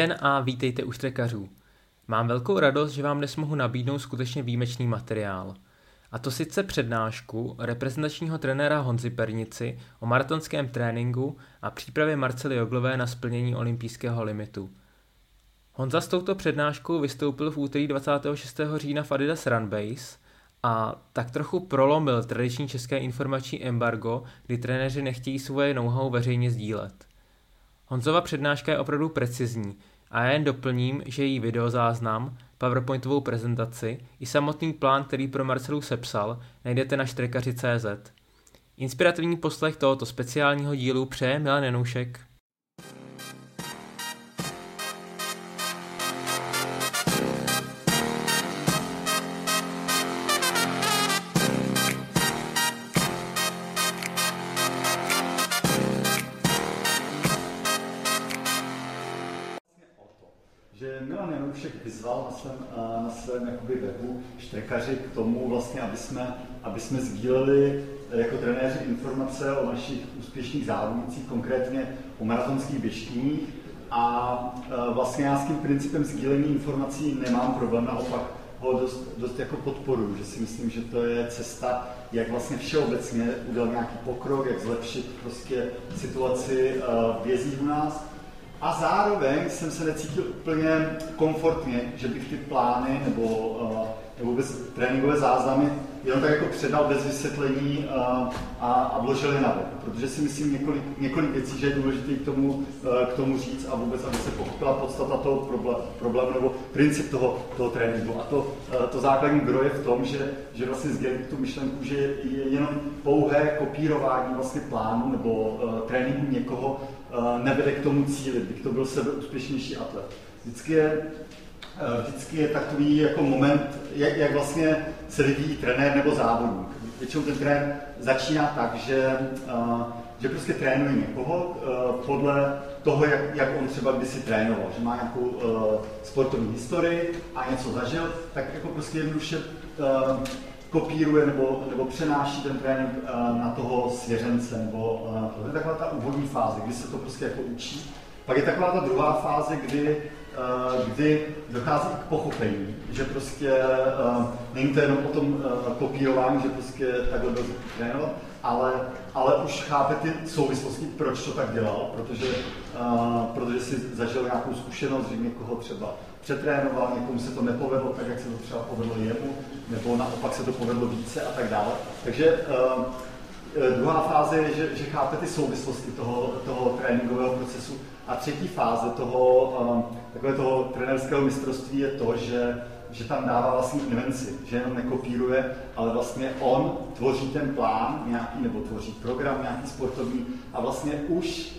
Den a vítejte u Štrekařů. Mám velkou radost, že vám dnes mohu nabídnout skutečně výjimečný materiál. A to sice přednášku reprezentačního trenéra Honzy Pernici o maratonském tréninku a přípravě Marcely Joglové na splnění olympijského limitu. Honza s touto přednáškou vystoupil v úterý 26. října v Adidas Runbase a tak trochu prolomil tradiční české informační embargo, kdy trenéři nechtějí svoje know-how veřejně sdílet. Honzova přednáška je opravdu precizní a já jen doplním, že její videozáznam, PowerPointovou prezentaci i samotný plán, který pro Marcelu sepsal, najdete na štrekaři.cz. Inspirativní poslech tohoto speciálního dílu přeje Milan Janoušek. Vyzval na svém, na svém jakoby webu štrekaři k tomu, vlastně, aby jsme, aby jsme sdíleli e, jako trenéři informace o našich úspěšných závodnicích, konkrétně o maratonských běžkyních. A e, vlastně já s tím principem sdílení informací nemám problém, naopak ho dost, dost jako podporuji, že si myslím, že to je cesta, jak vlastně všeobecně udělat nějaký pokrok, jak zlepšit prostě situaci e, v u nás a zároveň jsem se necítil úplně komfortně, že bych ty plány nebo, uh, nebo vůbec tréninkové záznamy jenom tak jako předal bez vysvětlení uh, a, a vložil je na web. Protože si myslím několik, několik věcí, že je důležité k tomu, uh, k tomu říct a vůbec, aby se pochopila podstata toho problému nebo princip toho, toho tréninku. A to, to základní gro je v tom, že, že vlastně sdělit tu myšlenku, že je jenom pouhé kopírování vlastně plánu nebo tréninku někoho, nevede k tomu cíli, bych to byl sebe úspěšnější atlet. Vždycky je, vždycky je takový jako moment, jak, jak vlastně se vyvíjí trenér nebo závodník. Většinou ten trenér začíná tak, že, že prostě trénuje někoho podle toho, jak, jak on třeba kdysi trénoval, že má nějakou sportovní historii a něco zažil, tak jako prostě jednoduše kopíruje nebo, nebo přenáší ten trénink uh, na toho svěřence, nebo uh, to je taková ta úvodní fáze, kdy se to prostě jako učí. Pak je taková ta druhá fáze, kdy, uh, kdy dochází k pochopení, že prostě není to jenom o tom kopírování, že prostě takhle byl trénovat, ale, ale už chápe ty souvislosti, proč to tak dělal, protože, protože si zažil nějakou zkušenost, že někoho třeba přetrénoval, někomu se to nepovedlo tak, jak se to třeba povedlo jemu, nebo naopak se to povedlo více a tak dále. Takže uh, druhá fáze je, že, že chápe ty souvislosti toho, toho tréninkového procesu. A třetí fáze toho, uh, takové toho trenérského mistrovství je to, že, že tam dává vlastní invenci, že jenom nekopíruje, ale vlastně on tvoří ten plán nějaký, nebo tvoří program nějaký sportovní a vlastně už,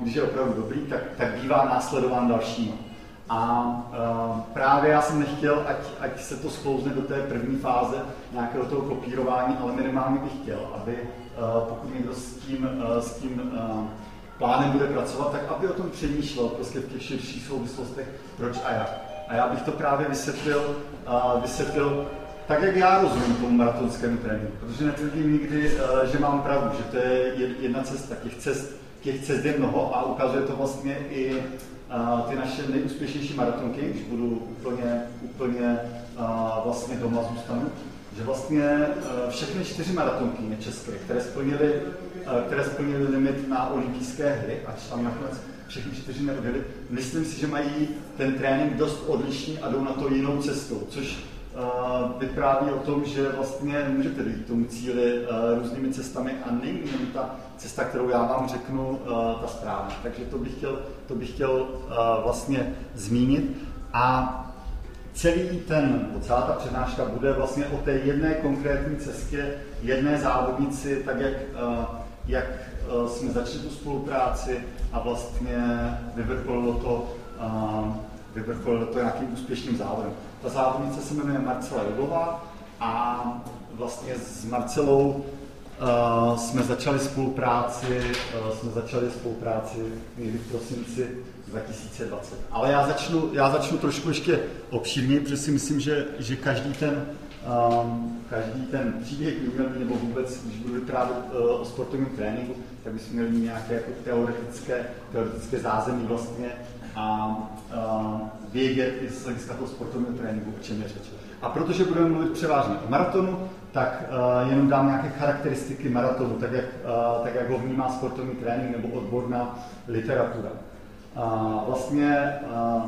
když je opravdu dobrý, tak, tak bývá následován dalšíma. A uh, právě já jsem nechtěl, ať, ať se to sklouzne do té první fáze nějakého toho kopírování, ale minimálně bych chtěl, aby uh, pokud někdo s tím, uh, s tím uh, plánem bude pracovat, tak aby o tom přemýšlel prostě v těch širších souvislostech, proč a jak. A já bych to právě vysvětlil, uh, vysvětlil tak, jak já rozumím tomu maratonskému tréninku, protože netvrdím nikdy, uh, že mám pravdu, že to je jedna cesta, těch cest, těch cest je mnoho a ukazuje to vlastně i ty naše nejúspěšnější maratonky, když budu úplně, úplně vlastně doma zůstanu, že vlastně všechny čtyři maratonky české, které splnily, které splnily limit na olympijské hry, ač tam nakonec všechny čtyři neodjeli, myslím si, že mají ten trénink dost odlišný a jdou na to jinou cestou, což vypráví o tom, že vlastně můžete dojít k tomu cíli různými cestami a není ta cesta, kterou já vám řeknu, ta správná. Takže to bych chtěl, to bych chtěl vlastně zmínit. A celý ten, celá ta přednáška bude vlastně o té jedné konkrétní cestě, jedné závodnici, tak jak, jak jsme začali tu spolupráci a vlastně vyvrcholilo to, vyvrcholilo to nějakým úspěšným závodem. Ta závodnice se jmenuje Marcela Judová a vlastně s Marcelou uh, jsme začali spolupráci, uh, jsme začali spolupráci někdy v prosinci 2020. Ale já začnu, já začnu trošku ještě obšírněji, protože si myslím, že, že každý ten um, každý ten příběh měl nebo vůbec, když budu vyprávět uh, o sportovním tréninku, tak bychom měli nějaké jako teoretické, teoretické zázemí vlastně a, a vědět i z hlediska toho sportovního tréninku, o čem je řeč. A protože budeme mluvit převážně o maratonu, tak uh, jenom dám nějaké charakteristiky maratonu, tak jak, uh, tak jak ho vnímá sportovní trénink nebo odborná literatura. Uh, vlastně, uh,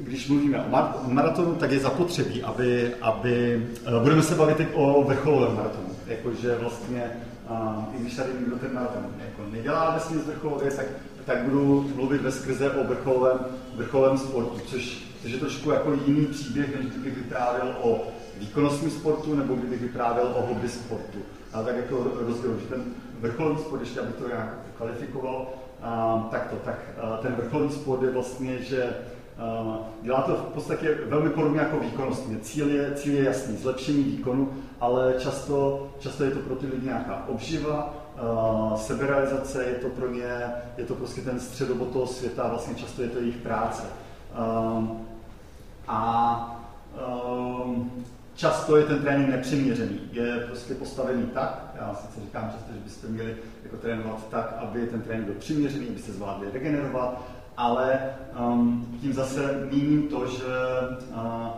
když mluvíme o maratonu, tak je zapotřebí, aby, aby uh, budeme se bavit teď o vrcholovém maratonu, jakože vlastně, uh, i když tady někdo ten maraton jako nedělá vesměs vrcholově, tak, tak budu mluvit ve skrze o vrcholovém, vrcholovém sportu, což, což je trošku jako jiný příběh, než kdybych vyprávěl o výkonnostním sportu nebo kdybych vyprávěl o hobby sportu. A tak jako rozdíl, že ten vrcholový sport, ještě abych to nějak kvalifikoval, a, tak to, tak a, ten vrcholový sport je vlastně, že a, dělá to v podstatě velmi podobně jako výkonnostně. Cíl je, cíl je jasný, zlepšení výkonu, ale často, často je to pro ty lidi nějaká obživa, uh, seberealizace, je to pro ně, je to prostě ten středobod toho světa, vlastně často je to jejich práce. Uh, a často je ten trénink nepřiměřený. Je prostě postavený tak, já sice říkám často, že byste měli jako trénovat tak, aby ten trénink byl přiměřený, abyste zvládli regenerovat, ale um, tím zase míním to, že, uh,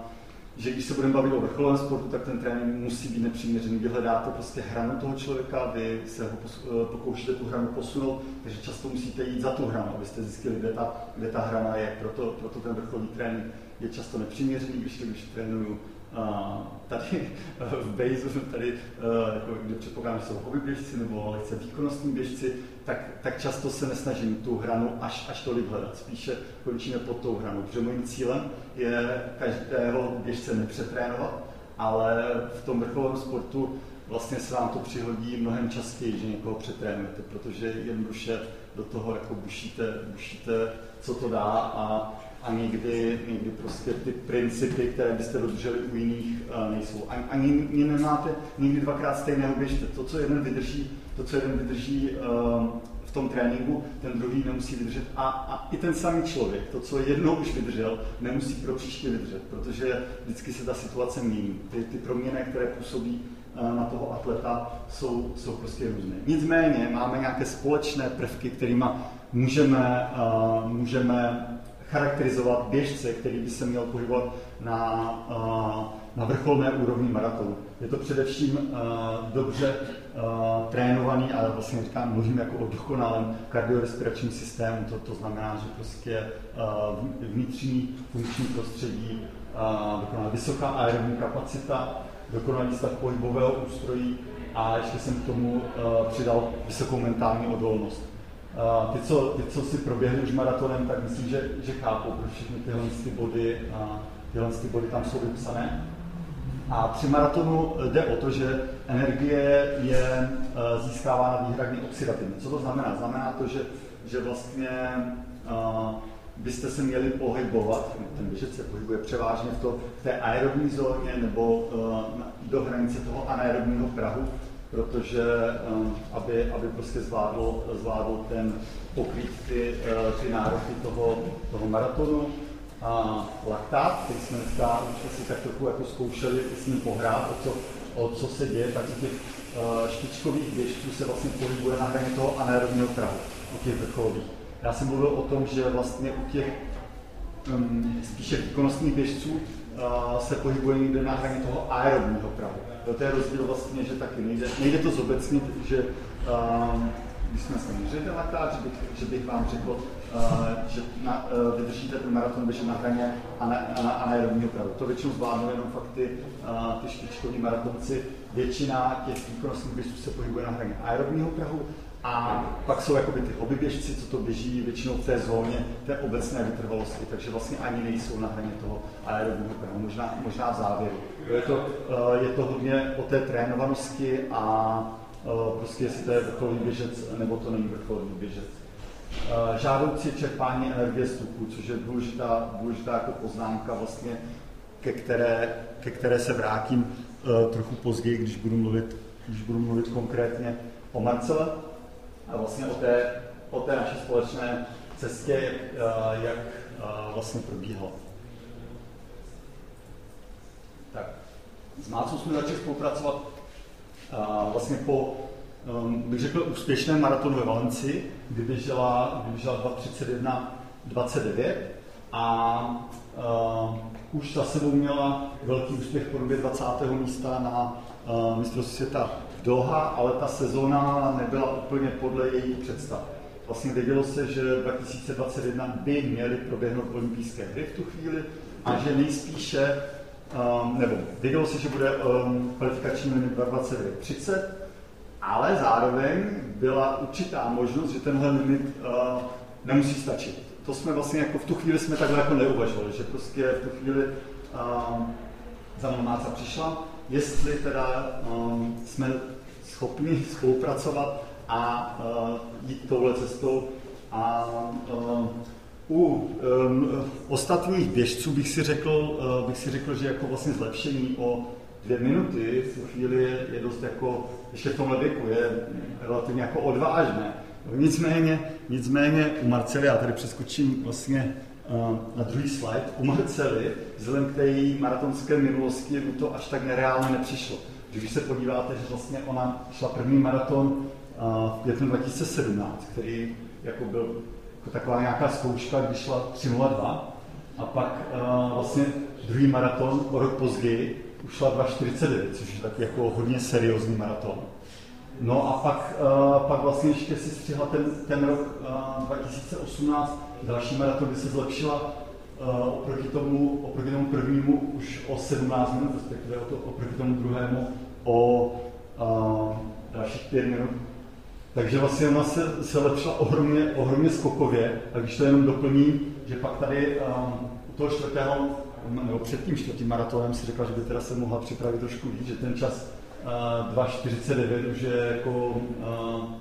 že když se budeme bavit o vrcholovém sportu, tak ten trénink musí být nepřiměřený. Vy hledáte prostě hranu toho člověka, vy se ho uh, pokoušíte tu hranu posunout, takže často musíte jít za tu hranu, abyste zjistili, kde ta, kde ta hrana je. Proto, proto ten vrcholový trénink je často nepřiměřený, když, když trénuju tady v Bejzu, tady, eh, jako, kde předpokládám, že jsou hobby běžci nebo lehce výkonnostní běžci, tak, tak často se nesnažím tu hranu až, až tolik hledat. Spíše končíme pod tou hranou, protože mojím cílem je každého běžce nepřetrénovat, ale v tom vrcholovém sportu vlastně se vám to přihodí mnohem častěji, že někoho přetrénujete, protože jednoduše do toho jako bušíte, bušíte co to dá a a někdy, někdy prostě ty principy, které byste dodrželi u jiných, uh, nejsou. Ani, ani nemáte nikdy dvakrát stejného běžte. To, co jeden vydrží, to, co jeden vydrží uh, v tom tréninku, ten druhý nemusí vydržet. A, a i ten samý člověk, to, co jednou už vydržel, nemusí pro příště vydržet, protože vždycky se ta situace mění. Ty, ty proměny, které působí uh, na toho atleta, jsou, jsou prostě různé. Nicméně máme nějaké společné prvky, kterými můžeme, můžeme charakterizovat běžce, který by se měl pohybovat na, na vrcholné úrovni maratonu. Je to především dobře trénovaný, ale vlastně říkám, mluvím jako o dokonalém kardiorespiračním systému, to, to znamená, že prostě vnitřní funkční prostředí, dokonalá vysoká aerobní kapacita, dokonalý stav pohybového ústrojí a ještě jsem k tomu přidal vysokou mentální odolnost. Ty co, ty, co si proběhli už maratonem, tak myslím, že, že chápou, proč všechny tyhle ty body, a tyhle ty body tam jsou vypsané. A při maratonu jde o to, že energie je e, získávána výhradně oxidativně. Co to znamená? Znamená to, že, že vlastně uh, byste se měli pohybovat, ten běžec se pohybuje převážně v, to, v té aerobní zóně nebo uh, do hranice toho anaerobního prahu, protože um, aby, aby prostě zvládl, zvládl ten pokrýt ty, uh, ty nároky toho, toho maratonu. A laktát, který jsme dneska už si tak trochu jako zkoušeli s ním pohrát, o co, o co se děje, tak u těch uh, špičkových běžců se vlastně pohybuje na hraně toho anaerobního prahu, u těch vrcholových. Já jsem mluvil o tom, že vlastně u těch um, spíše výkonnostních běžců uh, se pohybuje někde na hraně toho aerobního prahu. To je rozdíl vlastně, že taky nejde, nejde to zobecnit, že um, když jsme se měřili laktát, že bych, že bych vám řekl, uh, že na, uh, vydržíte ten maraton běžet na hraně a na, a na anaerobního pravu. To většinou zvládnou jenom fakt ty, uh, ty špičkoví maratonci. Většina těch výkonnostních běžců se pohybuje na hraně aerobního prahu a pak jsou jakoby ty hobby co to běží většinou v té zóně té obecné vytrvalosti, takže vlastně ani nejsou na hraně toho aerobního prahu, možná, možná v závěru. Je to, eh, je to hodně o té trénovanosti a eh, prostě jestli to je vrcholový běžec nebo to není vrcholový běžec. Eh, žádoucí čerpání energie z tuku, což je důležitá, důležitá jako poznámka vlastně, ke které, ke které se vrátím trochu později, když budu mluvit, když budu mluvit konkrétně o Marcele vlastně o té, o té naší společné cestě, jak vlastně probíhala. Tak, s Mácou jsme začali spolupracovat vlastně po, um, bych řekl, úspěšném maratonu ve Valenci, kdy běžela, kdy běžela 2.31.29 a uh, už za sebou měla velký úspěch v podobě 20. místa na uh, mistrovství světa Doha, ale ta sezóna nebyla úplně podle jejich představ. Vlastně vědělo se, že 2021 by měly proběhnout olympijské hry v tu chvíli a že nejspíše, um, nebo vědělo se, že bude um, kvalifikační limit 29.30, ale zároveň byla určitá možnost, že tenhle limit uh, nemusí stačit. To jsme vlastně jako v tu chvíli jsme takhle jako neuvažovali, že prostě v tu chvíli um, za mnou přišla, jestli teda um, jsme schopni spolupracovat a uh, jít touhle cestou. A uh, u um, ostatních běžců bych si, řekl, uh, bych si řekl, že jako vlastně zlepšení o dvě minuty v chvíli je, je dost jako, ještě v tomhle věku, je relativně jako odvážné. Nicméně, nicméně u Marcely, já tady přeskočím vlastně na druhý slide, u Marcely, vzhledem k té její maratonské minulosti, mu to až tak nereálně nepřišlo. Když se podíváte, že vlastně ona šla první maraton uh, v květnu 2017, který jako byl jako taková nějaká zkouška, když šla 3.02 a pak uh, vlastně druhý maraton o rok později už šla 2.49, což je takový jako hodně seriózní maraton. No a pak, uh, pak vlastně ještě si střihla ten, ten rok uh, 2018, další maraton, kdy se zlepšila uh, oproti, tomu, oproti tomu prvnímu už o 17 minut, respektive o to, oproti tomu druhému o dalších 5 minut. Takže vlastně ona se, se lepšila ohromně, ohromně skokově. A když to jenom doplní, že pak tady um, u toho čtvrtého, nebo před tím čtvrtým maratonem si řekla, že by teda se mohla připravit trošku víc, že ten čas 2,49 už je jako,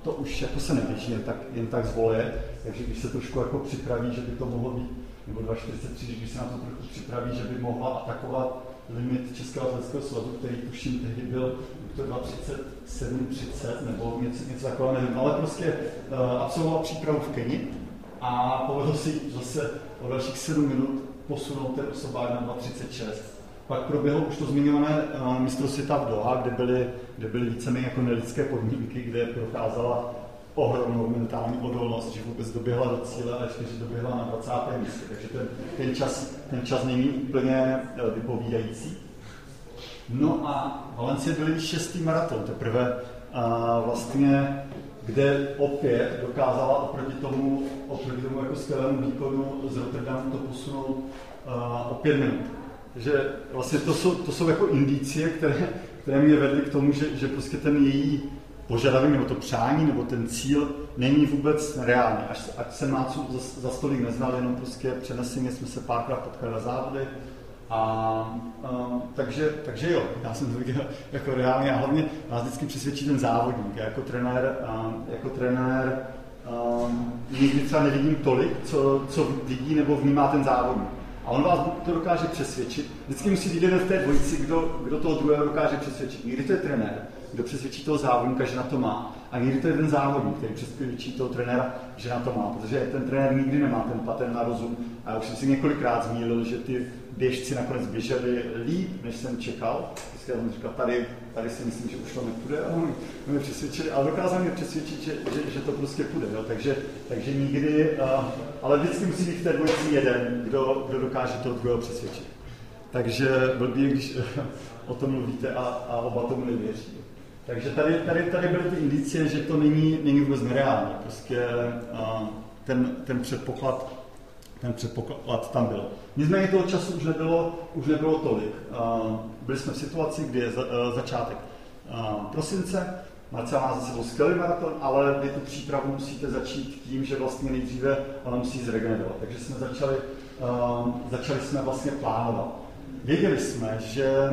to už jako se netěší jen tak, jen tak zvoje, takže když se trošku jako připraví, že by to mohlo být, nebo 2,43, když se na to trochu připraví, že by mohla atakovat limit Českého atletického svazu, který tuším tehdy byl to 2,37, 30 nebo něco, něco takového, nevím, ale prostě uh, absolvoval přípravu v Keni a povedl si zase o dalších 7 minut posunout ten osobák na 2,36 pak proběhlo už to zmiňované uh, mistro světa v Doha, kde byly, kde byly víceméně jako nelidské podmínky, kde prokázala ohromnou mentální odolnost, že vůbec doběhla do cíle a ještě, že doběhla na 20. místě. Takže ten, ten, čas, ten čas není úplně uh, vypovídající. No a Valencie byl šestý maraton, teprve uh, vlastně kde opět dokázala oproti tomu, oproti tomu jako skvělému výkonu z Rotterdamu to posunout uh, o pět minut. Takže vlastně to jsou, to jsou jako indicie, které, které mě vedly k tomu, že, že prostě ten její požadavek nebo to přání nebo ten cíl není vůbec reálný. Až, ať se Mácu za, za stolik neznal, jenom prostě přeneseně jsme se párkrát potkali na závody. A, a, takže, takže jo, já jsem to viděl jako reálně a hlavně nás vždycky přesvědčí ten závodník. Já jako trenér, a, jako trenér a, nikdy třeba nevidím tolik, co, co vidí nebo vnímá ten závodník. A on vás to dokáže přesvědčit. Vždycky musí být jeden v té dvojici, kdo, kdo toho druhého dokáže přesvědčit. Někdy to je trenér, kdo přesvědčí toho závodníka, že na to má. A někdy to je ten závodník, který přesvědčí toho trenéra, že na to má. Protože ten trenér nikdy nemá ten patent na rozum. A já už jsem si několikrát zmínil, že ty běžci nakonec běželi líp, než jsem čekal. Prostě jsem říkal, tady, tady si myslím, že už to nepůjde. A oni mě přesvědčili, ale dokázali mě přesvědčit, že, že, že to prostě půjde. Jo. Takže, takže nikdy, uh, ale vždycky musí být v té dvojici jeden, kdo, kdo dokáže toho druhého přesvědčit. Takže blbý, když o tom mluvíte a, a oba tomu nevěří. Takže tady, tady, tady byly ty indicie, že to není, není vůbec nereálné. Prostě ten, ten předpoklad ten předpoklad tam byl. Nicméně toho času už nebylo, už nebylo tolik. Byli jsme v situaci, kdy je e, začátek prosince, Marcel má za sebou skvělý maraton, ale vy tu přípravu musíte začít tím, že vlastně nejdříve ona musí zregenerovat. Takže jsme začali, začali jsme vlastně plánovat. Věděli jsme, že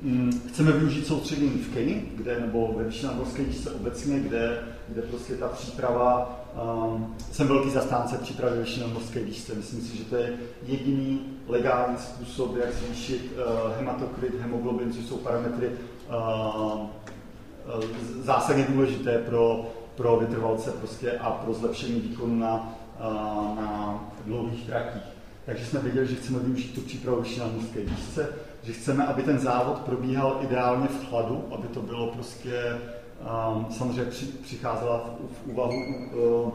mm, chceme využít soustředění v Keni, kde, nebo ve Výšinadorské se obecně, kde, kde prostě ta příprava Um, jsem velký zastánce přípravy vyšší morské výšce. Myslím si, že to je jediný legální způsob, jak zvýšit uh, hematokrit, hemoglobin, což jsou parametry uh, zásadně důležité pro, pro vytrvalce prostě a pro zlepšení výkonu na, uh, na dlouhých tratích. Takže jsme věděli, že chceme využít tu přípravu vyšší morské výšce, že chceme, aby ten závod probíhal ideálně v chladu, aby to bylo prostě Ehm, samozřejmě přicházela v, úvahu uh,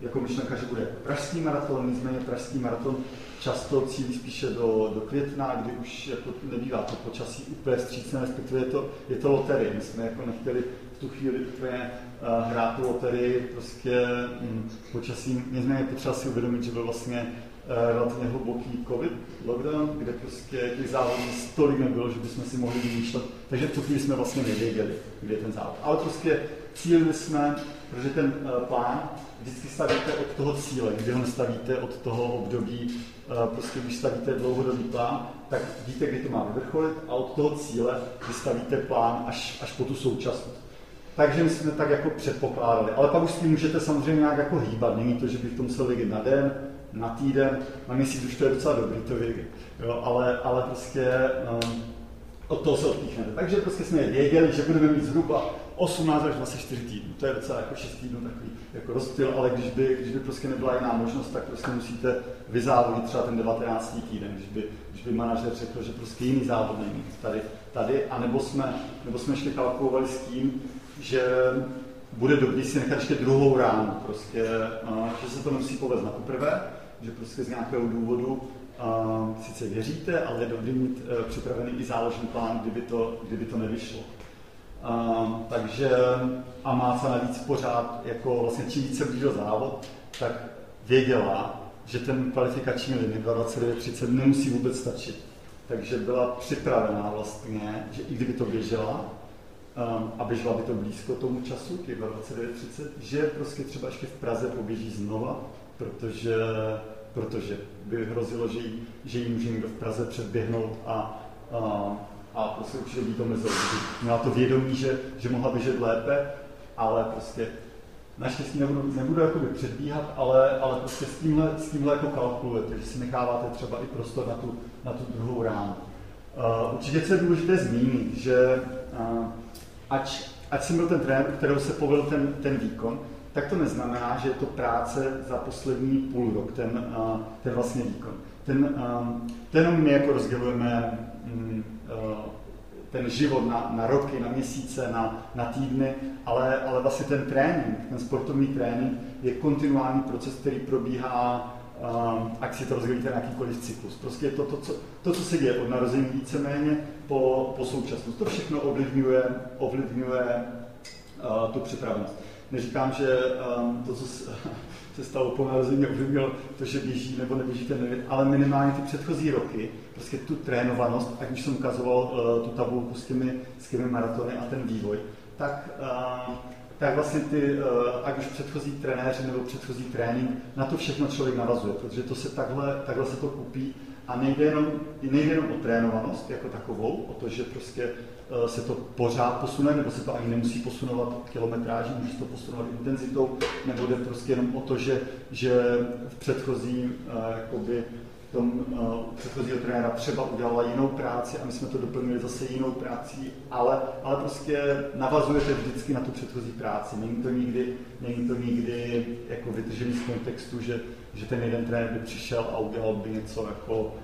jako myšlenka, že bude pražský maraton, nicméně pražský maraton často cílí spíše do, do května, kdy už jako nebývá to počasí úplně střícné, respektive je to, je to loterie. My jsme jako nechtěli v tu chvíli úplně uh, hrát tu loterii prostě um, počasím. Nicméně potřeba si uvědomit, že byl vlastně uh, relativně hluboký covid lockdown, kde prostě těch závodů tolik nebylo, že bychom si mohli vymýšlet. Takže v tu chvíli jsme vlastně nevěděli, kde je ten závod. Ale prostě cílili jsme, protože ten uh, plán vždycky stavíte od toho cíle, kdy ho nestavíte od toho období, eh, prostě když stavíte dlouhodobý plán, tak víte, kdy to má vyvrcholit a od toho cíle vystavíte plán až, až po tu současnost. Takže my jsme tak jako předpokládali. Ale pak už s tím můžete samozřejmě nějak jako hýbat. Není to, že bych to musel vědět na den, na týden, na měsíc už to je docela dobrý to vědět. Jo, ale, ale prostě um, od toho se odpíchnete. Takže prostě jsme věděli, že budeme mít zhruba 18 až 24 týdnů. To je docela jako 6 týdnů takový jako rozptyl, ale když by, když by prostě nebyla jiná možnost, tak prostě musíte vyzávodit třeba ten 19. týden, když by, když by manažer řekl, že prostě jiný závod není tady, tady, a nebo jsme, nebo jsme ještě kalkulovali s tím, že bude dobrý si nechat ještě druhou ránu, prostě, že se to nemusí povést na poprvé, že prostě z nějakého důvodu uh, sice věříte, ale je dobrý mít uh, připravený i záložní plán, kdyby to, kdyby to nevyšlo. Uh, takže a má se navíc pořád, jako vlastně čím více blížil závod, tak věděla, že ten kvalifikační limit 29.30 nemusí vůbec stačit. Takže byla připravená vlastně, že i kdyby to běžela, um, a běžela by to blízko tomu času, těch 29.30, že prostě třeba ještě v Praze poběží znova, protože, protože by hrozilo, že jí, že jí může někdo v Praze předběhnout a, a a prostě určitě by to mezilo. Měla to vědomí, že, že mohla běžet lépe, ale prostě naštěstí nebudu, nebudu jakoby předbíhat, ale, ale prostě s tímhle, s tímhle jako kalkulujete, že si necháváte třeba i prostor na tu, na tu druhou ránu. Uh, určitě co je důležité zmínit, že uh, ať, ať jsem byl ten trenér, kterou se povedl ten, ten výkon, tak to neznamená, že je to práce za poslední půl rok, ten, ten vlastně výkon. Ten, ten my jako rozdělujeme um, ten život na, na roky, na měsíce, na, na týdny, ale, ale vlastně ten trénink, ten sportovní trénink je kontinuální proces, který probíhá, um, ať si to rozdělíte na jakýkoliv cyklus. Prostě je to, to, co, to, co se děje od narození víceméně po, po současnost. To všechno ovlivňuje, ovlivňuje tu připravenost. Neříkám, že um, to, co se stalo po narození, ovlivnilo to, že běží nebo neběží ten limit, ale minimálně ty předchozí roky prostě tu trénovanost, ať už jsem ukazoval uh, tu tabulku s těmi, s těmi maratony a ten vývoj, tak, uh, tak vlastně ty, uh, ať už předchozí trenéři nebo předchozí trénink, na to všechno člověk navazuje, protože to se takhle, takhle se to kupí. A nejde jenom, nejde jenom o trénovanost jako takovou, o to, že prostě se to pořád posune, nebo se to ani nemusí posunovat kilometráží, může se to posunovat intenzitou, nebo jde prostě jenom o to, že, že v předchozím jakoby, tom uh, předchozího trenéra třeba udělala jinou práci a my jsme to doplnili zase jinou prací, ale, ale prostě navazujete vždycky na tu předchozí práci. Není to nikdy, není to nikdy jako vytržený z kontextu, že, že ten jeden trenér by přišel a udělal by něco jako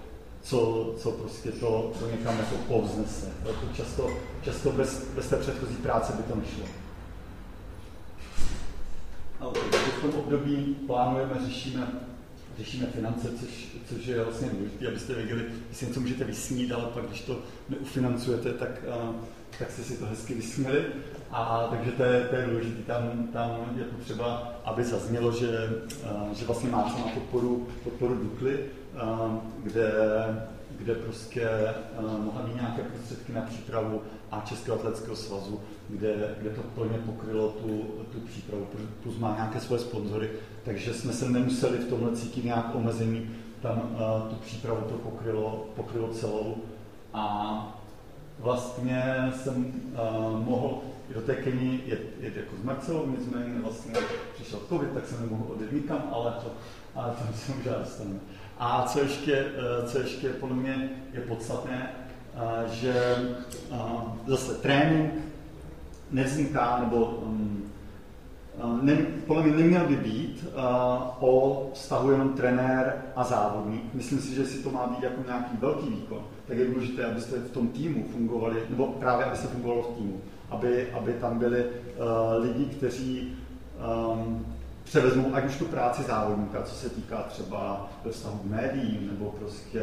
co, co prostě to, to někam jako povznese. To často, často bez, bez té předchozí práce by to nešlo. No, v tom období plánujeme, řešíme řešíme finance, což, což je vlastně důležité, abyste věděli, že si něco můžete vysnít, ale pak, když to neufinancujete, tak, tak jste si to hezky vysměli. A takže to je, to je důležité. Tam, tam je potřeba, aby zaznělo, že, že vlastně má na podporu, podporu Dukly, kde, kde prostě mohla mít nějaké prostředky na přípravu a Českého atletického svazu, kde, kde to plně pokrylo tu, tu přípravu, plus má nějaké svoje sponzory, takže jsme se nemuseli v tomhle cítit nějak omezení, tam uh, tu přípravu to pokrylo, pokrylo celou. A vlastně jsem mohl do té Keni jet, jet jako s Marcelou, nicméně vlastně přišel covid, tak jsem nemohl odjet nikam, ale to, ale to se možná dostaneme. A co ještě, uh, co ještě podle mě je podstatné, uh, že uh, zase trénink nevzniká, nebo um, ne, podle mě neměl by být o vztahu jenom trenér a závodník. Myslím si, že si to má být jako nějaký velký výkon, tak je důležité, abyste v tom týmu fungovali, nebo právě abyste fungovalo v týmu, aby, aby tam byli lidi, kteří um, převezmou ať už tu práci závodníka, co se týká třeba vztahu k médiím nebo prostě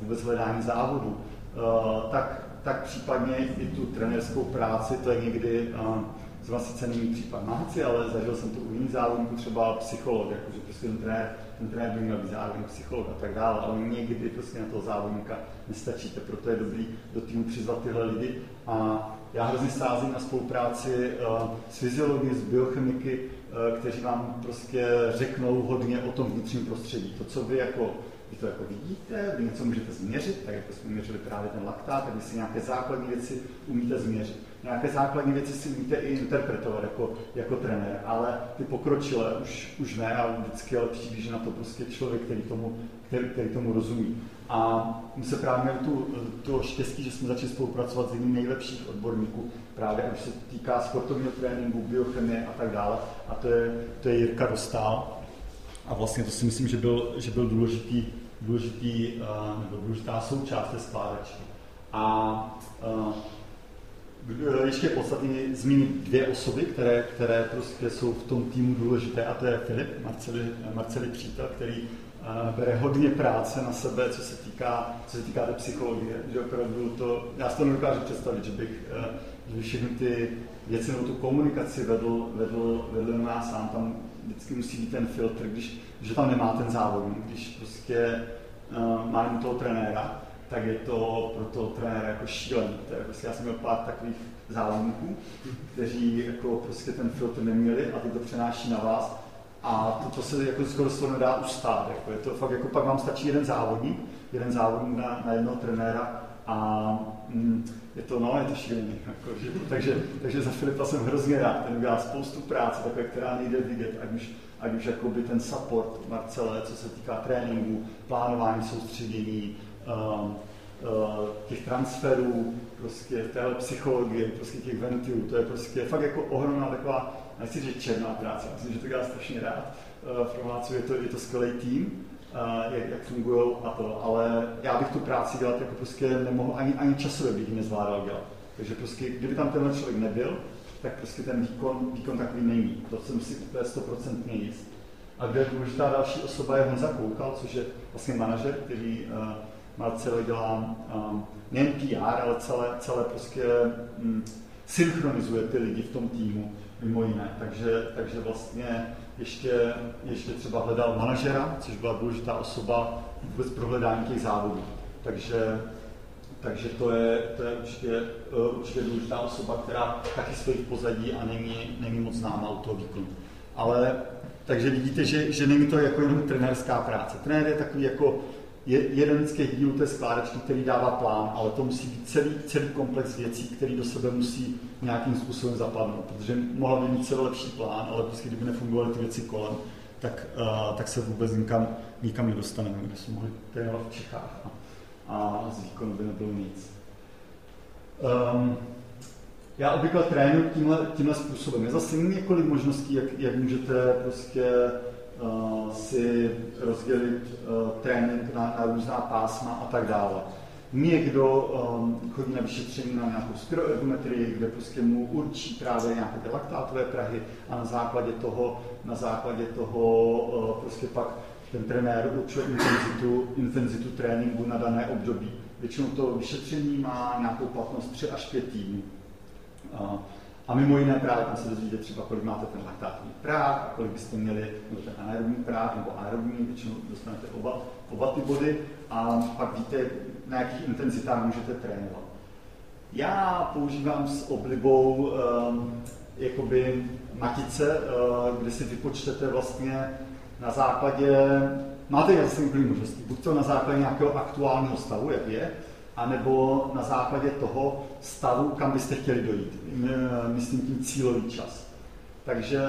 vůbec hledání závodu, uh, tak, tak případně i tu trenérskou práci, to je někdy uh, zrovna sice není případ Máci, ale zažil jsem to u jiných závodníků, třeba psycholog, jakože prostě ten trenér, ten trenér by měl být zároveň psycholog a tak dále, ale někdy prostě na toho závodníka nestačíte, proto je dobrý do týmu přizvat tyhle lidi a já hrozně sázím na spolupráci uh, s fyziology, s biochemiky, uh, kteří vám prostě řeknou hodně o tom vnitřním prostředí. To, co vy jako vy to jako vidíte, vy něco můžete změřit, tak jako jsme měřili právě ten laktát, tak vy si nějaké základní věci umíte změřit nějaké základní věci si umíte i interpretovat jako, jako trenér, ale ty pokročilé už, už ne a vždycky je lepší, když na to prostě člověk, který tomu, který, který tomu rozumí. A my se právě měli tu, to štěstí, že jsme začali spolupracovat s jedním nejlepších odborníků, právě už se týká sportovního tréninku, biochemie a tak dále. A to je, to je Jirka Dostál. A vlastně to si myslím, že byl, že byl důležitý, důležitý, uh, nebo důležitá součást té skládačky. A Eh, ještě podstatně zmínit dvě osoby, které, které prostě jsou v tom týmu důležité, a to je Filip, Marceli, Marceli přítel, který uh, bere hodně práce na sebe, co se týká, co se týká té psychologie, že opravdu to, já si to nedokážu představit, že bych, uh, že bych všechny ty věci nebo tu komunikaci vedl, vedl, vedl na sám, tam vždycky musí být ten filtr, když, že tam nemá ten závodník, když prostě uh, má toho trenéra, tak je to pro toho trenéra jako šílený. To je prostě, já jsem měl pár takových závodníků, kteří jako prostě ten filtr neměli a ty to přenáší na vás a to, to se jako skoro se nedá ustát. Jako je to fakt, jako pak vám stačí jeden závodník, jeden závodník na, na jednoho trenéra a mm, je to, no, je to šílený. Jako, že, takže, takže za Filipa jsem hrozně rád, ten udělá spoustu práce, takové, která nejde vidět, ať už, ať už jakoby ten support Marcele, co se týká tréninku, plánování soustředění, těch transferů, prostě téhle psychologie, prostě těch ventilů, to je prostě fakt jako ohromná taková, nechci říct černá práce, myslím, že to dělá strašně rád. V Romácu je to, je to skvělý tým, jak, jak fungují a to, ale já bych tu práci dělat jako prostě nemohl, ani, ani časově bych ji nezvládal dělat. Takže prostě, kdyby tam tenhle člověk nebyl, tak prostě ten výkon, výkon takový není. To jsem si úplně 100% jist. A kde důležitá další osoba je Honza Koukal, což je vlastně manažer, který uh, Marcelo dělá um, nejen PR, ale celé, celé prostě um, synchronizuje ty lidi v tom týmu, mimo jiné. Takže, takže vlastně ještě, ještě třeba hledal manažera, což byla důležitá osoba vůbec pro hledání těch závodů. Takže, takže to je, to je určitě, uh, určitě důležitá osoba, která taky stojí v pozadí a není, není moc známá u toho výkonu. Ale takže vidíte, že, že není to jako jenom trenérská práce. Trenér je takový jako je jeden z těch dílů té skládačky, který dává plán, ale to musí být celý, celý komplex věcí, který do sebe musí nějakým způsobem zapadnout, protože mohla by mít celý lepší plán, ale prostě kdyby nefungovaly ty věci kolem, tak, uh, tak se vůbec nikam, nikam nedostaneme, kde jsme mohli trénovat v Čechách a, a z výkonu by nebylo nic. Um, já obvykle trénuji tímhle, tímhle způsobem. Je zase několik možností, jak, jak můžete prostě si rozdělit uh, trénink na, na různá pásma a tak dále. Někdo um, chodí na vyšetření na nějakou spiroergometrii, kde prostě mu určí právě nějaké ty laktátové prahy a na základě toho, na základě toho uh, prostě pak ten trenér určuje intenzitu, intenzitu tréninku na dané období. Většinou to vyšetření má nějakou platnost 3 až 5 týdnů. Uh, a mimo jiné právě tam se dozvíte třeba, kolik máte ten laktátní práh, kolik byste měli nebo ten anaerobní práh nebo aerobní, většinou dostanete oba, oba ty body a pak víte, na jakých intenzitách můžete trénovat. Já používám s oblibou um, jakoby matice, uh, kde si vypočtete vlastně na základě, máte zase několik možností, buď to na základě nějakého aktuálního stavu, jak je, anebo na základě toho stavu, kam byste chtěli dojít. Myslím tím cílový čas. Takže,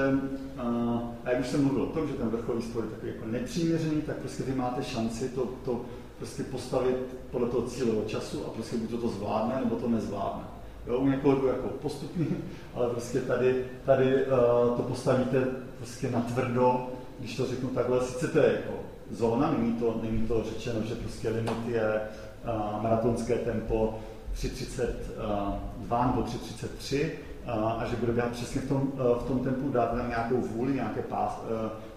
a jak už jsem mluvil o tom, že ten vrcholový sport je takový jako nepřiměřený, tak prostě vy máte šanci to, to prostě postavit podle toho cílového času a prostě buď to, to zvládne, nebo to nezvládne. Jo, u někoho jako postupně, ale prostě tady, tady uh, to postavíte prostě na tvrdo, když to řeknu takhle, sice to je jako zóna, není to, není to řečeno, že prostě limit je maratonské tempo 3.32 nebo 3.33 a že bude běhat přesně v tom, v tom tempu, dát tam nějakou vůli, nějaké pás,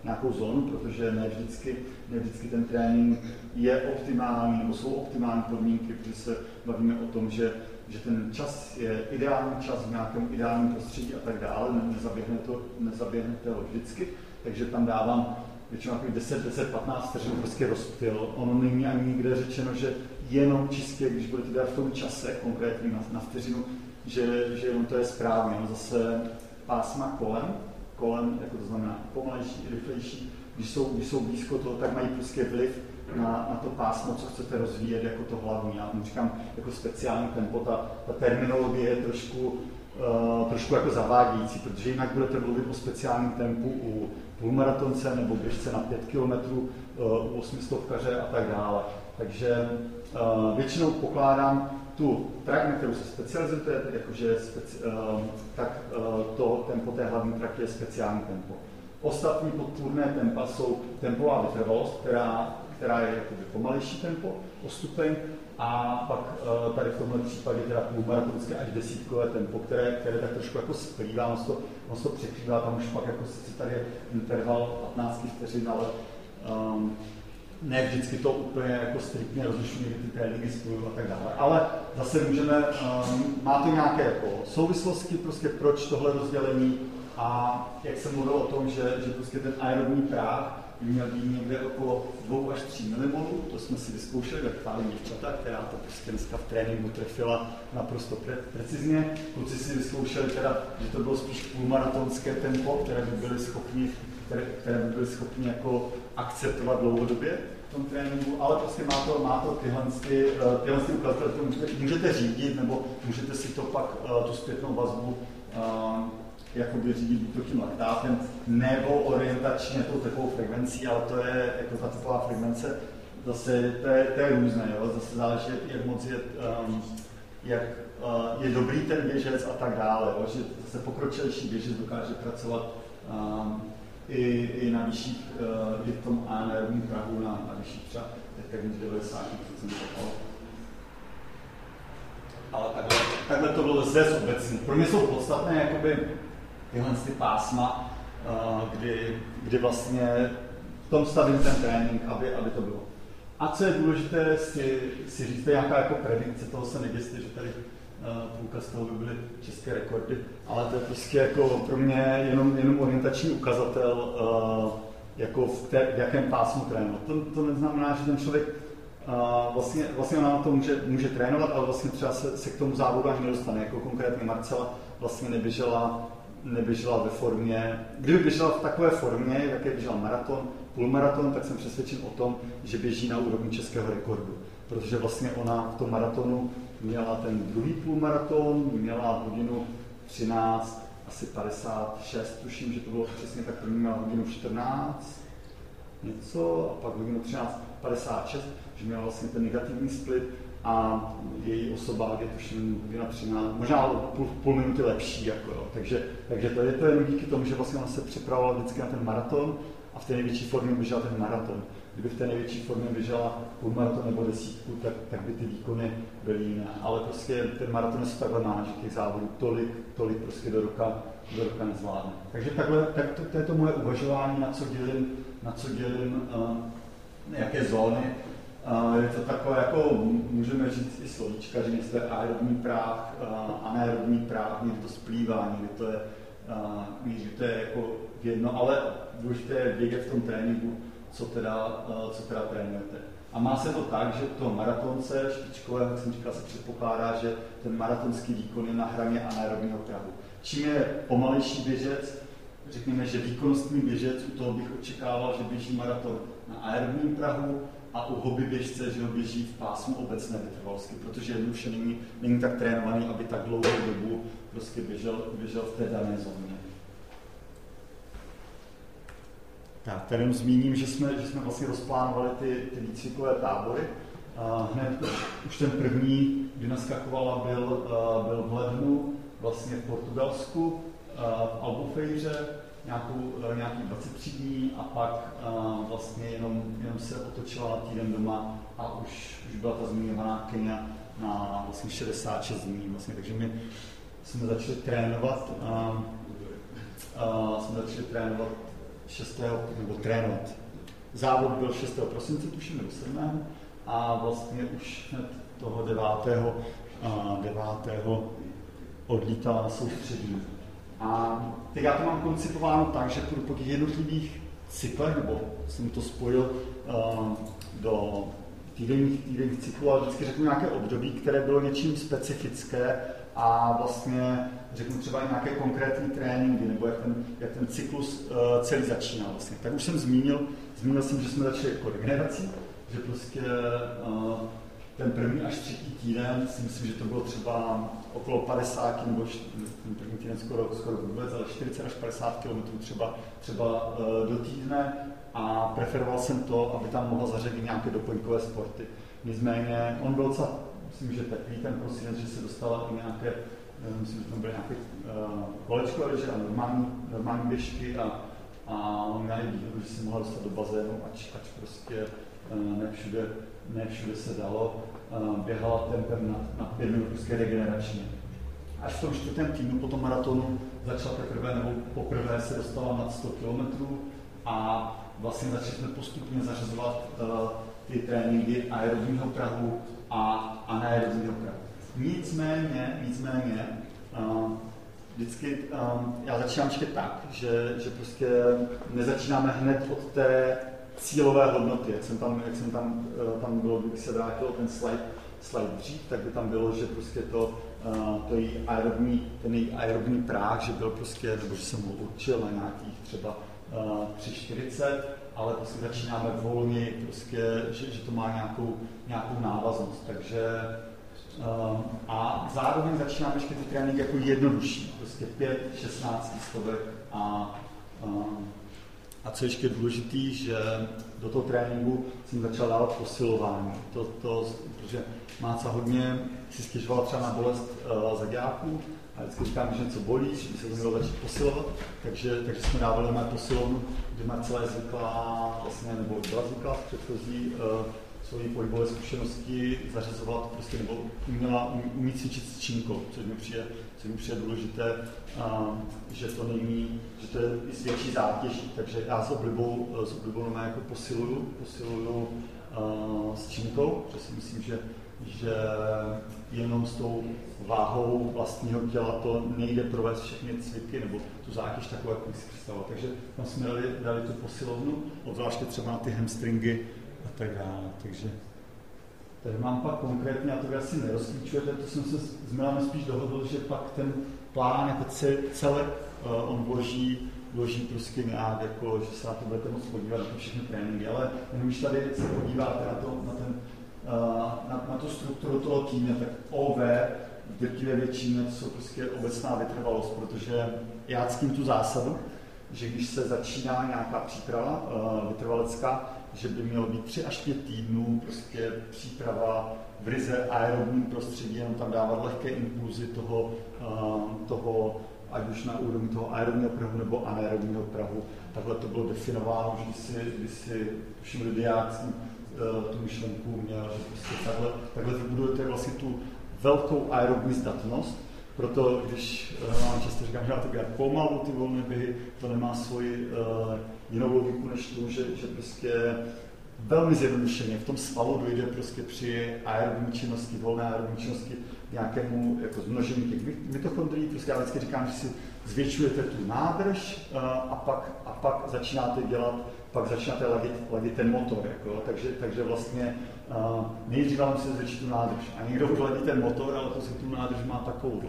nějakou zónu, protože ne vždycky, ne vždycky ten trénink je optimální, nebo jsou optimální podmínky, protože se bavíme o tom, že, že ten čas je ideální čas v nějakém ideálním prostředí a tak dále, nezaběhne to, nezaběhne to vždycky, takže tam dávám většinou 10, 10, 15 vteřin prostě rozptyl. Ono není ani nikde řečeno, že jenom čistě, když budete dělat v tom čase konkrétně na, na vteřinu, že, že jenom to je správně. No zase pásma kolem, kolem, jako to znamená pomalejší, rychlejší, když jsou, když jsou blízko toho, tak mají prostě vliv na, na to pásmo, co chcete rozvíjet jako to hlavní. Já říkám jako speciální tempo, ta, ta terminologie je trošku, uh, trošku jako zavádějící, protože jinak budete mluvit o speciálním tempu u půlmaratonce nebo běžce na 5 km, uh, u 800 a tak dále. Takže většinou pokládám tu trať, na kterou se specializujete, jakože speci, uh, tak uh, to tempo té hlavní trati je speciální tempo. Ostatní podpůrné tempa jsou tempová vytrvalost, která, která je jakoby pomalejší tempo o stupeň, a pak uh, tady v tomhle případě teda půlmaratonské až desítkové tempo, které, které tak trošku jako splývá, on to, on to překrývá, tam už pak jako sice tady je interval 15 vteřin, ale um, ne vždycky to úplně jako striktně rozlišují, ty tréninky spojují a tak dále. Ale zase můžeme, um, má to nějaké jako souvislosti, prostě proč tohle rozdělení a jak jsem mluvil o tom, že, že prostě ten aerobní práh by měl být někde okolo 2 až 3 mmol, to jsme si vyzkoušeli ve chválí děvčata, která to prostě dneska v tréninku trefila naprosto pre- precizně. Kluci si vyzkoušeli teda, že to bylo spíš půlmaratonské tempo, které by byli schopni, které, které by byli schopni jako akceptovat dlouhodobě v tom tréninku, ale prostě má to, má to tyhle, ty, eh, tyhle ty ukazatele, to můžete, můžete řídit, nebo můžete si to pak, eh, tu zpětnou vazbu uh, jakoby řídit tím laktátem, nebo orientačně tou tepovou frekvencí, ale to je jako ta tepová frekvence, zase to je, to je různé, jo? zase záleží, jak moc je, um, jak uh, je dobrý ten běžec a tak dále, jo? že zase pokročilejší běžec dokáže pracovat um, i, i na vyšších, uh, i v tom anaerobním prahu na, na vyšších třeba než 90 ale takhle, takhle to bylo lze zobecnit. Pro mě jsou podstatné jakoby tyhle ty pásma, uh, kdy, kdy vlastně v tom stavím ten trénink, aby, aby to bylo. A co je důležité si, si říct, nějaká jako predikce, toho se neděste, že tady půlka z toho by byly české rekordy, ale to je prostě jako pro mě jenom, jenom orientační ukazatel, uh, jako v, té, v jakém pásmu trénovat. To, to neznamená, že ten člověk uh, vlastně, vlastně ona na to může, může trénovat, ale vlastně třeba se, se k tomu závodu ani nedostane, jako konkrétně Marcela vlastně neběžela neběžela ve formě, kdyby běžela v takové formě, jaké běžela maraton, půlmaraton, tak jsem přesvědčen o tom, že běží na úrovni českého rekordu. Protože vlastně ona v tom maratonu měla ten druhý půlmaraton, měla hodinu 13, asi 56, tuším, že to bylo přesně tak první měla hodinu 14, něco, a pak hodinu 13, 56, že měla vlastně ten negativní split a její osoba je tuším hodina 13, možná půl, půl minuty lepší. Jako, jo. Takže, takže to je to jen díky tomu, že vlastně ona se připravovala vždycky na ten maraton a v té největší formě běžela ten maraton. Kdyby v té největší formě běžela půlmaraton nebo desítku, tak, tak by ty výkony byly jiné. Ale prostě ten maraton se takhle má, že těch závodů tolik, tolik prostě do roka, do roka nezvládne. Takže takhle, tak to, to je to moje uvažování, na co dělím, na co dělím uh, jaké zóny je to takové, jako můžeme říct i slovíčka, že někdy je aerobní práh, anaerobní práh, někdy to splývá, někdy to je, někdy to je jako jedno, ale důležité je vědět v tom tréninku, co teda, co teda trénujete. A má se to tak, že to maratonce špičkové, jak jsem říkal, se předpokládá, že ten maratonský výkon je na hraně anaerobního prahu. Čím je pomalejší běžec, řekněme, že výkonnostní běžec, u toho bych očekával, že běží maraton na aerobním prahu, a u hobby běžce, že ho běží v pásmu obecné vytrvalosti, protože jednoduše není, není tak trénovaný, aby tak dlouhou dobu prostě běžel, běžel v té dané zóně. Tak, tady zmíním, že jsme, že jsme vlastně rozplánovali ty, ty výcvikové tábory. A hned už, ten první, kdy naskakovala, byl, byl v lednu vlastně v Portugalsku, v Albufejře, nějakou, eh, nějaký 23 dní a pak uh, vlastně jenom, jenom se otočila na týden doma a už, už byla ta zmiňovaná Kenia na vlastně 66 dní. Vlastně. Takže my jsme začali trénovat, a, a jsme začali trénovat 6. nebo trénovat. Závod byl 6. prosince, tuším, nebo 7. A vlastně už toho 9. A 9. odlítala na soustředí. A teď já to mám koncipováno tak, že půjdu po těch jednotlivých cyklech, nebo jsem to spojil uh, do týdenních, týdenních cyklů, ale vždycky řeknu nějaké období, které bylo něčím specifické a vlastně řeknu třeba i nějaké konkrétní tréninky, nebo jak ten, jak ten cyklus uh, celý začíná vlastně. Tak už jsem zmínil, zmínil jsem, že jsme začali jako regenerací, že prostě uh, ten první až třetí týden, si myslím, že to bylo třeba okolo 50 nebo ten první týden skoro, skoro vůbec, ale 40 až 50 km třeba, třeba uh, do týdne a preferoval jsem to, aby tam mohl zařadit nějaké doplňkové sporty. Nicméně on byl docela, myslím, že teplý ten prosinec, že se dostala i nějaké, eh, myslím, že tam byly nějaké uh, kolečkové že a normální, normální běžky a, a on měl výhodu, že se mohl dostat do bazénu, ač, ač prostě uh, ne všude, ne všude se dalo. Uh, běhala tempem na, na pět minut prostě regeneračně. Až v tom čtvrtém týdnu po tom maratonu začala teprve, nebo poprvé se dostala nad 100 km a vlastně začali jsme postupně zařazovat uh, ty tréninky aerobního prahu a anaerobního prahu. Nicméně, nicméně, uh, vždycky um, já začínám čekat tak, že, že prostě nezačínáme hned od té cílové hodnoty, jak jsem tam, jak jsem tam, uh, tam bylo, kdyby se vrátil ten slide, slide dřív, tak by tam bylo, že prostě to, uh, to její aerobní, ten její aerobní práh, že byl prostě, nebo že jsem ho určil na nějakých třeba 3,40, ale prostě začínáme volně, prostě, že, že to má nějakou, nějakou návaznost. Takže um, a zároveň začínáme ještě ty tréninky jako jednodušší, prostě 5, 16 stovek a um, a co ještě důležité, že do toho tréninku jsem začal dávat posilování. To, to, protože Máca hodně si stěžovala třeba na bolest uh, zaďáků, a vždycky říkám, že něco bolí, že by se to mělo začít posilovat, takže, takže jsme dávali na posilovnu, kde Marcela je zvyklá, vlastně, nebo byla zvyklá v předchozí uh, svoji pohybové zkušenosti zařazovat, prostě, nebo uměla, umí cvičit s čínkou, což mi přijde, což mi přijde důležité, uh, že to není, že to je i větší zátěží, takže já s oblibou, s oblibou jako posiluju, posiluju uh, s čínkou, protože si myslím, že že jenom s tou váhou vlastního těla to nejde provést všechny cviky nebo tu zátěž takovou, jak si představoval. Takže tam jsme dali, dali tu posilovnu, obzvláště třeba na ty hamstringy a tak dále. Takže tady mám pak konkrétně, a to vy asi nerozklíčujete, to jsem se s Milanem spíš dohodl, že pak ten plán jako celé uh, on vloží, vloží prostě nějak, jako, že se na to budete moct podívat na všechny tréninky, ale když tady se podíváte na, to, na ten na, na tu strukturu toho týmu, tak OV v drtivé většině jsou prostě obecná vytrvalost, protože já ctím tu zásadu, že když se začíná nějaká příprava uh, vytrvalecká, že by mělo být 3 až 5 týdnů prostě příprava v ryze aerobním prostředí, jenom tam dávat lehké impulzy toho, uh, toho ať už na úrovni toho aerobního prahu nebo anaerobního prahu. Takhle to bylo definováno, že si, když si všim lidiák tu myšlenku měl, že prostě takhle, takhle vybudujete vlastně tu velkou aerobní zdatnost, proto když uh, vám často říkám, že máte běhat pomalu ty volné běhy, to nemá svoji uh, jinou logiku než tu, že, že prostě velmi zjednodušeně v tom svalu dojde prostě při aerobní činnosti, volné aerobní činnosti nějakému jako zmnožení těch mitochondrií. Prostě já vždycky říkám, že si zvětšujete tu nádrž uh, a, pak, a pak začínáte dělat pak začínáte ladit, ladit ten motor. Jako, takže, takže vlastně uh, nejdřív vám se zvětší tu nádrž. A někdo ladí ten motor, ale to si tu nádrž má takovou.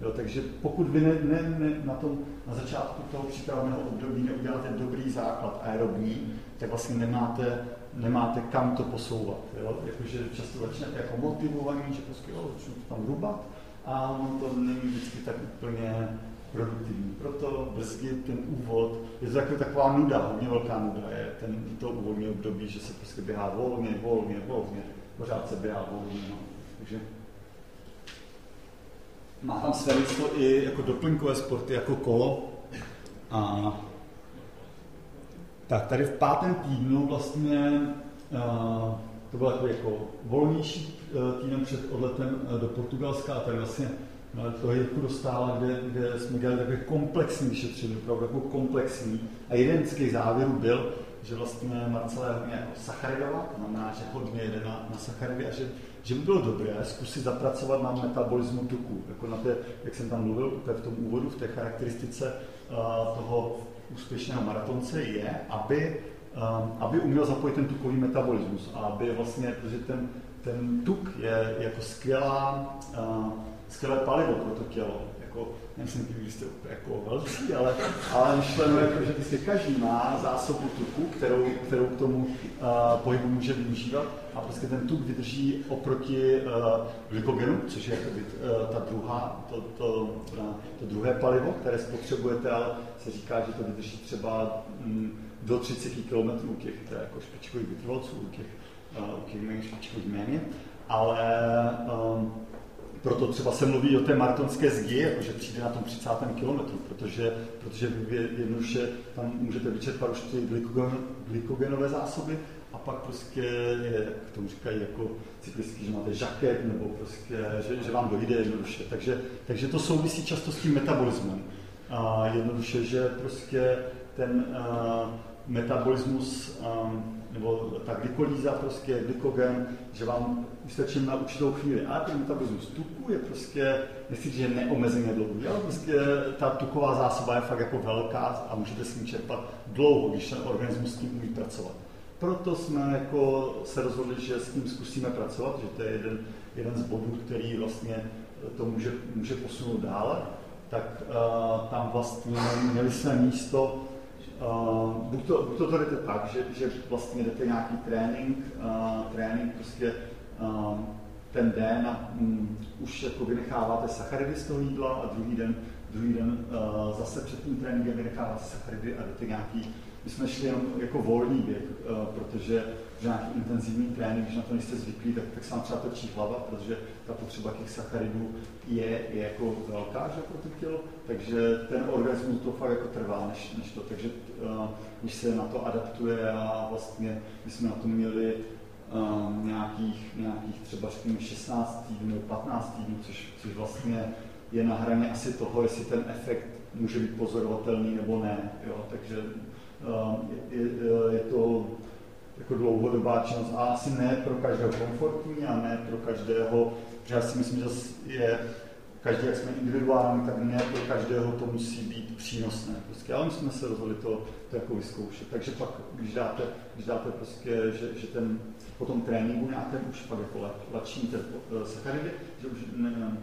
Jo, takže pokud vy ne, ne, ne, na, tom, na začátku toho přípravného období neuděláte dobrý základ aerobní, tak vlastně nemáte, nemáte kam to posouvat. Jo? Jakože často začnete jako motivovaní, že prostě jo, tam rubat, a on to není vždycky tak úplně produktivní. Proto brzdit ten úvod, je to taková, taková nuda, hodně velká nuda je ten, to úvodní období, že se prostě běhá volně, volně, volně, pořád se běhá volně. No. Takže má tam své i jako doplňkové sporty, jako kolo. A tak tady v pátém týdnu vlastně uh, to byl takový jako volnější týden před odletem do Portugalska a tady vlastně to je jako dostála, kde, kde jsme dělali takové komplexní vyšetření, opravdu jako komplexní. A jeden z těch závěrů byl, že vlastně Marcela je jako sacharidová, to znamená, že hodně jede na, na sacharidy a že, že by bylo dobré zkusit zapracovat na metabolismu tuku. Jako na té, jak jsem tam mluvil v tom úvodu, v té charakteristice uh, toho úspěšného maratonce je, aby, um, aby uměl zapojit ten tukový metabolismus a aby vlastně, protože ten, ten tuk je jako skvělá uh, skvělé palivo pro to tělo. Jako, nemyslím, že jste jako velcí, ale, ale myšleno, jako, že prostě každý má zásobu tuku, kterou, kterou k tomu uh, pohybu může využívat a prostě ten tuk vydrží oproti uh, glykogenu, což je jakoby, uh, ta druhá, to, to, to, to druhé palivo, které spotřebujete, ale se říká, že to vydrží třeba mm, do 30 km u těch jako špičkových vytrvalců, u těch, uh, těch méně špičkových méně, ale um, proto třeba se mluví o té maratonské zdi, jako že přijde na tom 30. kilometru, protože, protože jednoduše tam můžete vyčerpat už ty glykogen, glykogenové zásoby a pak prostě jak tomu říkají jako cyklistiky, že máte žaket nebo prostě, že, že vám dojde jednoduše. Takže, takže to souvisí často s tím metabolismem. A jednoduše, že prostě ten uh, metabolismus um, nebo ta glykolíza, prostě glykogen, že vám vystačí na určitou chvíli. A ten metabolismus tuku je prostě, nechci že neomezeně dlouhý, ale prostě ta tuková zásoba je fakt jako velká a můžete s ní čerpat dlouho, když ten organismus s tím umí pracovat. Proto jsme jako se rozhodli, že s tím zkusíme pracovat, že to je jeden, jeden z bodů, který vlastně to může, může posunout dále. Tak uh, tam vlastně měli jsme místo Uh, buď, to, buď to, to jdete tak, že, že vlastně jdete nějaký trénink, uh, trénink prostě uh, ten den a um, už jako vynecháváte sacharidy z toho jídla a druhý den, druhý den uh, zase před tím tréninkem vynecháváte sacharidy a jdete nějaký my jsme šli jenom jako volný běh, uh, protože nějaký intenzivní trénink, když na to nejste zvyklí, tak, tak se vám třeba točí hlava, protože ta potřeba těch sacharidů je, je jako velká že, pro to tělo, takže ten organismus to fakt jako trvá, než, než to. Takže uh, když se na to adaptuje a vlastně my jsme na to měli um, nějakých, nějakých třeba řekněme 16 týdnů, 15 týdnů, což, což vlastně je na hraně asi toho, jestli ten efekt může být pozorovatelný nebo ne. Jo? Takže je, je, je to jako dlouhodobá činnost a asi ne pro každého komfortní a ne pro každého, že já si myslím, že je každý, jak jsme individuální, tak ne pro každého to musí být přínosné. Prostě, ale my jsme se rozhodli to, to jako vyzkoušet. Takže pak, když dáte, když dáte prostě, že, že ten po tom tréninku nějakém už pak jako lačíte eh, sacharidy, že už ne, ne,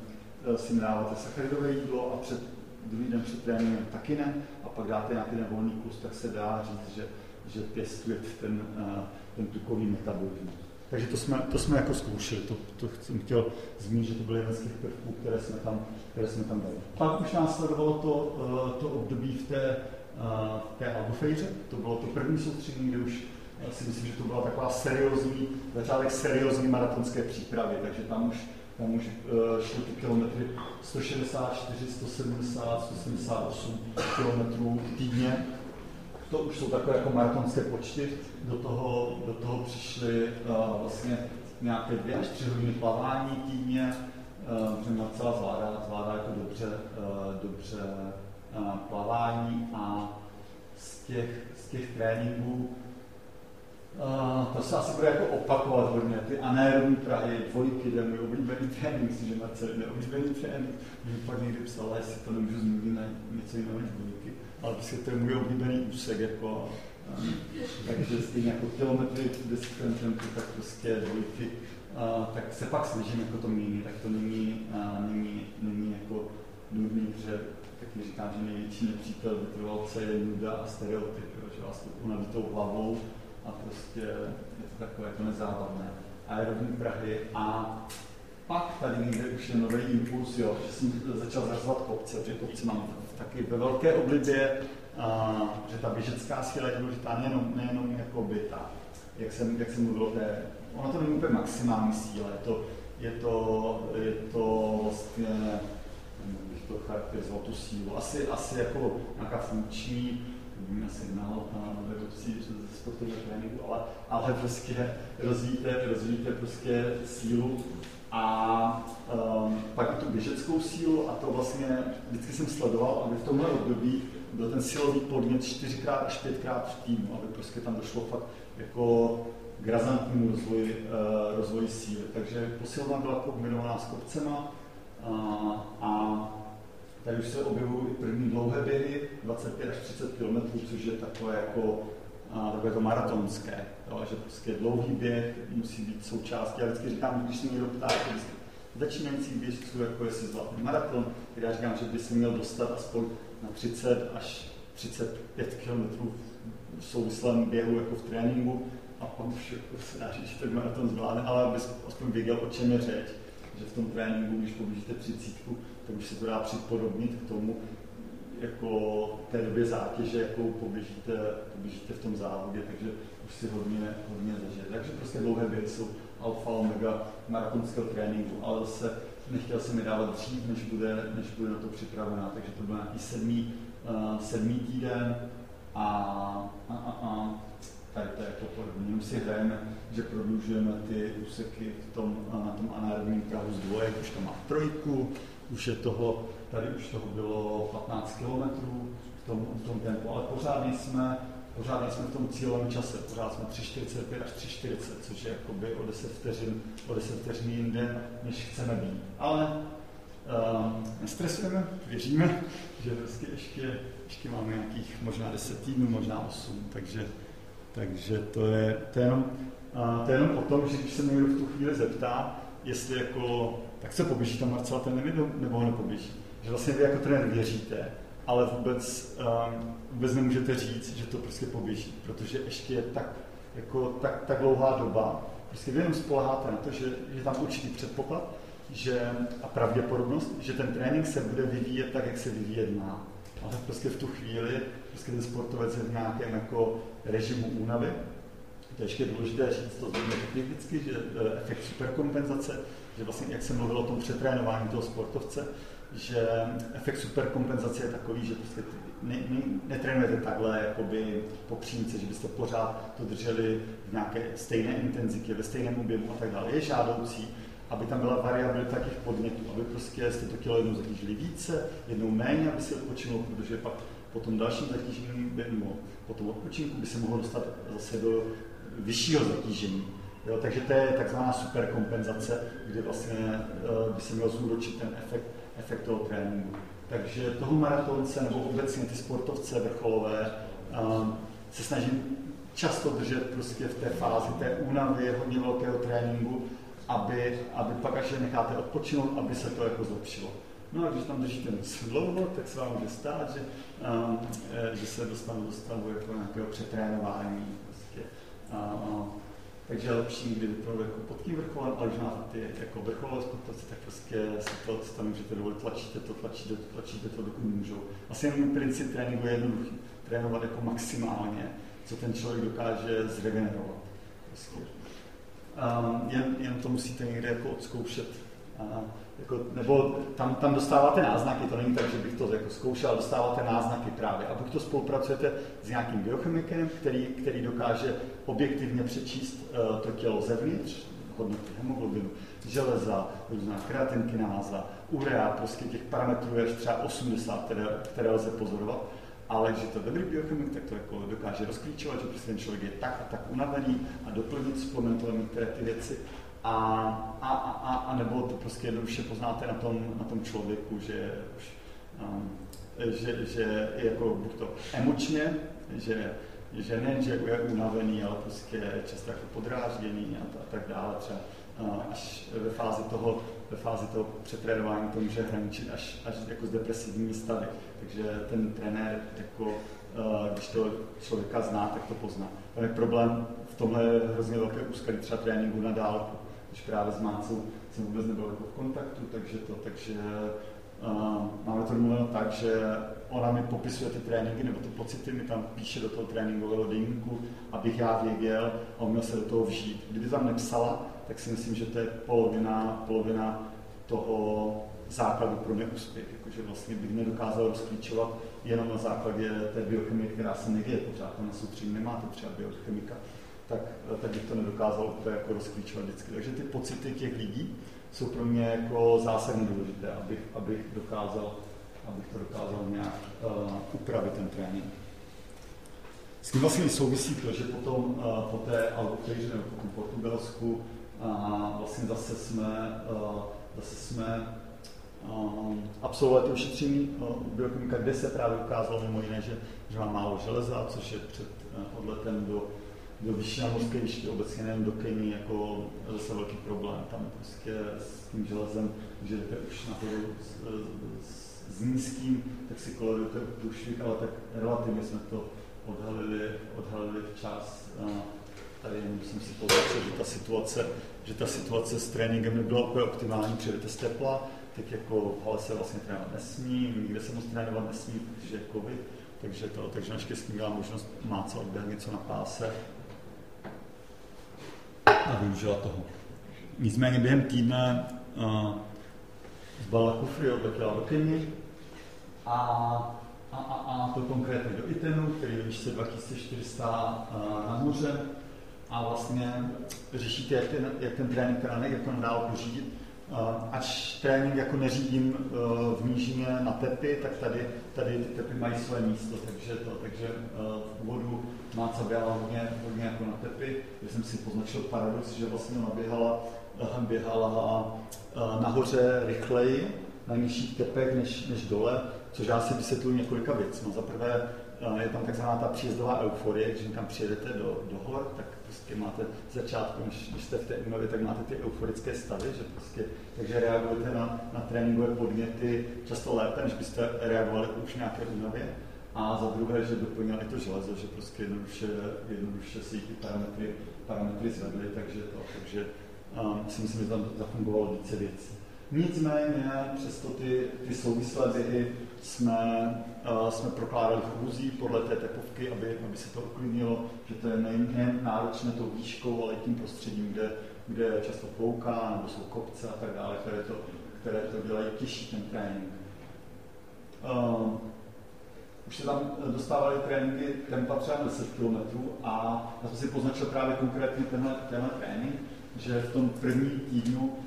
eh, si dáváte sacharidové jídlo a před, druhý den před tréninkem taky ne, pak dáte nějaký volný kus, tak se dá říct, že že pěstuje ten, eh, ten tukový metabolismus. Takže to jsme, to jsme jako zkoušeli, to, to jsem chtěl zmínit, že to byly jeden z těch prvků, které jsme tam, které jsme tam dali. Pak už následovalo to, eh, to období v té, eh, té albufejře, to bylo to první soustředění, kde už si myslím, že to byla taková seriózní, začátek seriózní maratonské přípravy, takže tam už, tam už šly ty kilometry 164, 170, 178 kilometrů týdně to už jsou takové jako maratonské počty. Do toho, do toho přišly uh, vlastně nějaké dvě až tři hodiny plavání týdně, uh, že Marcela zvládá, zvládá jako dobře, uh, dobře plavání a z těch, z těch tréninků To se asi bude jako opakovat hodně. Ty anaerobní Prahy, dvojky, je můj oblíbený trénink, myslím, že Marcel je oblíbený trénink. Mě pak někdy psal, jestli to nemůžu zmínit na něco jiného než dvojky ale prostě to je můj oblíbený úsek, jako, um, takže stejně jako kilometry descent tak prostě dvojky, uh, tak se pak snažím jako to měnit, tak to není, uh, není, není jako nudný, že taky říkám, že největší nepřítel vytrvalce je nuda a stereotyp, že vás to unaví tou hlavou a prostě je to takové jako nezábavné. Aerobní Prahy a pak tady někde už je nový impuls, jo, že jsem začal zařazovat kopce, protože kopce mám taky ve velké oblibě, a, že ta běžecká síla je důležitá nejenom, nejenom jako byta, jak jsem, jak jsem mluvil té, ono to není úplně maximální síla, je to, je to, je to vlastně, bych to charakterizoval tu sílu, asi, asi jako nějaká funkční, víme signál vedoucí ze sportovního tréninku, ale, ale prostě rozvíjíte, rozvíjíte prostě sílu a um, pak tu běžeckou sílu a to vlastně vždycky jsem sledoval, aby v tomhle období byl ten silový podnět čtyřikrát až pětkrát v týmu, aby prostě tam došlo fakt jako k razantnímu rozvoji, uh, rozvoji síly. Takže posilovna byla kombinovaná s kopcema a, a tady už se objevují první dlouhé běhy, 25 až 30 km, což je takové jako a takové to maratonské, jo, že prostě dlouhý běh musí být součástí. Já vždycky říkám, když se někdo ptá, začínajících běžců, jako jestli zvládne maraton, tak já říkám, že by se měl dostat aspoň na 30 až 35 km v souvislém běhu, jako v tréninku, a pak už jako se dá říct, že ten maraton zvládne, ale aby aspoň věděl, o čem je řeč. Že v tom tréninku, když poběžíte třicítku, tak už se to dá připodobnit k tomu, jako té době zátěže, jakou poběžíte, poběžíte v tom závodě, takže už si hodně, hodně zažije. Takže prostě dlouhé běhy jsou alfa omega maratonského tréninku, ale zase nechtěl jsem mi dávat dřív, než bude, než bude na to připravená, takže to byl nějaký sedmý, uh, sedmý týden a, a, a, a tady to je jako podobně, jenom si hrajeme, že prodlužujeme ty úseky v tom, na tom anaerobním prahu z dvojek, už to má trojku, už je toho, tady už toho bylo 15 km v tom, v tom tempu, ale pořád jsme, pořád jsme v tom cílovém čase, pořád jsme 3,45 až 3,40, což je jakoby o 10 vteřin, o 10 vteřin jinde, než chceme být. Ale uh, nestresujeme, věříme, že prostě ještě, ještě máme nějakých možná 10 týdnů, možná 8, takže, takže to je, to je jenom, to je jenom o tom, že když se někdo v tu chvíli zeptá, jestli jako tak se poběží tam Marcela ten limit, nebo ho nepoběží. Že vlastně vy jako trenér věříte, ale vůbec, um, vůbec nemůžete říct, že to prostě poběží, protože ještě je tak, jako, tak, tak dlouhá doba. Prostě vy jenom spoleháte na to, že je tam určitý předpoklad že, a pravděpodobnost, že ten trénink se bude vyvíjet tak, jak se vyvíjet má. Ale prostě v tu chvíli prostě ten sportovec je v nějakém jako režimu únavy. To je důležité říct, to vždycky, že eh, efekt superkompenzace že vlastně, jak jsem mluvil o tom přetrénování toho sportovce, že efekt superkompenzace je takový, že prostě ne, ne, netrénujete takhle jakoby po přímce, že byste pořád to drželi v nějaké stejné intenzitě, ve stejném objemu a tak dále. Je žádoucí, aby tam byla variabilita těch podnětů, aby prostě jste to tělo jednou zatížili více, jednou méně, aby si odpočinulo, protože pak po tom dalším zatížení, nebo po tom odpočinku by se mohlo dostat zase do vyššího zatížení. Jo, takže to je takzvaná superkompenzace, kdy vlastně uh, by se měl zúročit ten efekt, efekt toho tréninku. Takže toho maratonce nebo obecně ty sportovce vrcholové se snažím často držet prostě v té fázi té únavy, hodně velkého tréninku, aby, aby pak, až je necháte odpočinout, aby se to jako zlepšilo. No a když tam držíte dlouho, tak se vám může stát, že, um, že se dostanu do stavu jako nějakého přetrénování. Prostě. Uh, takže lepší, kdyby to jako pod tím vrcholem, ale když máte ty jako vrcholové sportovce, tak prostě si to, si to můžete dovolit, tlačíte to, tlačíte to, tlačíte to, dokud můžou. Asi jenom princip tréninku je jednoduchý. Trénovat jako maximálně, co ten člověk dokáže zregenerovat. Prostě. Um, jen, jen to musíte někde jako odzkoušet. Jako, nebo tam, tam dostáváte náznaky, to není tak, že bych to jako zkoušel, dostáváte náznaky právě. A buď to spolupracujete s nějakým biochemikem, který, který dokáže objektivně přečíst uh, to tělo zevnitř, hodnoty hemoglobinu, železa, různá kreatinkináza, urea, prostě těch parametrů je třeba 80, které, které lze pozorovat. Ale když je to dobrý biochemik, tak to jako dokáže rozklíčovat, že prostě ten člověk je tak a tak unavený a doplnit suplementovat některé ty věci a, a, a, a nebo to prostě jednoduše poznáte na tom, na tom člověku, že, um, že, že je jako buď to emočně, že, že ne, že je unavený, ale prostě často jako podrážděný a, a tak dále. Třeba uh, až ve fázi toho, ve fázi toho přetrénování to může hraničit až, až jako s depresivními stavy. Takže ten trenér, jako, uh, když to člověka zná, tak to pozná. Je problém v tomhle hrozně velké úskalí třeba tréninku na dálku když právě s Mácou jsem vůbec nebyl jako v kontaktu, takže to, takže uh, máme to domluveno tak, že ona mi popisuje ty tréninky nebo ty pocity mi tam píše do toho tréninkového deníku, abych já věděl a uměl se do toho vžít. Kdyby tam nepsala, tak si myslím, že to je polovina, polovina toho, základu pro neúspěch, jakože vlastně bych nedokázal rozklíčovat jenom na základě té biochemie, která se neděje pořád, tam na soustředí nemáte třeba biochemika, tak, tak bych to nedokázal úplně jako rozklíčovat vždycky. Takže ty pocity těch lidí jsou pro mě jako zásadně důležité, abych, abych, dokázal, abych to dokázal nějak uh, upravit ten trénink. S tím vlastně souvisí to, že potom uh, po té arbitráži nebo po Portugalsku uh, vlastně zase jsme, uh, zase jsme uh, absolvovali to ošetření uh, biochemika, kde se právě ukázalo mimo jiné, že, že má málo železa, což je před uh, odletem do do vyšší morské výšky, obecně nejen do Keny, jako zase velký problém. Tam prostě s tím železem, že jdete už nahoru s, s, s nízkým, tak si kolorujete průšvih, ale tak relativně jsme to odhalili, odhalili včas. Tady musím si pozvat, že ta situace, že ta situace s tréninkem nebyla úplně optimální, přijedete z tepla, teď jako v hale se vlastně trénovat nesmí, nikde se moc trénovat nesmí, protože je covid, takže, to, takže naštěstí měla možnost mácat něco na páse a využila toho. Nicméně během týdne uh, zbalila kufry, odletěla do Keni a, a, a, a to konkrétně do Itenu, který je výšce 2400 uh, nahoře a vlastně řešíte, jak ten, jak ten trénink teda jak to dál pořídit. Až trénink jako neřídím uh, v nížině na tepy, tak tady, tady ty tepy mají své místo, takže, to, takže uh, v úvodu Máca běhala hodně, hodně jako na tepy, kde jsem si poznačil paradox, že vlastně ona běhala, běhala eh, nahoře rychleji, na nižších tepech než, než dole, což já si vysvětluji několika věcí. No, za prvé eh, je tam takzvaná ta příjezdová euforie, když tam přijedete do, do hor, tak prostě máte začátku, když, když jste v té únavě, tak máte ty euforické stavy, že prostě, takže reagujete na, na tréninkové podněty často lépe, než byste reagovali už nějaké únavě. A za druhé, že doplnil i to železo, že prostě jednoduše, jednoduše si ty parametry, parametry zvedly, takže to, takže um, si myslím, že tam zafungovalo více věcí. Nicméně, přesto ty, ty souvislé běhy jsme, jsme prokládali chůzí podle té tepovky, aby, aby se to uklidnilo, že to je nejen náročné tou výškou, ale i tím prostředím, kde, kde často plouká, nebo jsou kopce a tak dále, které to, které to dělají těžší ten trénink. Uh, už se tam dostávaly tréninky tempa třeba 10 km a já jsem si poznačil právě konkrétně tenhle, tenhle trénink, že v tom prvním týdnu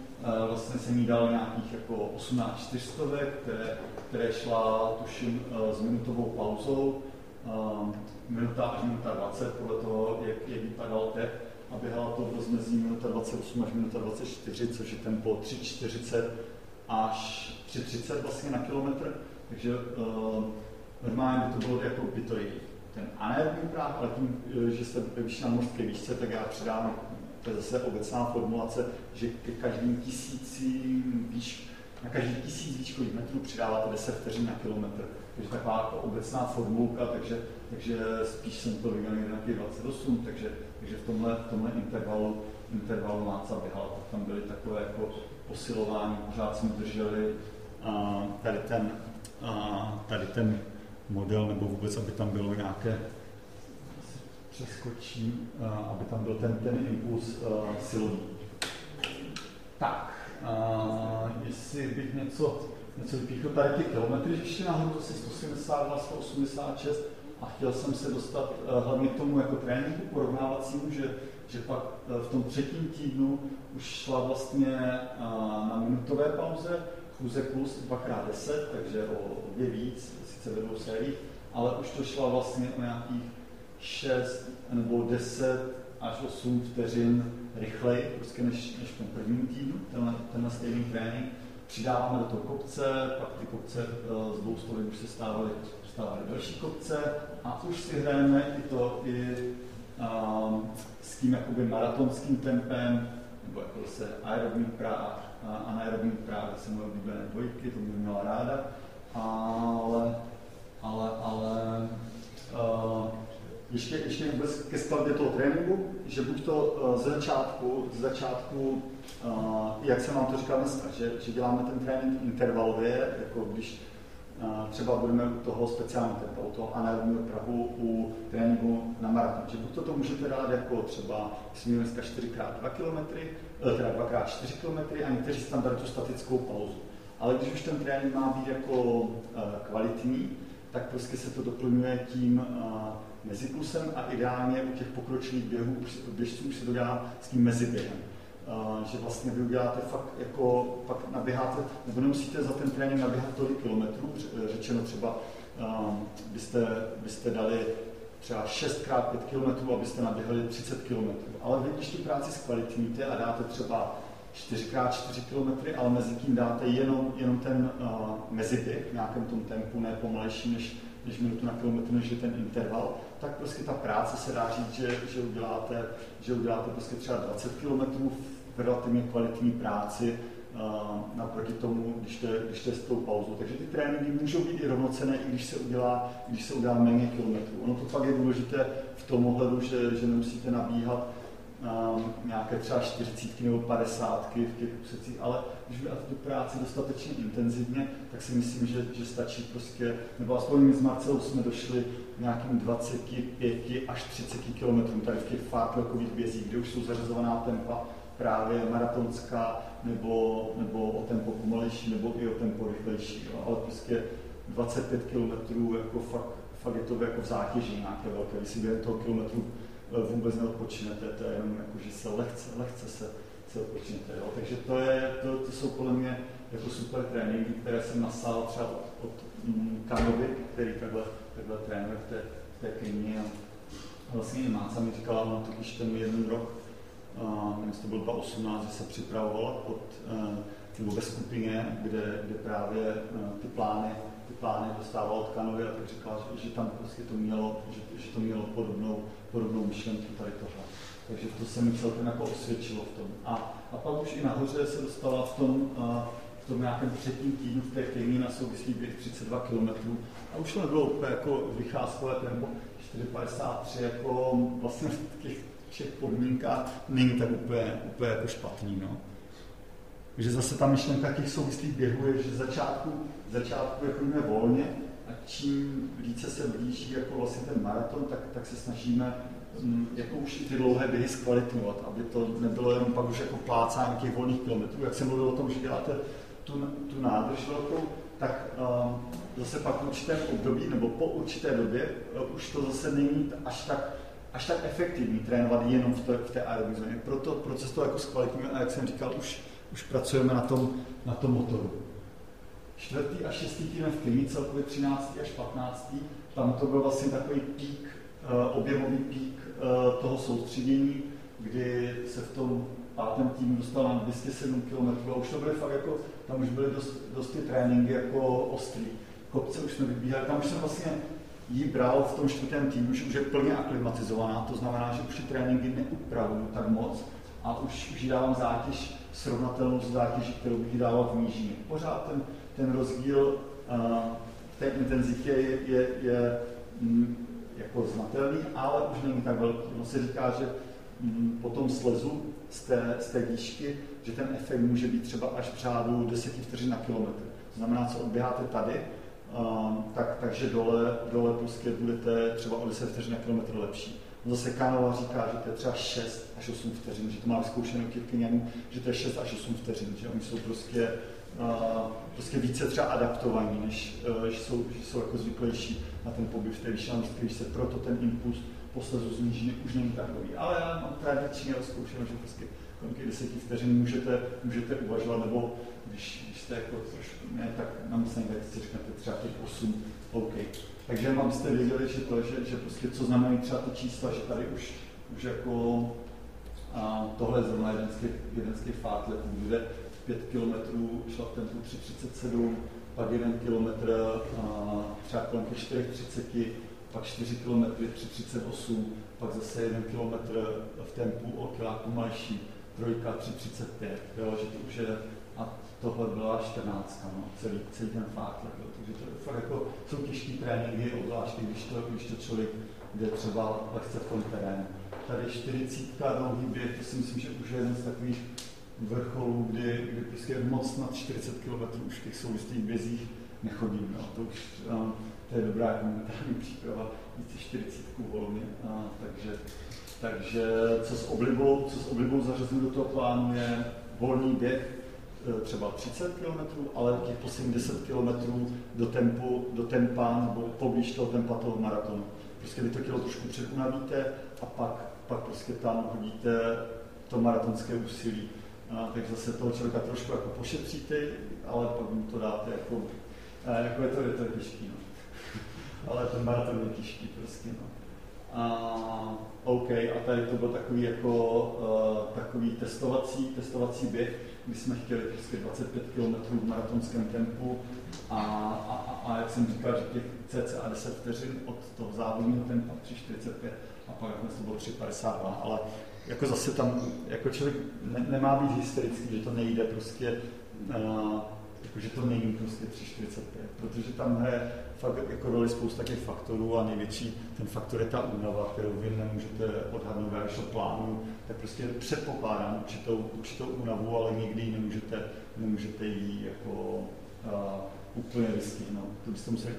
vlastně jsem jí dal nějakých jako 18 čtyřstovek, které, které šla tuším uh, s minutovou pauzou, uh, minuta až minuta 20, podle toho, jak, jak vypadal tep a běhala to v rozmezí minuta 28 až minuta 24, což je tempo 3,40 až 3,30 vlastně na kilometr. Takže uh, normálně by to bylo jako by to ten anaerobní práh, ale tím, eh, že jste vyšší na mořské výšce, tak já přidám, to je zase obecná formulace, že ke každým tisícím výš, na každý tisíc výškových metrů přidáváte 10 vteřin na kilometr. Takže taková jako obecná formulka, takže, takže spíš jsem to viděl na 28, takže, takže v tomhle, v tomhle intervalu, intervalu Máca běhala, tak tam byly takové jako posilování, pořád jsme drželi uh, tady ten, uh, tady ten model, nebo vůbec, aby tam bylo nějaké přeskočí, aby tam byl ten, ten impuls uh, silový. Tak, uh, jestli bych něco, něco vypíchl, tady ty kilometry, že ještě nahoru zase 172, 186 a chtěl jsem se dostat hlavně k tomu jako tréninku porovnávacímu, že, že pak v tom třetím týdnu už šla vlastně na minutové pauze, chůze plus 2x10, takže o dvě víc, sice ve dvou sériích, ale už to šlo vlastně o nějakých 6 nebo 10 až 8 vteřin rychleji, prostě než, než v tom prvním týdnu, tenhle, tenhle stejný trénink. Přidáváme do toho kopce, pak ty kopce uh, z dvou stovek už se stávaly, stávaly další kopce a už si hrajeme i to i uh, s tím jakoby maratonským tempem, nebo jako se aerobní práh, anaerobní práh, se moje oblíbené dvojky, to bych měla ráda, ale ale, ale uh, ještě, ještě vůbec ke stavbě toho tréninku, že buď to uh, ze začátku, ze začátku uh, jak jsem vám to říkal dneska, že, že děláme ten trénink intervalově, jako když uh, třeba budeme u toho speciálního tempa, u toho anaerobního prahu, u tréninku na maraton. Že buď to, to můžete dát jako třeba, jsme dneska 4x2 km, teda 2x4 km a někteří si tam dali tu statickou pauzu. Ale když už ten trénink má být jako kvalitní, tak prostě se to doplňuje tím meziplusem a ideálně u těch pokročilých běhů, běžců se to dělá s tím meziběhem. že vlastně vy uděláte fakt jako, pak naběháte, nebo nemusíte za ten trénink naběhat tolik kilometrů, řečeno třeba byste, byste dali třeba 6x5 km, abyste naběhali 30 km. Ale vy, když tu práci zkvalitníte a dáte třeba 4x4 km, ale mezi tím dáte jenom, jenom ten uh, meziběh v nějakém tom tempu, ne pomalejší než, než minutu na kilometr, než je ten interval, tak prostě ta práce se dá říct, že, že uděláte, že uděláte prostě třeba 20 km v relativně kvalitní práci, naproti tomu, když je, když je s tou pauzou. Takže ty tréninky můžou být i rovnocené, i když se udělá, když se udělá méně kilometrů. Ono to pak je důležité v tom ohledu, že, že nemusíte nabíhat um, nějaké třeba 40 nebo 50 v těch úsecích, ale když uděláte tu práci dostatečně intenzivně, tak si myslím, že, že stačí prostě, nebo aspoň my s Marcelou jsme došli nějakým 25 až 30 km tady v těch fartlekových bězích, kde už jsou zařazovaná tempa právě maratonská, nebo, nebo o tempo pomalejší, nebo i o tempo rychlejší. Jo. Ale prostě 25 km jako fakt, fakt je to jako v zátěži nějaké velké. Když si během toho kilometru eh, vůbec neodpočinete, to je jenom jako, že se lehce, lehce se, se odpočinete. Jo. Takže to, je, to, to jsou podle mě jako super tréninky, které jsem nasál třeba od, od mm, Kanovy, který takhle, takhle trénuje v té, v té Keni. A vlastně i Máca mi říkala, no když ten jeden rok uh, to byl 2018, že se připravoval pod, uh, nebo ve skupině, kde, kde právě uh, ty plány ty plány dostával od Kanovy a tak říkal, že, že tam prostě to mělo, že, že to mělo podobnou, podobnou myšlenku tady tohle. Takže to se mi celkem jako osvědčilo v tom. A, a pak už i nahoře se dostala v tom, uh, tom nějakém třetím týdnu v té Keni na souvislý běh 32 km a už to nebylo úplně jako vycházkové tempo 4,53, jako vlastně v těch všech podmínkách není tak úplně, úplně jako špatný. No. Že zase ta myšlenka těch souvislých běhů je, že začátku, začátku je volně a čím více se blíží jako vlastně ten maraton, tak, tak se snažíme mm, jako už ty dlouhé běhy zkvalitňovat, aby to nebylo jenom pak už jako plácání těch volných kilometrů. Jak jsem mluvil o tom, že děláte tu, tu nádrž velkou, tak um, zase pak v určitém období nebo po určité době uh, už to zase není až tak až tak efektivní trénovat jenom v, té, v té aerobní zóně. Proto proces to jako zkvalitňujeme a jak jsem říkal, už, už pracujeme na tom, na tom motoru. Čtvrtý a šestý týden v Kyni, celkově 13. až 15. Tam to byl vlastně takový pík, uh, objemový pík uh, toho soustředění, kdy se v tom pátém týmu dostal na 207 km a už to byly fakt jako, tam už byly dost, dost ty tréninky jako ostrý. Kopce už jsme vybíhali, tam už jsem vlastně ji bral v tom čtvrtém týmu, že už je plně aklimatizovaná, to znamená, že už ty tréninky neupravuju tak moc a už, už jí dávám zátěž srovnatelnou s zátěží, kterou bych dával v nížině. Pořád ten, ten rozdíl uh, v té intenzitě je, je, je mm, jako znatelný, ale už není tak velký. Ono se říká, že mm, po tom slezu z té, z té výšky, že ten efekt může být třeba až v řádu 10 vteřin na kilometr. To znamená, co odběháte tady, um, tak, takže dole, dole prostě budete třeba o 10 vteřin na kilometr lepší. Zase Kanova říká, že to je třeba 6 až 8 vteřin, že to má vyzkoušeno Kyňanů, že to je 6 až 8 vteřin, že oni jsou prostě, uh, prostě více třeba adaptovaní, než uh, že, jsou, že jsou jako zvyklejší na ten pobyt v té výši když se proto ten impuls poslezu zníží, už není takový. Ale já mám tradičně zkoušeno, že prostě kolem 10 vteřin můžete, můžete uvažovat, nebo když, když jste jako trošku ne tak namocný, tak si řeknete třeba těch 8, OK. Takže mám jste věděli, že to, že, že prostě co znamená třeba ty čísla, že tady už, už jako a tohle zrovna jeden z těch, jeden z těch kde 5 km šla v tempu 3,37, pak 1 km třeba kolem 4,30, pak 4 km 3,38, pak zase 1 km v tempu o kiláku malší, trojka 3,35, jo, že to už je, a tohle byla 14, no, celý, celý ten fakt, jo, takže to je fakt jako, jsou těžký tréninky, obzvlášť když to, když to člověk jde třeba lehce v tom terénu. Tady 40 dlouhý běh, to si myslím, že už je jeden z takových vrcholů, kdy, kdy prostě moc nad 40 km už v těch souvislých bězích nechodím. No. To už um, to je dobrá komentární příprava, více 40 volně, a, takže takže co s oblibou, co s oblibou zařazuju do toho plánu je volný běh, e, třeba 30 km, ale těch posledních 10 km do, tempu, do tempa nebo poblíž toho tempa toho maratonu. Prostě vy to kilo trošku předunavíte a pak, pak prostě tam hodíte to maratonské úsilí. A, tak zase toho člověka trošku jako pošetříte, ale pak mu to dáte jako, a, jako je to, je to těžký, no. ale ten maraton je těžký prostě, no. A, OK, a tady to byl takový jako uh, takový testovací, testovací běh, kdy jsme chtěli prostě 25 km v maratonském tempu a, a, a, jak jsem říkal, že těch cca 10 vteřin od toho závodního tempa 3,45 a pak to bylo 3,52, ale jako zase tam, jako člověk ne, nemá být hysterický, že to nejde prostě, uh, jako že to není prostě 3,45, protože tam je fakt jako roli spousta těch faktorů a největší ten faktor je ta únava, kterou vy nemůžete odhadnout ve vašem plánu, tak prostě předpokládám určitou, určitou únavu, ale nikdy ji nemůžete, nemůžete jí jako uh, úplně vystihnout. To byste museli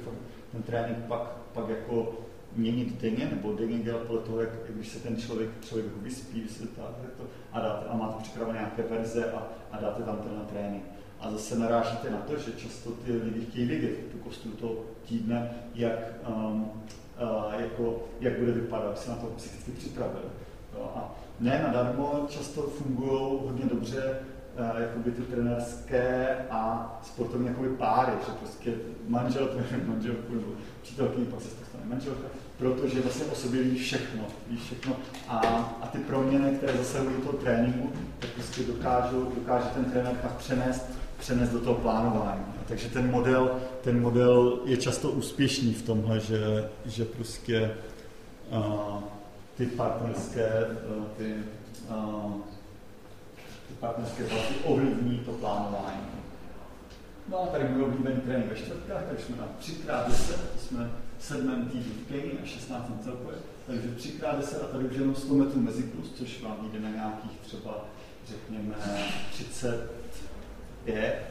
ten trénink pak, pak jako měnit denně, nebo denně dělat podle toho, jak, když se ten člověk, člověk vyspí, vysvětláte to a, dáte, a máte připravené nějaké verze a, a dáte tam ten trénink. A zase narážíte na to, že často ty lidi chtějí vidět tu kostru toho týdne, jak, um, uh, jako, jak bude vypadat, se na to psychicky připravili. A ne nadarmo často fungují hodně dobře uh, jakoby ty trenérské a sportovní jakoby páry, že prostě manžel trénuje manželku nebo přítelkyni, pak se stane manželka, protože vlastně o sobě ví všechno, ví všechno a, a ty proměny, které zasahují do toho tréninku, tak prostě dokážou, dokáže ten trenér tak přenést přenést do toho plánování. Takže ten model, ten model je často úspěšný v tomhle, že, že prostě uh, ty partnerské, ty, uh, ty partnerské vazby ovlivní to plánování. No a tady byl oblíbený trénink ve čtvrtkách, takže jsme na 3x10, jsme sedmém týdnu v Keni a 16 celkově, takže 3x10 a tady už jenom 100 metrů meziklus, což vám jde na nějakých třeba, řekněme, 30 5,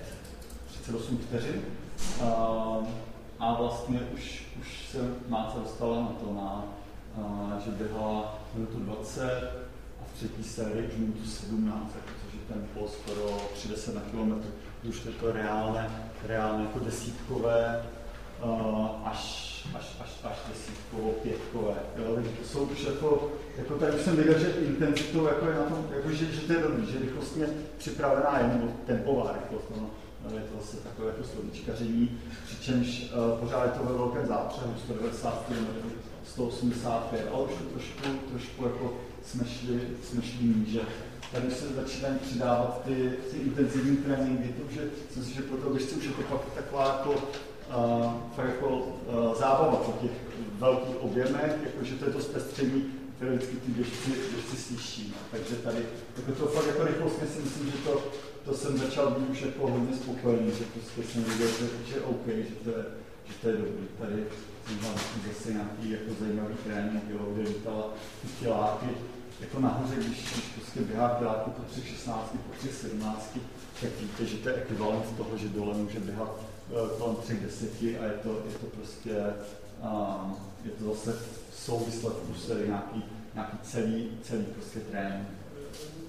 38 vteřin. A vlastně už, už se Máca dostala na to, na, že běhala minutu 20 a v třetí sérii už minutu 17, což je ten pol skoro 30 na kilometr. Už je to reálné, reálné jako desítkové až až, až, až desítkovo, pětkové. Takže to jsou už jako, jako tady jsem viděl, že intenzitou jako je na tom, jako, že, že to je dobrý, že rychlostně připravená je, nebo tempová rychlost, no, no, je to zase takové jako slovíčkaření, přičemž uh, pořád je to ve velkém zápřehu, 190 km, 185, ale už to trošku, trošku jako jsme šli, jsme šli níže. Tady se začínají přidávat ty, ty intenzivní tréninky, to už je, myslím si, že pro to běžce už je to pak taková jako fakt jako uh, zábava po těch velkých objemech, jakože to je to zpestření, které vždycky ty běžci, běžci slyší. Takže tady, jako to fakt jako rychlostně si myslím, že to, to jsem začal být už jako hodně spokojený, že prostě jsem viděl, že, že OK, že to je, že to je dobrý. Tady jsem mal zase nějaký jako zajímavý trénink, jo, kde vítala ty těláky, jako nahoře, když, když prostě běhá těláky po 3.16, po 3.17, tak víte, že to je ekvivalent toho, že dole může běhat Eh, kolem 3 deseti a je to, je to prostě, um, je to zase souvisle v nějaký, nějaký celý, celý prostě trénink.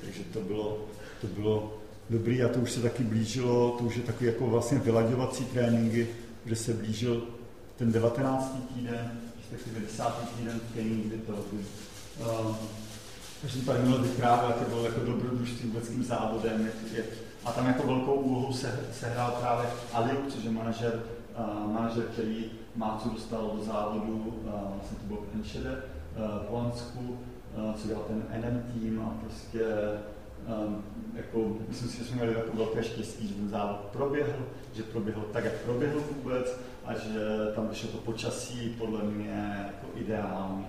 Takže to bylo, to bylo dobrý a to už se taky blížilo, to už je takový jako vlastně vylaďovací tréninky, že se blížil ten 19. týden, respektive 10. týden v Kenii, kdy to kdy, um, takže tady měl vyprávět, to bylo jako dobrodružství vůbec závodem, jak, jak a tam jako velkou úlohu se, sehrál právě Aliu, což je manažer, uh, manažer, který Mácu dostal do závodu, uh, vlastně to bylo v Enschede, uh, v Holandsku, uh, co dělal ten NM tým a prostě um, jako, myslím si, že jsme měli jako velké štěstí, že ten závod proběhl, že proběhl tak, jak proběhl vůbec a že tam vyšlo to počasí podle mě jako ideální.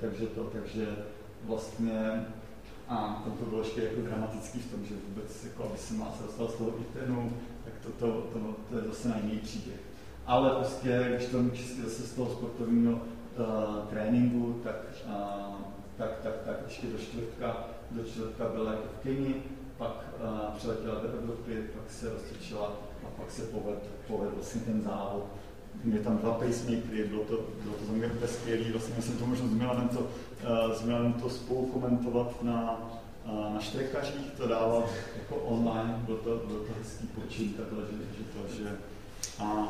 takže to, takže vlastně a to bylo ještě jako dramatický v tom, že vůbec, jako, aby se má se dostal z toho ITENu, tak to, to, to, to je zase na jiný příběh. Ale prostě, když to čistě zase z toho sportovního uh, tréninku, tak, uh, tak, tak, tak ještě do čtvrtka, do čtvrtka byla jako v Keni, pak uh, přiletěla do Evropy, pak se rozcvičila a pak se povedl, povedl vlastně ten závod mě tam dva pacemakery, bylo to, bylo to za mě úplně skvělé, vlastně jsem to s Milanem to, uh, s Milanem to spolu komentovat na, na štrekařích to dávat jako online, byl to, byl to hezký počin, takhle, že, že to, že a,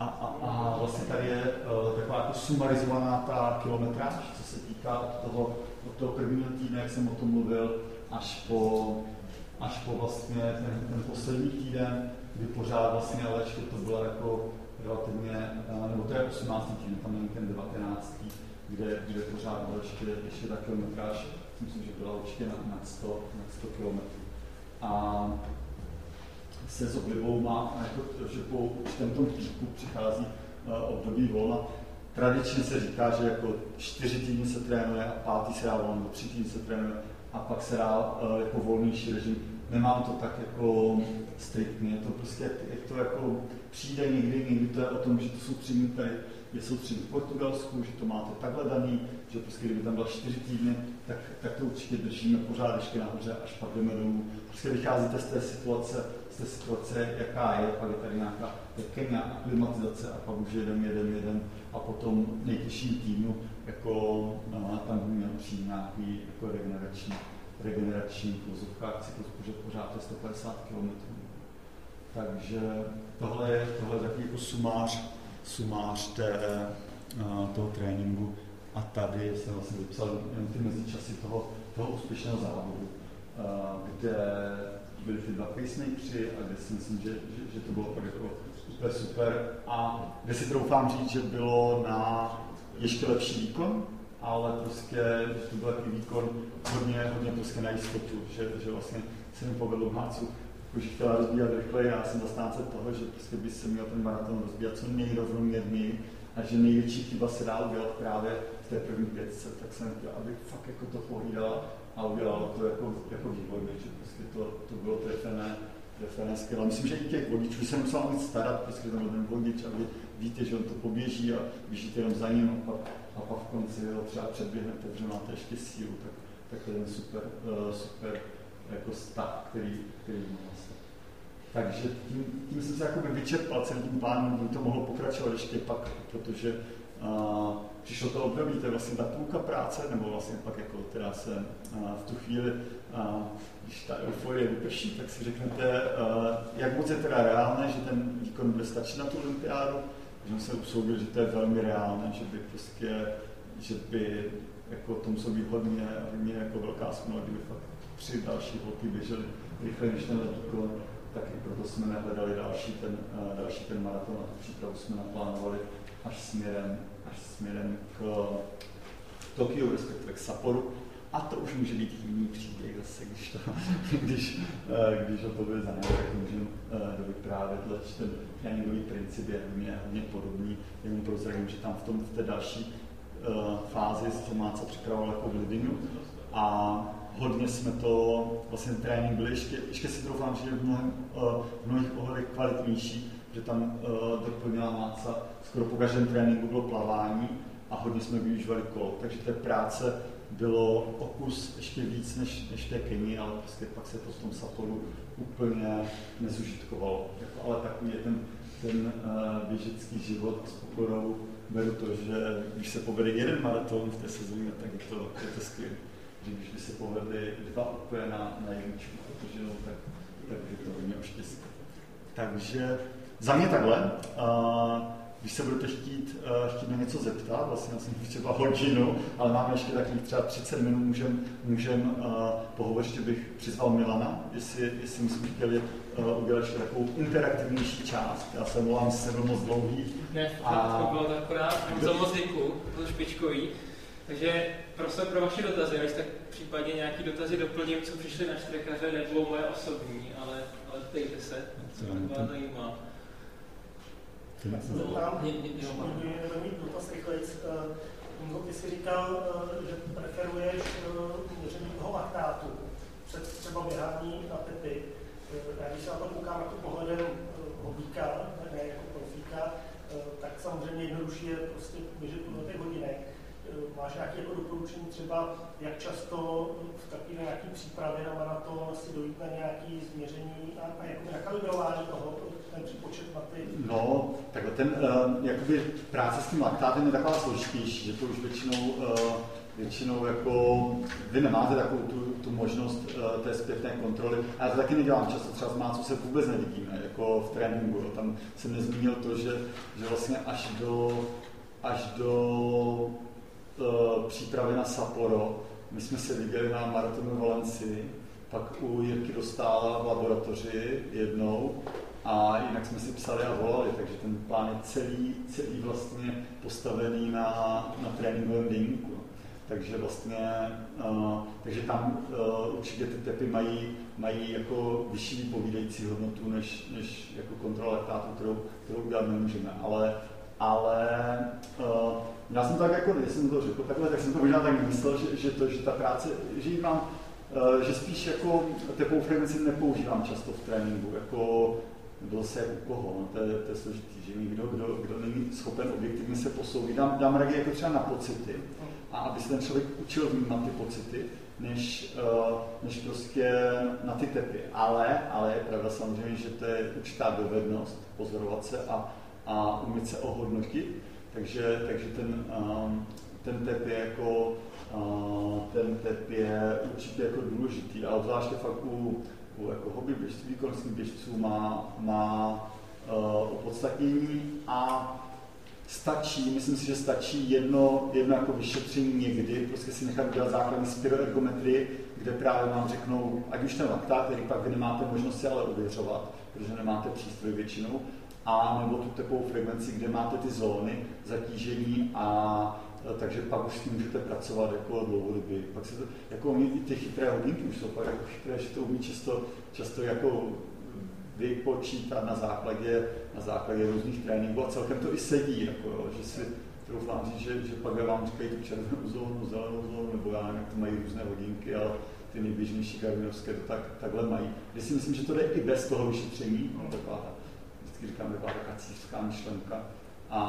a, a, a vlastně tady je uh, taková jako sumarizovaná ta kilometráž, co se týká od toho, od toho prvního týdne, jak jsem o tom mluvil, až po, až po vlastně ten, ten poslední týden, kdy pořád vlastně, ale to bylo jako relativně, uh, nebo to je 18. týden, tam není ten 19 kde, kde pořád byla ještě, ještě ta kilometráž, myslím, že byla určitě nad, nad 100, nad 100 km. A se s oblibou má, jako, že po určitém tom píku přichází uh, období volna. Tradičně se říká, že jako čtyři týdny se trénuje a pátý se dá volno, tři týdny se trénuje a pak se dá uh, jako volnější režim. Nemám to tak jako striktně, je to prostě, jak to jako přijde někdy, někdy to je o tom, že to jsou tři tady je soustředit v Portugalsku, že to máte takhle daný, že prostě kdyby tam byla čtyři týdny, tak, tak to určitě držíme pořád ještě nahoře, až pak jdeme dolů. Prostě vycházíte z té situace, z té situace, jaká je, pak je tady nějaká Kenia, aklimatizace a pak už jeden, jeden, jeden a potom nejtěžším týdnu, jako no, tam by měl přijít nějaký jako regenerační, regenerační kluzovkách cyklus, protože pořád je 150 km. Takže tohle je, tohle takový jako sumář sumář té, eh, toho tréninku. A tady jsem vlastně vypsal jen ty mezičasy toho, toho úspěšného závodu, eh, kde byly ty dva pacemakeri a kde si myslím, že, že, že to bylo jako super, super. A kde si troufám říct, že bylo na ještě lepší výkon, ale prostě, že to byl takový výkon hodně, hodně prostě na jistotu, že, že vlastně se mi povedlo v Hácu už chtěla rozbíhat rychleji, já jsem zastánce toho, že prostě by se měl ten maraton rozbíhat co nejrovnoměrněji a že největší chyba se dá udělat právě v té první pětce, tak jsem chtěl, aby fakt jako to pohlídala a udělala to jako, jako výborně, že prostě to, to bylo trefené, trefené skvěle. Myslím, že i těch vodičů se musel nic starat, prostě ten ten vodič a vy víte, že on to poběží a běžíte jenom za ním a pak, a pak v konci ho třeba předběhnete, že máte ještě sílu, tak, tak to je super, uh, super jako stav, který, který má takže tím, tím jsem se jakoby vyčerpal celým tím plánem, by to mohlo pokračovat ještě pak, protože uh, přišlo to období, to je vlastně ta půlka práce, nebo vlastně pak jako teda se uh, v tu chvíli, uh, když ta euforie vyprší, tak si řeknete, uh, jak moc je teda reálné, že ten výkon bude stačit na tu olympiádu, že jsem se usoudil, že to je velmi reálné, že by prostě, že by jako to muselo být hodně, jako velká smůla, kdyby fakt tři další holky běžely rychle, než ten výkon tak i proto jsme nehledali další ten, uh, další ten maraton a tu přípravu jsme naplánovali až směrem, až směrem k Tokiu, respektive k Saporu. A to už může být jiný příběh zase, když, to, když, uh, když o to bude zájem, tak můžeme uh, dovyprávět, leč ten tréninkový princip je hodně, hodně podobný, jenom prozradím, že tam v, tom, v té další fázi se Máca připravoval jako v Lidinu a hodně jsme to, vlastně ten trénink byl ještě, ještě si troufám, že je v, mnohem, eh, v mnohých ohledech kvalitnější, že tam uh, doplnila máca, skoro po každém tréninku bylo plavání a hodně jsme využívali kolo, takže té práce bylo okus ještě víc než, než té Keni, ale prostě pak se to v tom Saporu úplně nezužitkovalo. Jako, ale takový je ten, ten uh, běžecký život s pokorou. Beru to, že když se povede jeden maraton v té sezóně, tak je to, je to skvělé když by se povedly dva úplně na, na jedničku, protože no, tak, tak je to hodně o štěstí. Takže za mě takhle. Uh, když se budete chtít, uh, chtít na něco zeptat, vlastně já jsem třeba hodinu, ale máme ještě takových třeba 30 minut, můžem, můžem uh, pohovořit, že bych přizval Milana, jestli, jestli my jsme chtěli uh, udělat ještě takovou interaktivnější část. Já se volám, že jsem byl moc dlouhý. Ne, a... to bylo akorát, za moc děkuju, to špičkový. Takže prostor pro vaše dotazy, než tak případně nějaký dotazy doplním, co přišli na štrekaře, nebo moje osobní, ale, ale ptejte se, co vás zajímá. Zeptám, budeme mít dotaz rychlejc. Ingo, ty jsi říkal, že preferuješ měření toho laktátu před třeba běhání na tepy. Já když se na to koukám jako pohledem hobíka, ne jako profíka, tak samozřejmě jednodušší je prostě běžet podle těch hodinek máš nějaké jako doporučení třeba, jak často v takové nějaké přípravě na maraton si dojít na nějaké změření a, a jako nakalibrování toho, ten připočet na ty? No, takhle ten, uh, jakoby práce s tím laktátem je taková složitější, že to už většinou uh, většinou jako vy nemáte takovou tu, tu možnost uh, té zpětné kontroly. A já to taky nedělám často, třeba s Mácou se vůbec nevidíme, jako v tréninku. Tam jsem nezmínil to, že, že vlastně až do, až do přípravy na Sapporo, my jsme se viděli na maratonu Valencii, pak u Jirky dostála v laboratoři jednou a jinak jsme si psali a volali, takže ten plán je celý, celý vlastně postavený na, na tréninkovém deníku. Takže vlastně, uh, takže tam uh, určitě ty tepy mají, mají jako vyšší povídající hodnotu, než, než jako kontrola laktátu, kterou, kterou udělat nemůžeme. Ale, ale uh, já jsem tak jako, když jsem to řekl takhle, tak jsem to možná tak myslel, že, že, to, že ta práce, že jí mám, uh, že spíš jako tepovou frekvenci nepoužívám často v tréninku, jako bylo se u koho, no, to, je, to je složitý, že někdo, kdo, kdo není schopen objektivně se posoudit, dám, dám raději jako třeba na pocity, a aby se ten člověk učil vnímat ty pocity, než, uh, než prostě na ty tepy. Ale, ale je pravda samozřejmě, že to je určitá dovednost pozorovat se a, a umět se ohodnotit, takže, takže ten, um, ten tep je jako uh, ten tep je určitě jako důležitý, ale zvláště fakt u, u jako hobby běžců, výkonnostních běžců má, má uh, opodstatnění a stačí, myslím si, že stačí jedno, jedno jako vyšetření někdy, prostě si nechat udělat základní spiroergometrii, kde právě vám řeknou, ať už ten laktát, který pak vy nemáte možnost si ale ověřovat, protože nemáte přístroj většinou, a nebo tu tepovou frekvenci, kde máte ty zóny zatížení a e, takže pak už s tím můžete pracovat jako dlouhodobě. Pak se to, jako oni, ty chytré hodinky už jsou pak jako chytré, že to umí často, často jako vypočítat na základě, na základě různých tréninků a celkem to i sedí, jako, jo, že si troufám říct, že, že pak vám říkají tu červenou zónu, zelenou zónu, nebo já nevím, jak to mají různé hodinky, ale ty nejběžnější garminovské to tak, takhle mají. Já si myslím, že to jde i bez toho vyšetření, no, taková ta, vždycky říkám, taková ta cířská myšlenka. A,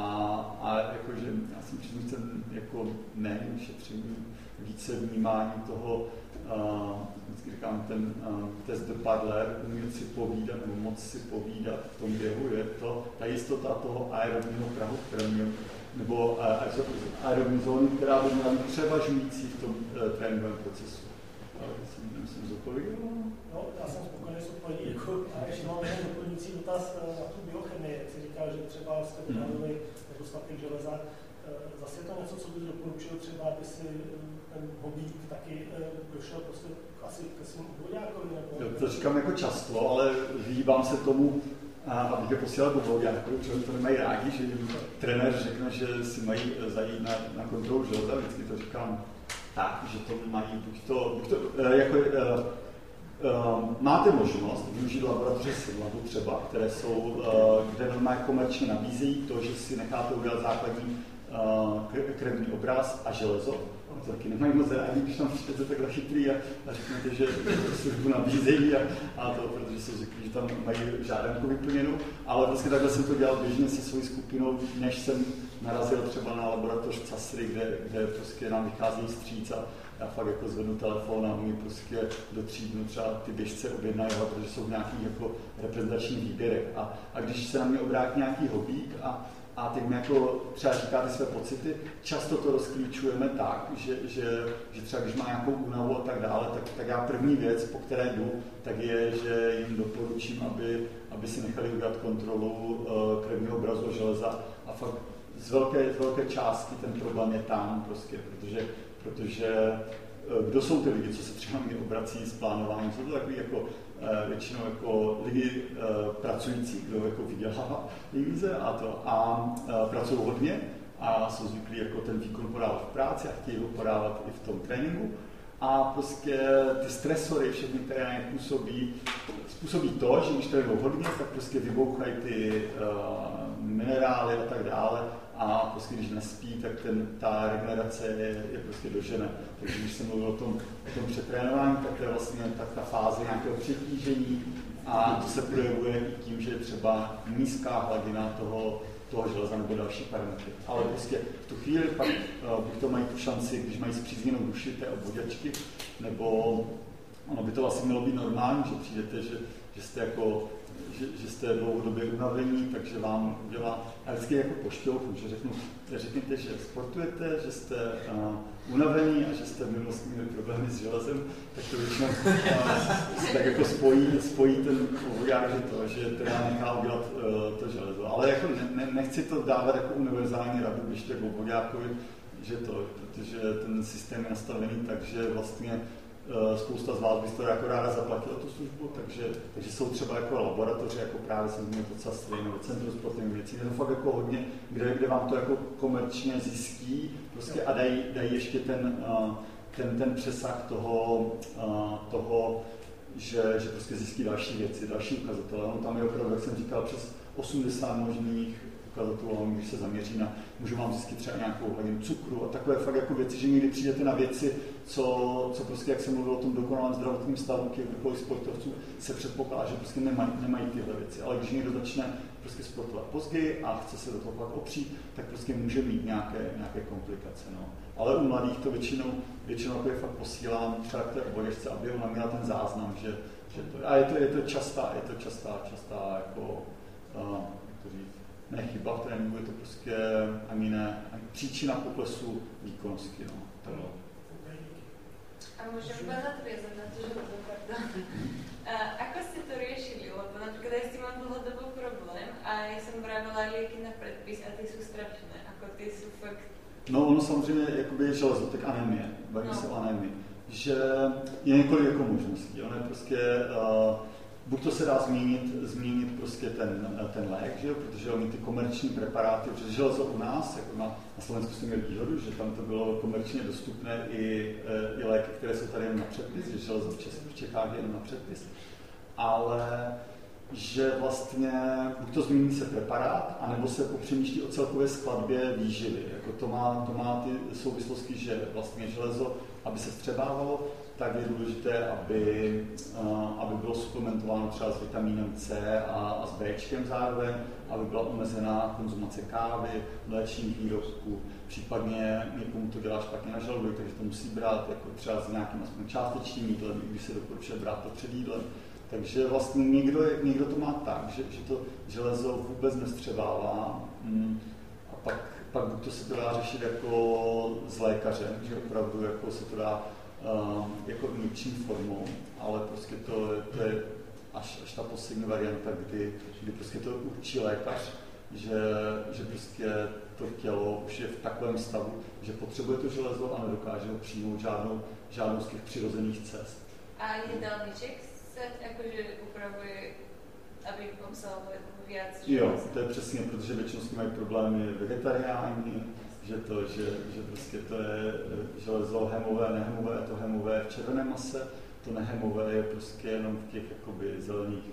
a jakože já jsem příznivcem jako ne vyšetření, více vnímání toho, uh, vždycky říkám, ten uh, test de Padler, umět si povídat nebo moc si povídat v tom běhu, je to ta jistota toho aerobního prahu, měl, nebo uh, aerobní zóny, která by měla být převažující v tom uh, tréninkovém procesu. Ale jsem zodpověděl. No, já jsem spokojený s odpovědí. Jako, a ještě mám jeden doplňující dotaz na tu biochemii. Jak jsi říkal, že třeba jste odhalili nedostatek železa. Zase je to něco, co bys doporučil třeba, aby si ten hobík taky došel prostě asi ke svým obvodákovi? Nebo... To říkám jako často, ale vyhýbám se tomu, abych je posílal do obvodáků, protože to nemají rádi, že jim trenér řekne, že si mají zajít na, na kontrolu železa, vždycky to říkám tak, že to mají buď to, buď to jako, Uh, máte možnost využít laboratoře Sidlabu třeba, které jsou, kde normálně komerčně nabízejí to, že si necháte udělat základní krevní obraz a železo. To taky nemají moc rádi, když tam přijdete takhle chytrý a, a řeknete, že, službu nabízejí a, a to, protože si řekli, že tam mají žádanku vyplněnou. Ale vlastně takhle jsem to dělal běžně se svojí skupinou, než jsem narazil třeba na laboratoř CASRY, kde, kde prostě nám vychází stříc a já fakt jako zvednu telefon a oni prostě do tří dnů třeba ty běžce objednají, protože jsou v nějakých jako reprezentačních výběrech. A, a když se na mě obrátí nějaký hobík a, a teď mi jako třeba říkáte své pocity, často to rozklíčujeme tak, že, že, že třeba když má nějakou únavu a tak dále, tak, tak já první věc, po které jdu, tak je, že jim doporučím, aby, aby si nechali udělat kontrolu uh, krevního obrazu železa. A fakt z velké, z velké části ten problém je tam prostě, protože protože eh, kdo jsou ty lidi, co se třeba mě obrací s plánováním, jsou to takový jako eh, většinou jako lidi eh, pracující, kdo jako vydělává peníze a to a pracují hodně a jsou zvyklí jako ten výkon podávat v práci a chtějí ho podávat i v tom tréninku. A prostě ty stresory, všechny, které na působí, způsobí to, že když trénují hodně, tak prostě vybouchají ty uh, minerály a tak dále a prostě když nespí, tak ten, ta regenerace je, je prostě dožena. Takže když jsem mluvil o tom, o tom přetrénování, tak to je vlastně tak ta fáze nějakého přetížení a to se projevuje i tím, že je třeba nízká hladina toho, toho železa nebo další parametry. Ale prostě v tu chvíli pak uh, to mají tu šanci, když mají zpřízněnou duši té obvoděčky, nebo ono by to vlastně mělo být normální, že přijdete, že, že jste jako že, že jste dlouhodobě unavení, takže vám udělá, a vždycky jako pošťouchu, že řeknu, řekněte, že sportujete, že jste uh, unavení a že jste v minulosti měli problémy s železem, tak to většinou uh, tak jako spojí, spojí ten voják, že to, že teda nechá udělat uh, to železo. Ale jako ne, ne, nechci to dávat jako univerzální radu, když to vojákovi, že to, protože ten systém je nastavený tak, že vlastně spousta z vás byste jako ráda zaplatila tu službu, takže, takže jsou třeba jako laboratoře, jako právě jsem zmínil to CASTRY nebo Centrum sportovních věcí, je to fakt jako hodně, kde, kde vám to jako komerčně zjistí prostě a dají, dají ještě ten, eh, ten, ten přesah toho, eh, toho že, že prostě zjistí další věci, další ukazatele. No, tam je opravdu, jak jsem říkal, přes 80 možných ukazatelů, když se zaměří na, můžu vám zjistit třeba nějakou hladinu cukru a takové fakt jako věci, že někdy přijdete na věci, co, co prostě, jak jsem mluvil o tom dokonalém zdravotním stavu vrcholových sportovců, se předpokládá, že prostě nemají, nemají tyhle věci. Ale když někdo začne prostě sportovat později a chce se do toho pak opřít, tak prostě může mít nějaké, nějaké komplikace. No. Ale u mladých to většinou, většinou jako je fakt posílám třeba k té oboježce, aby ona měla ten záznam, že, že to, a je to, je to častá, je to častá, častá jako, uh, ne chyba v tréninku, je to prostě ani ne, ani příčina poklesu výkonnosti. No. Tohle. A môžem iba nadviazať na to, že pardon. A ako ste to riešili? Lebo napríklad ja s tým mám dlhodobo problém a ja som vravila lieky na predpis a ty sú strašné. Ako ty sú fakt... No ono samozřejmě jakoby železo, tak anemie, bavíme no. se o anemii, že je několik jako možností. Ono je prostě uh, buď to se dá změnit, změnit prostě ten, ten lék, že jo? protože oni ty komerční preparáty, protože železo u nás, jako na, na Slovensku jsme měli výhodu, že tam to bylo komerčně dostupné i, e, i léky, které jsou tady jen na předpis, že železo v, Česku, v Čechách je jen na předpis, ale že vlastně buď to změní se preparát, anebo se popřemýšlí o celkové skladbě výživy. Jako to, má, to má ty souvislosti, že vlastně železo, aby se střebávalo, tak je důležité, aby, aby bylo suplementováno třeba s vitamínem C a, a s B zároveň, aby byla omezená konzumace kávy, mléčných výrobků, případně někomu to dělá špatně na žaludek, takže to musí brát jako třeba s nějakým aspoň částečným jídlem, i když se doporučuje brát to před jídlem. Takže vlastně někdo, někdo to má tak, že, že to železo vůbec nestřebává. Mm, a pak, pak buď to se to dá řešit jako s lékařem, že opravdu jako se to dá jako injekční formou, ale prostě to, to je až, až ta poslední varianta, kdy, kdy prostě to určí lékař, že, že prostě to tělo už je v takovém stavu, že potřebuje to železo a nedokáže ho přijmout žádnou, žádnou z těch přirozených cest. A jídelníček se jakože upravuje, aby obsahoval víc Jo, to je přesně, protože většinou s tím mají problémy vegetariáni, že to, že, že prostě to je železo hemové, nehemové, to hemové je v červené mase, to nehemové je prostě jenom v těch jakoby zelených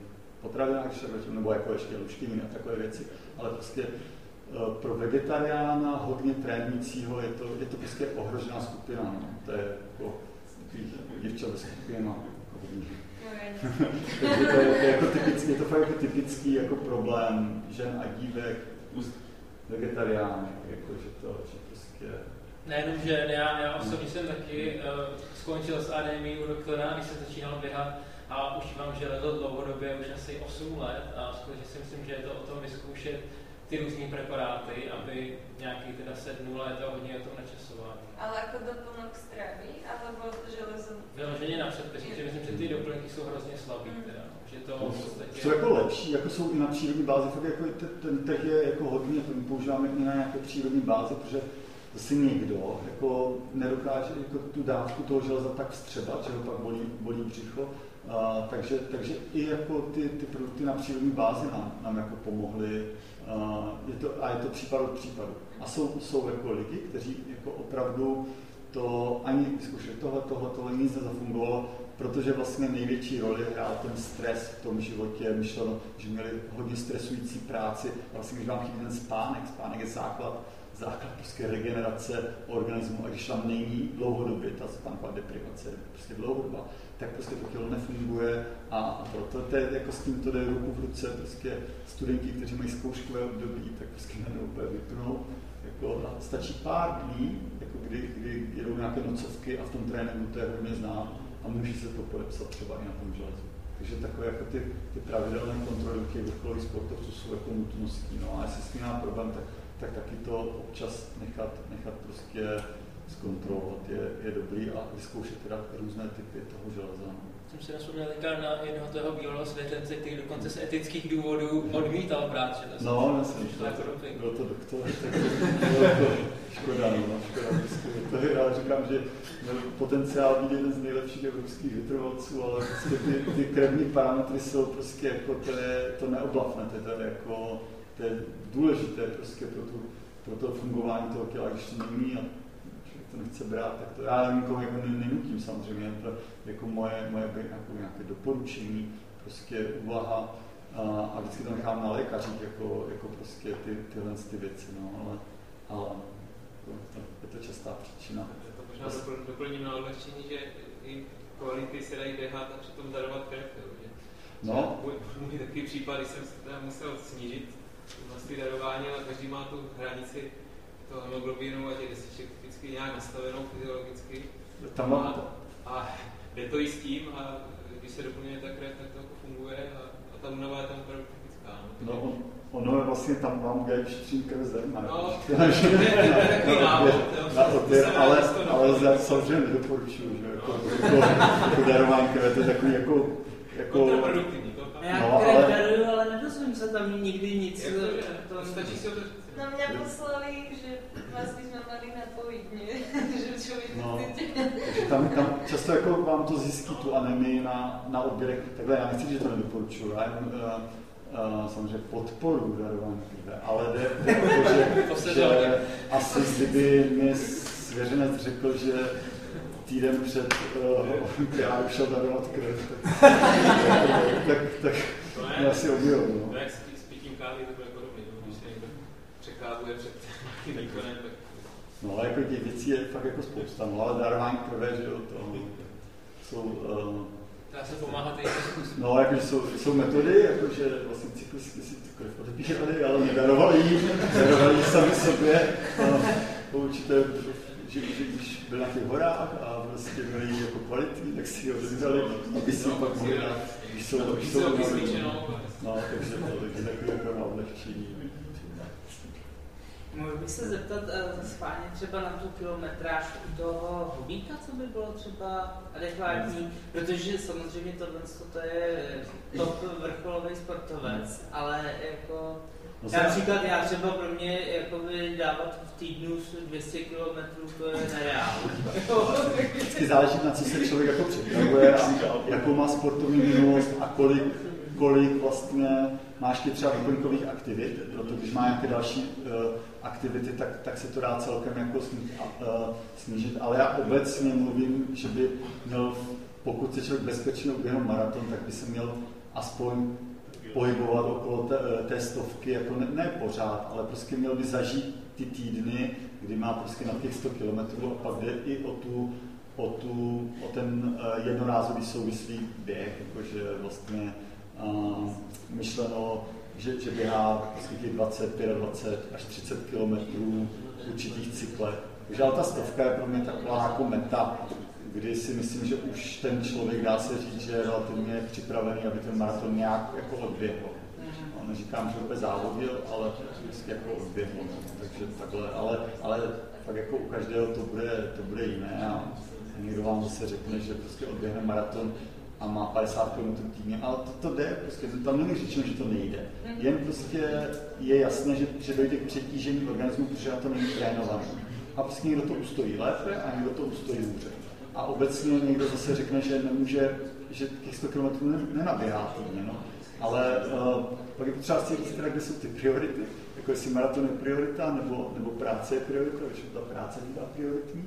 potravinách, nebo jako ještě luštěniny a takové věci, ale prostě eh, pro vegetariána hodně trénujícího je to, je to prostě ohrožená skupina. No. To je jako děvčat ve skupině hodně. Takže to je, to je, jako typický, je to fakt jako typický jako problém žen a dívek, vegetariány, jako, že to, že prostě... Nejenom, že já, já osobně jsem taky uh, skončil s ADMI u doktora, když jsem začínal běhat a užívám železo dlouhodobě, už asi 8 let a skutečně si myslím, že je to o tom vyzkoušet ty různé preparáty, aby nějaký teda sednul a je to hodně o tom načasování. Ale jako doplnok stravy, alebo železo? Vyloženě na předpis, protože myslím, že ty doplňky jsou hrozně slabý. Mm. Teda že to v podstatě... Jsou jako lepší, jako jsou i na přírodní bázi, fakt jako ten, trh je jako hodně, používáme i na nějaké přírodní bázi, protože zase někdo jako nedokáže jako tu dávku toho železa tak vstřebat, že ho pak bolí, bolí břicho, a, takže, takže i jako ty, ty produkty na přírodní bázi nám, nám jako pomohly. A je to, a je to případ od případu. A jsou, jsou jako lidi, kteří jako opravdu to ani zkoušeli tohle, tohle, tohle nic nezafungovalo, protože vlastně největší roli hrál ten stres v tom životě, myšleno, že měli hodně stresující práci, vlastně když vám chybí ten spánek, spánek je základ, základ prostě regenerace organismu. A když tam není dlouhodobě ta spánková deprivace, prostě dlouhodobá, tak prostě to tělo nefunguje. A, a proto to je, jako s tím to jde ruku v ruce, prostě studenti, kteří mají zkouškové období, tak prostě na úplně vypnou, jako, stačí pár dní, jako kdy, kdy jedou nějaké nocovky a v tom tréninku to je hodně znám a může se to podepsat třeba i na tom železu. Takže takové jako ty, ty pravidelné kontroly těch vrcholových sportovců jsou jako nutností. No a jestli s tím má problém, tak, tak taky to občas nechat, nechat prostě zkontrolovat je, je dobrý a vyzkoušet teda různé typy toho železa. No jsem si naspomenul teďka na jednoho toho bývalého svěřence, který dokonce z etických důvodů odmítal brát že to No, jasně, to, jako byl to doktor, tak to, škoda, no, škoda, prostě, to já říkám, že měl potenciál být jeden z nejlepších evropských vytrvalců, ale prostě ty, ty krevní parametry jsou prostě jako, to je, to neoblavné, to je jako, to je důležité prostě pro, tu, pro to fungování toho těla, když to není a to nechce brát, tak to já nikomu jako nenutím samozřejmě, to jako moje, moje jako nějaké doporučení, prostě úvaha a, a vždycky to nechám na lékařích, jako, jako prostě ty, tyhle ty věci, no, ale, ale jako to, je to častá příčina. To možná doplním na odlehčení, že i kvality se dají běhat a přitom darovat krev, že? No. Můj takový případ, když jsem musel snížit množství darování, ale každý má tu hranici toho hemoglobinu, ať je 10 geneticky nějak nastavenou fyziologicky. Tam a, a jde to i s tím, a když se doplňuje ta krev, tak to jako funguje a, a ta únava je tam opravdu typická. No, no ono je vlastně tam mám gejštří krev zem. No, to je takový návod. Na odběr, ale, ale samozřejmě nedoporučuju, že jako, no. jako, jako darování krev, to je takový jako jako... Kontraproduktivní. Já no, jako ale... daruju, ale nedozvím se tam nikdy nic. Jako, to, to, stačí si otevřít No mě poslali, že vás bychom mali napojit, ne? že člověk no, tam, tam často jako vám to zjistí tu anemii na, na odběrech. Takhle já nechci, že to nedoporučuju, já jen, uh, uh, samozřejmě podporu darování krve, ale jde, jde o to, že, že asi kdyby mi svěřenec řekl, že týden před uh, já už šel darovat krev, tak, tak, tak, tak mě asi objel. No. To jak s pitím kávy, to bude podobně, když se někdo překávuje před výkonem, tak No ale jako těch věcí je fakt jako spousta, no ale darování krve, že jo, to jsou... Uh, Dá se pomáhat i No, jakože jsou, jsou metody, jakože vlastně cyklisti si tu krev odebírali, ale nedarovali ji, darovali ji sami sobě. Po určité, že, že když byl na těch horách a prostě měli jako kvalitní, tak si ho odebírali, aby si pak mohli když jsou, když jsou, no, takže to, takže takové jako na odlehčení. Mohl bych se zeptat uh, spáně třeba na tu kilometráž u toho hobíka, co by bylo třeba adekvátní, protože samozřejmě tohle to je top vrcholový sportovec, ale jako No Například já třeba pro mě jakoby dávat v týdnu 200 km to je. Vždycky záleží na co se člověk jako připravuje a jakou má sportovní minulost a kolik, kolik vlastně máš ty třeba doplňkových aktivit, protože když má nějaké další uh, aktivity, tak, tak se to dá celkem jako uh, snížit. Ale já obecně mluvím, že by měl, pokud se člověk bezpečně uběhnout maraton, tak by se měl aspoň pohybovat okolo té, eh, té stovky, jako ne, ne pořád, ale prostě měl by zažít ty týdny, kdy má prostě na těch 100 kilometrů a pak jde i o tu, o, tu, o ten uh, jednorázový souvislý běh, jakože vlastně uh, myšleno, že, že běhá prostě těch 20, 25 až 30 kilometrů v určitých cyklech. Takže ale ta stovka je pro mě taková jako meta, kdy si myslím, že už ten člověk, dá se říct, že je relativně připravený, aby ten maraton nějak jako odběhl. No, neříkám, že by závodil, ale prostě jako odběhl. No. Takže takhle, ale, ale tak jako u každého to bude, to bude jiné a někdo vám zase řekne, že prostě odběhne maraton a má 50 km týdně, ale to, to jde, prostě tam není řečeno, že to nejde. Jen prostě je jasné, že, že dojde k přetížení organismu, protože na to není trénovaný. A prostě někdo to ustojí lépe a někdo to ustojí hůře. A obecně někdo zase řekne, že nemůže, že těch 100 km nenaběhá týdně, no. Ale uh, pak je potřeba si říct, kde jsou ty priority, jako jestli maraton je priorita, nebo, nebo práce je priorita, když ta práce bývá prioritní.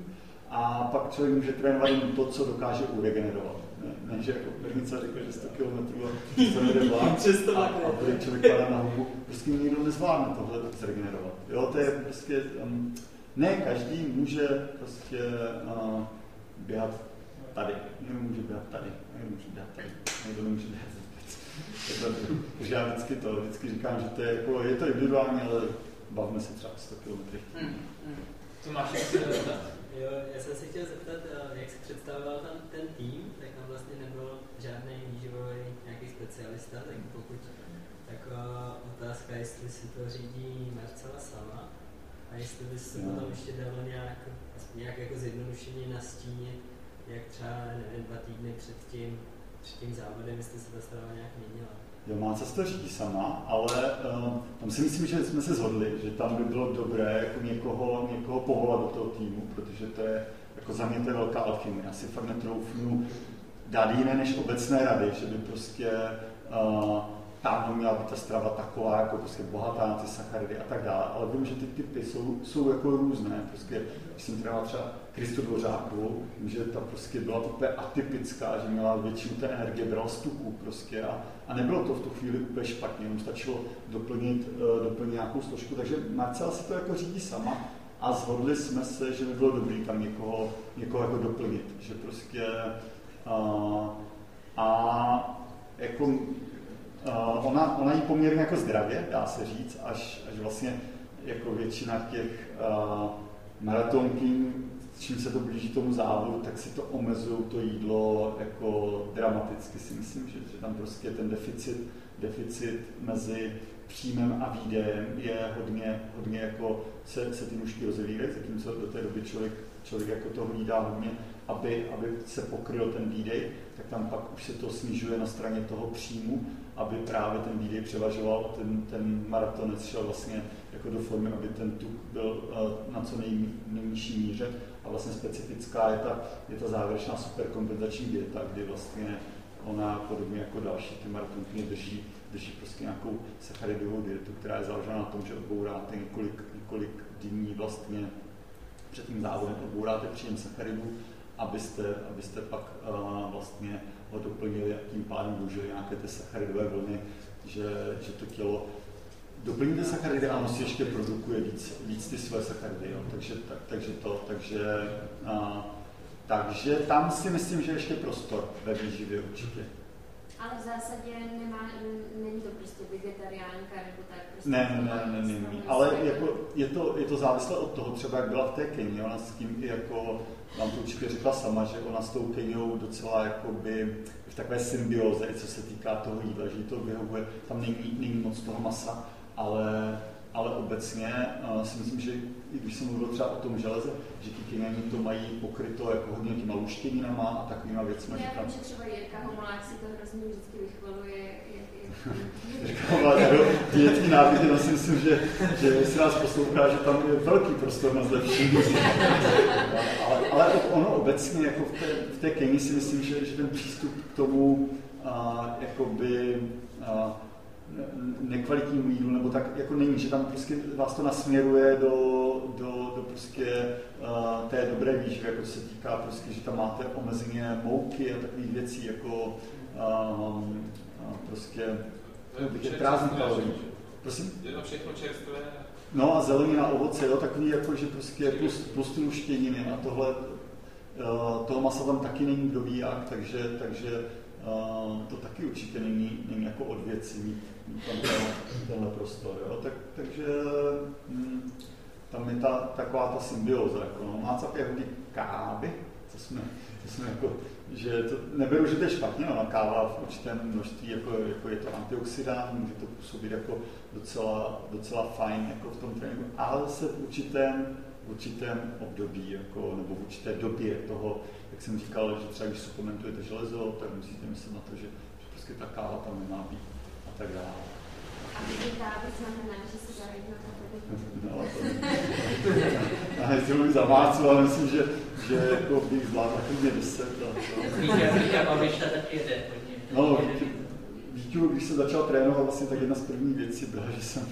A pak člověk může trénovat jen to, co dokáže uregenerovat. Ne, ne že jako Pernica řekl, že 100 km a to nejde vlák a, a bude člověk padá na hubu. Prostě nikdo nezvládne tohle zregenerovat. Jo, to je prostě, um, ne každý může prostě uh, běhat tady, někdo může běhat tady, někdo může běhat tady, někdo nemůže běhat vůbec. Takže já vždycky to, vždycky říkám, že to je, jako, je to individuální, ale bavme se třeba 100 km. Hmm, hmm. Co máš ještě Jo, já jsem se chtěl zeptat, eh, jak se představoval tam ten tým, tak vlastně nebyl žádný výživový nějaký specialista, tak pokud taková otázka, jestli si to řídí Marcela sama a jestli by se to tam ještě dalo nějak, nějak jako zjednodušeně nastínit, jak třeba, nevím, dva týdny před tím, před tím závodem, jestli se ta strava nějak měnila. Jo, má se to řídí sama, ale uh, tam si myslím, že jsme se shodli, že tam by bylo dobré jako někoho, někoho povolat do toho týmu, protože to je, jako za mě to je velká alchymie. Já si fakt netroufnu dát jiné než obecné rady, že by prostě uh, tam měla být ta strava taková, jako prostě bohatá na ty sacharidy a tak dále, ale vím, že ty typy jsou, jsou jako různé. Prostě, když jsem třeba třeba Kristu Dvořákovou, že ta prostě byla úplně atypická, že měla většinu té energie, brala z tuku prostě a, a nebylo to v tu chvíli úplně špatně, jenom stačilo doplnit, uh, doplnit nějakou složku, takže Marcela si to jako řídí sama a zhodli jsme se, že by bylo dobré tam někoho, někoho jako doplnit, že prostě a jako Uh, ona, ona je poměrně jako zdravě, dá se říct, až, až vlastně jako většina těch uh, maratonky, čím se to blíží tomu závodu, tak si to omezují to jídlo jako dramaticky si myslím, že, že tam prostě ten deficit, deficit mezi příjmem a výdejem je hodně, hodně jako se, se ty mužky rozevírají, zatímco do té doby člověk, člověk jako toho jídá hodně, aby, aby se pokryl ten výdej, tak tam pak už se to snižuje na straně toho příjmu aby právě ten výdej převažoval a ten, ten maratonec šel vlastně jako do formy, aby ten tuk byl uh, na co nej, nejnižší míře. A vlastně specifická je ta, je ta závěrečná superkompenzační dieta, kdy vlastně ona podobně jako další ty maratonky drží, drží prostě nějakou sacharidovou dietu, která je založena na tom, že odbouráte několik, několik dní vlastně před tím závodem odbouráte příjem sacharidů, abyste, abyste pak uh, vlastně ho doplnili a tím pádem využili nějaké ty sacharidové vlny, že, že to tělo doplní ty sacharidy a ono si ještě produkuje víc, víc ty své sacharidy. Jo. Takže, tak, takže to, takže, a, takže tam si myslím, že ještě prostor ve výživě určitě. Ale v zásadě nemá, není to prostě vegetariánka nebo tak? Prostě ne, ne, ne, ne, ne, ale jako je, to, je to závislé od toho, třeba jak byla v té Keni, ona s tím i jako vám to určitě řekla sama, že ona s tou Keniou docela jakoby v takové symbioze, co se týká toho jídla, že jí to vyhovuje, tam není, není moc toho masa, ale, ale obecně uh, si myslím, že i když jsem mluvil třeba o tom železe, že ty Keniani to mají pokryto jako hodně těma luštěninama a takovýma věcmi. Já vím, že třeba Jirka Homolák si to hrozně vždycky vychvaluje, dietní návyky, no si myslím, že, že jestli nás poslouchá, že tam je velký prostor na zlepšení. ale, ale ono obecně, jako v té, v té Keni si myslím, že, že ten přístup k tomu a, jakoby, a, nekvalitnímu jídlu, nebo tak jako není, že tam prostě vás to nasměruje do, do, do prostě uh, té dobré výživy, jako se týká prostě, že tam máte omezeně mouky a takových věcí, jako um, prostě je prázdný kalorií. Prosím? Je to všechno čerstvé. No a zelenina, ovoce, jo, takový jako, že prostě plus, plus a tohle, uh, toho masa tam taky není kdo ví jak, takže, takže uh, to taky určitě není, není jako od věcí tam tenhle, tenhle prostor, jo. Tak, takže hm, tam je ta, taková ta symbioza, jako no, mácap je hodně kávy, co jsme, co jsme jako že to, neberu, že to je špatně, ona káva v určitém množství, jako, jako je to antioxidant, může to působit jako docela, docela fajn jako v tom tréninku, ale se v určitém, v určitém období, jako, nebo v určité době toho, jak jsem říkal, že třeba když suplementujete železo, tak musíte myslet na to, že, že prostě ta káva tam nemá být a tak dále. A kávy znamená, že se dají na to No, to Já nechci mluvit za Vácu, ale myslím, že, že jako bych zvládl klidně 10. No, Vítu, když jsem začal trénovat, vlastně tak jedna z prvních věcí byla, že jsem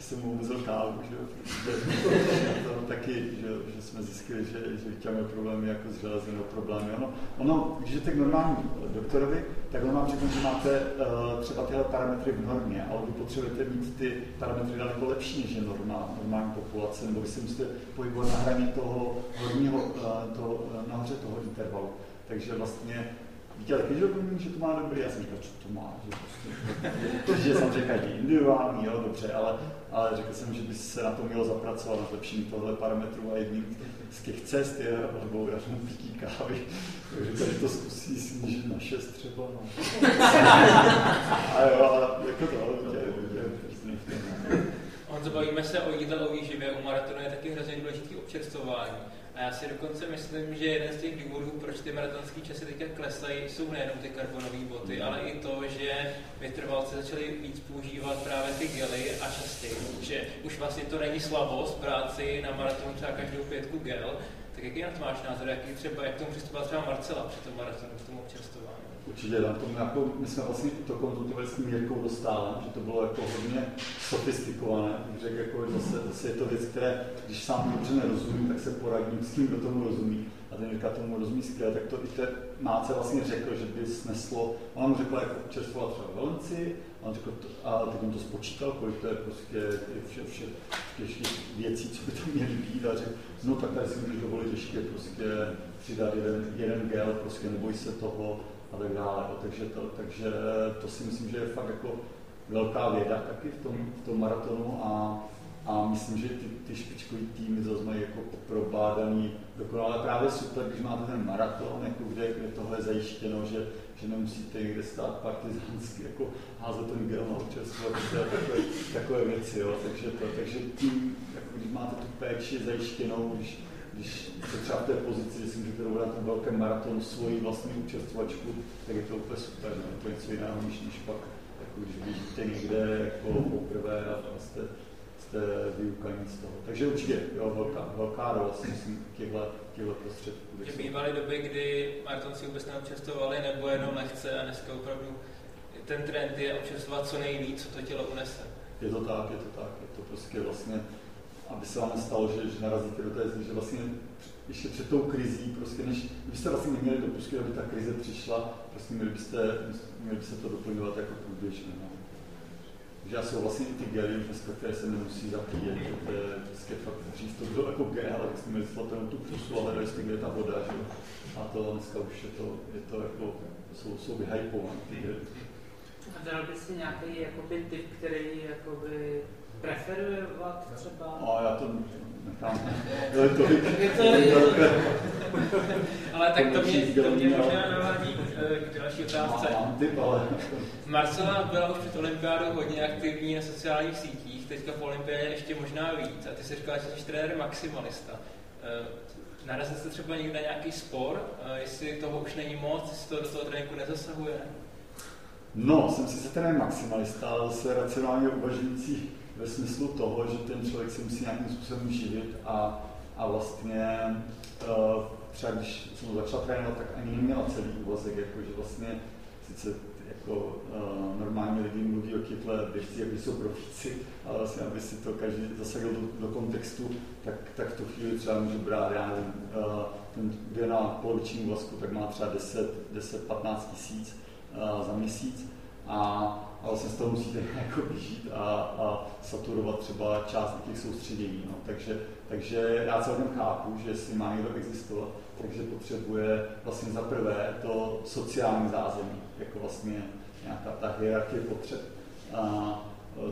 jsem mu omezil kávu, že to taky, že, že jsme zjistili, že, že měl problémy jako s železem nebo problémy. Ono, ono, když jdete k normálnímu doktorovi, tak on vám řekne, že máte uh, třeba tyhle parametry v normě, ale vy potřebujete mít ty parametry daleko lepší než je normál, normální populace, nebo vy se musíte pohybovat na hraně toho horního, uh, toho, uh, nahoře toho intervalu. Takže vlastně Vítě taky, že že to má dobrý, já jsem říkal, co to má, že prostě, že samozřejmě každý individuální, jo, dobře, ale, ale řekl jsem, že by se na to mělo zapracovat, na zlepšení tohle parametru a jedním z těch cest je odbourat mu pití kávy, takže tady to zkusí snížit na 6 třeba, no. a jo, ale jako to, je, je, Honzo, bavíme se o jídle, o výživě, u maratonu je taky hrozně důležitý občerstvování. A já si dokonce myslím, že jeden z těch důvodů, proč ty maratonské časy teďka klesají, jsou nejenom ty karbonové boty, ale i to, že vytrvalci začali víc používat právě ty gely a častěji. Že už vlastně to není slabost práci na maratonu třeba každou pětku gel. Tak jaký na to máš názor? Jaký třeba, jak tomu přistupovala třeba Marcela při tom maratonu, k tomu občerstvování? Určitě na tom, jako, my jsme vlastně to konzultovali s tím Jirkou Dostálem, že to bylo jako hodně sofistikované, řekl, jako, zase, zase je to věc, které, když sám dobře nerozumím, tak se poradím s tím, kdo tomu rozumí. A ten Jirka tomu rozumí skvěle, tak to i té máce vlastně řekl, že by sneslo, on mu řekl, jako čerstvovat třeba velenci, a on řekl, a teď on to spočítal, kolik to je prostě vše, vše, vše, věcí, co by tam měly být, a řekl, no tak tady si můžeš dovolit ještě prostě přidat jeden, jeden gel, prostě neboj se toho, a tak dále. Takže to, takže to si myslím, že je fakt jako velká věda taky v tom, v tom maratonu a, a myslím, že ty, ty špičkový týmy zase mají jako probádaný dokonale právě super, když máte ten maraton, jako kde, kde tohle je zajištěno, že, že nemusíte někde stát partizánsky, jako házet ten gel na občerstvo, takové, takové věci, jo. Takže, to, takže tím, jako když máte tu péči zajištěnou, když, když se třeba v té pozici, že si můžete dovolit na tom velkém maratonu svoji vlastní účastvačku, tak je to úplně super, no. to je něco jiného, než, než pak, jako když běžíte někde jako poprvé a jste, jste vyukaní z toho. Takže určitě jo, velká, velká role si myslím těchto, těchto prostředků. Že bývaly doby, kdy maratonci vůbec neobčerstvovali, nebo jenom lehce a dneska opravdu ten trend je občerstvovat co nejvíc, co to tělo unese. Je to tak, je to tak, je to prostě vlastně aby se vám nestalo, že, že narazíte do té že vlastně ještě před tou krizí, prostě než byste vlastně neměli dopustit, aby ta krize přišla, prostě měli byste, měli byste to doplňovat jako průběžně. No. Takže já jsou vlastně i ty gely dneska, které se nemusí zapíjet, že to je vždycky fakt, dřív to bylo jako gel, ale jsme měli slapenou tu pusu a hledali jste, kde je ta voda, že? A to dneska už je to, je to jako, jsou, jsou vyhypované ty gely. A dal by si nějaký jakoby, typ, který jakoby preferovat třeba? No, já to nechám. To je tolik. ale tak to mě, to mě možná navádí eh, k další otázce. Marcela byla už před olympiádou hodně aktivní na sociálních sítích, teďka po olympiádě ještě možná víc. A ty jsi říkala, že jsi trenér maximalista. Eh, narazil jste třeba někde na nějaký spor, eh, jestli toho už není moc, jestli to do toho tréninku nezasahuje? No, jsem si trenér maximalista, ale zase racionálně uvažující ve smyslu toho, že ten člověk se musí nějakým způsobem živit a, a vlastně uh, třeba když jsem začal trénovat, tak ani neměla celý úvazek, jako že vlastně sice jako uh, normálně lidi mluví o těchto běžcích, jak jsou profíci, ale vlastně, aby si to každý zasadil do, do kontextu, tak, tak tu chvíli třeba může brát, já nevím, uh, ten, kdo na poloviční úvazku, tak má třeba 10-15 tisíc uh, za měsíc. A a vlastně z toho musíte jako vyžít a, a saturovat třeba část těch soustředění. No. Takže, takže já celkem chápu, že si má někdo existovat, takže potřebuje vlastně za prvé to sociální zázemí, jako vlastně nějaká ta hierarchie potřeb, a,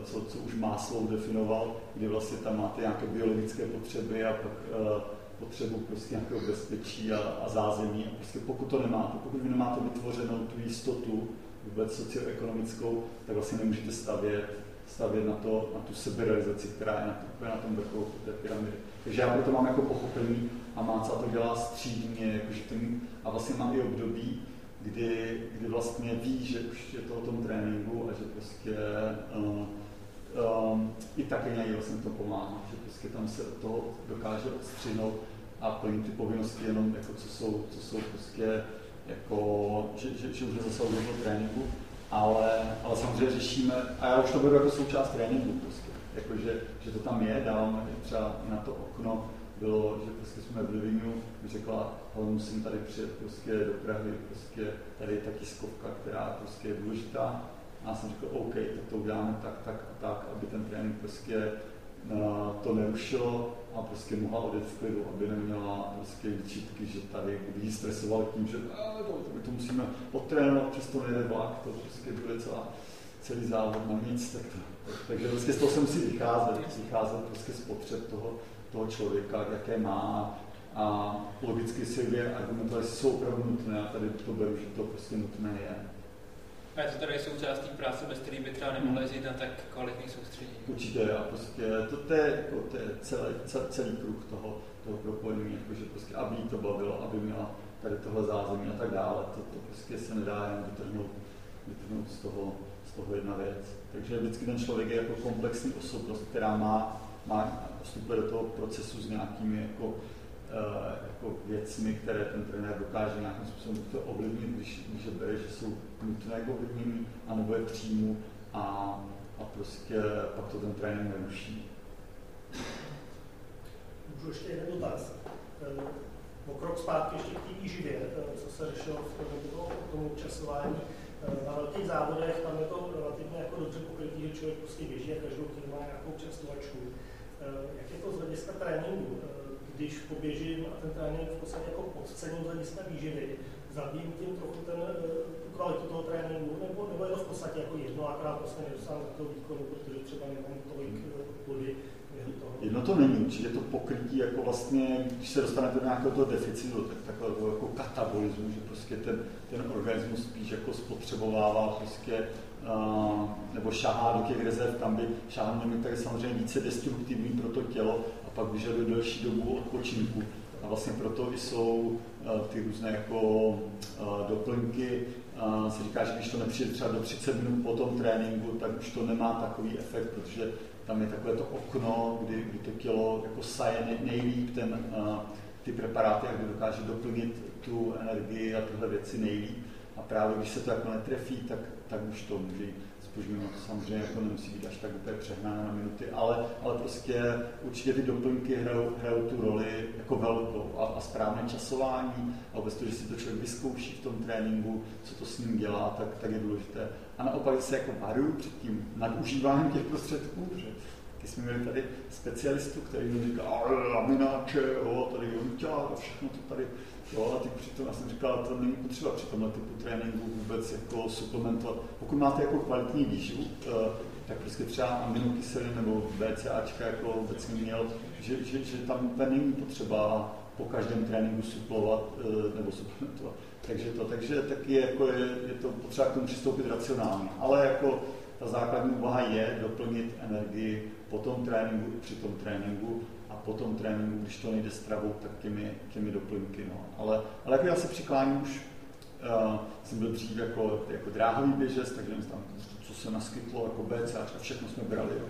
co, co už Maslow definoval, kdy vlastně tam máte nějaké biologické potřeby a pak a, potřebu prostě nějakého bezpečí a, a zázemí. A prostě pokud to nemáte, pokud vy nemáte vytvořenou tu jistotu, vůbec socioekonomickou, tak vlastně nemůžete stavět, stavět na, to, na tu seberealizaci, která je na, na tom vrcholu té pyramidy. Takže já to mám jako pochopení a Máca to dělá střídně, jakože ten, a vlastně má i období, kdy, kdy vlastně ví, že už je to o tom tréninku a že prostě uh, um, i taky něj vlastně to pomáhá, že prostě tam se toho dokáže odstřihnout a plnit ty povinnosti jenom jako co jsou, co jsou prostě jako, že, že, že už zasahuje do toho tréninku, ale, ale samozřejmě řešíme, a já už to beru jako součást tréninku prostě, jako, že, že to tam je, dáváme třeba na to okno, bylo, že prostě jsme v Livingu, řekla, ale musím tady přijet prostě do Prahy, prostě tady je ta tiskovka, která prostě je důležitá. A já jsem řekl, OK, tak to uděláme tak, tak a tak, aby ten trénink prostě to nerušilo a prostě mohla odjet v klidu, aby neměla prostě výčitky, že tady jí stresoval tím, že to, to, to musíme odtrénovat, přesto nejde vlak, to prostě bude celá, celý závod na nic, tak to, takže prostě z toho se musí vycházet, vycházet prostě z potřeb toho, toho člověka, jaké má a logicky si dvě argumentovat, jsou opravdu nutné a tady to beru, že to prostě nutné je. A je to tady součástí práce, bez které by třeba nemohla jít na tak kvalitní soustředění. Určitě, a prostě to, to je, jako, to je celý, celý kruh toho, toho propojení, jako, že prostě, aby jí to bavilo, aby měla tady tohle zázemí a tak dále. To, to prostě se nedá jen vytrhnout, vytrhnout z, toho, z toho jedna věc. Takže vždycky ten člověk je jako komplexní osobnost, která má, má vstupuje do toho procesu s nějakými jako Eh, jako věcmi, které ten trenér dokáže nějakým způsobem to ovlivnit, když, když je bere, že jsou nutné k ovlivnění, anebo je příjmu a, a prostě pak to ten trénink neruší. Můžu ještě jeden dotaz. Eh, o krok zpátky ještě k té výživě, eh, co se řešilo v tom časování. Na velkých závodech tam je to relativně jako dobře pokrytý, že člověk prostě běží a každou chvíli má nějakou častovačku. Jak je to z hlediska tréninku? když poběžím a ten trénink v podstatě jako podcením z hlediska výživy, zabijím tím trochu ten, eh, kvalitu toho tréninku, nebo, nebo je to v podstatě jako jedno, akorát prostě nedosáhnu toho výkonu, protože třeba nemám tolik vody eh, toho. Jedno to není, určitě to pokrytí jako vlastně, když se dostanete do nějakého toho deficitu, tak takového jako katabolismu, že prostě ten, ten organismus spíš jako spotřebovává prostě uh, nebo šahá do těch rezerv, tam by šáhnout tak je samozřejmě více destruktivní pro to tělo pak vyžaduje delší dobu odpočinku. A vlastně proto i jsou uh, ty různé jako uh, doplňky. Uh, se říká, že když to nepřijde třeba do 30 minut po tom tréninku, tak už to nemá takový efekt, protože tam je takové to okno, kdy, kdy to tělo jako saje nejlíp ten, ty preparáty, jak dokáže doplnit tu energii a tyhle věci nejlíp. A právě když se to jako netrefí, tak, tak už to může jít spožděno. To samozřejmě jako nemusí být až tak úplně přehnané na minuty, ale, ale prostě určitě ty doplňky hrajou, hrajou tu roli jako velkou a, a správné časování a vůbec to, že si to člověk vyzkouší v tom tréninku, co to s ním dělá, tak, tak je důležité. A naopak se jako varuju před tím nadužíváním těch prostředků, že Taky jsme měli tady specialistu, který mi říkal, lamináče, jo, tady jonťák a všechno to tady Jo, a teď přitom, já jsem říkal, to není potřeba při tomhle typu tréninku vůbec jako suplementovat. Pokud máte jako kvalitní výživu, eh, tak prostě třeba aminokyseliny nebo BCAčka jako vůbec měl, že, že, že tam není potřeba po každém tréninku suplovat eh, nebo suplementovat. Takže to, takže taky jako je, je to potřeba k tomu přistoupit racionálně. Ale jako ta základní úvaha je doplnit energii po tom tréninku i při tom tréninku po tom tréninku, když to nejde stravou, tak těmi, těmi doplňky. No. Ale, ale jako já se přikláním už, uh, jsem byl dřív jako, jako dráhový běžec, takže tam, co se naskytlo, jako BC a všechno jsme brali. Jo.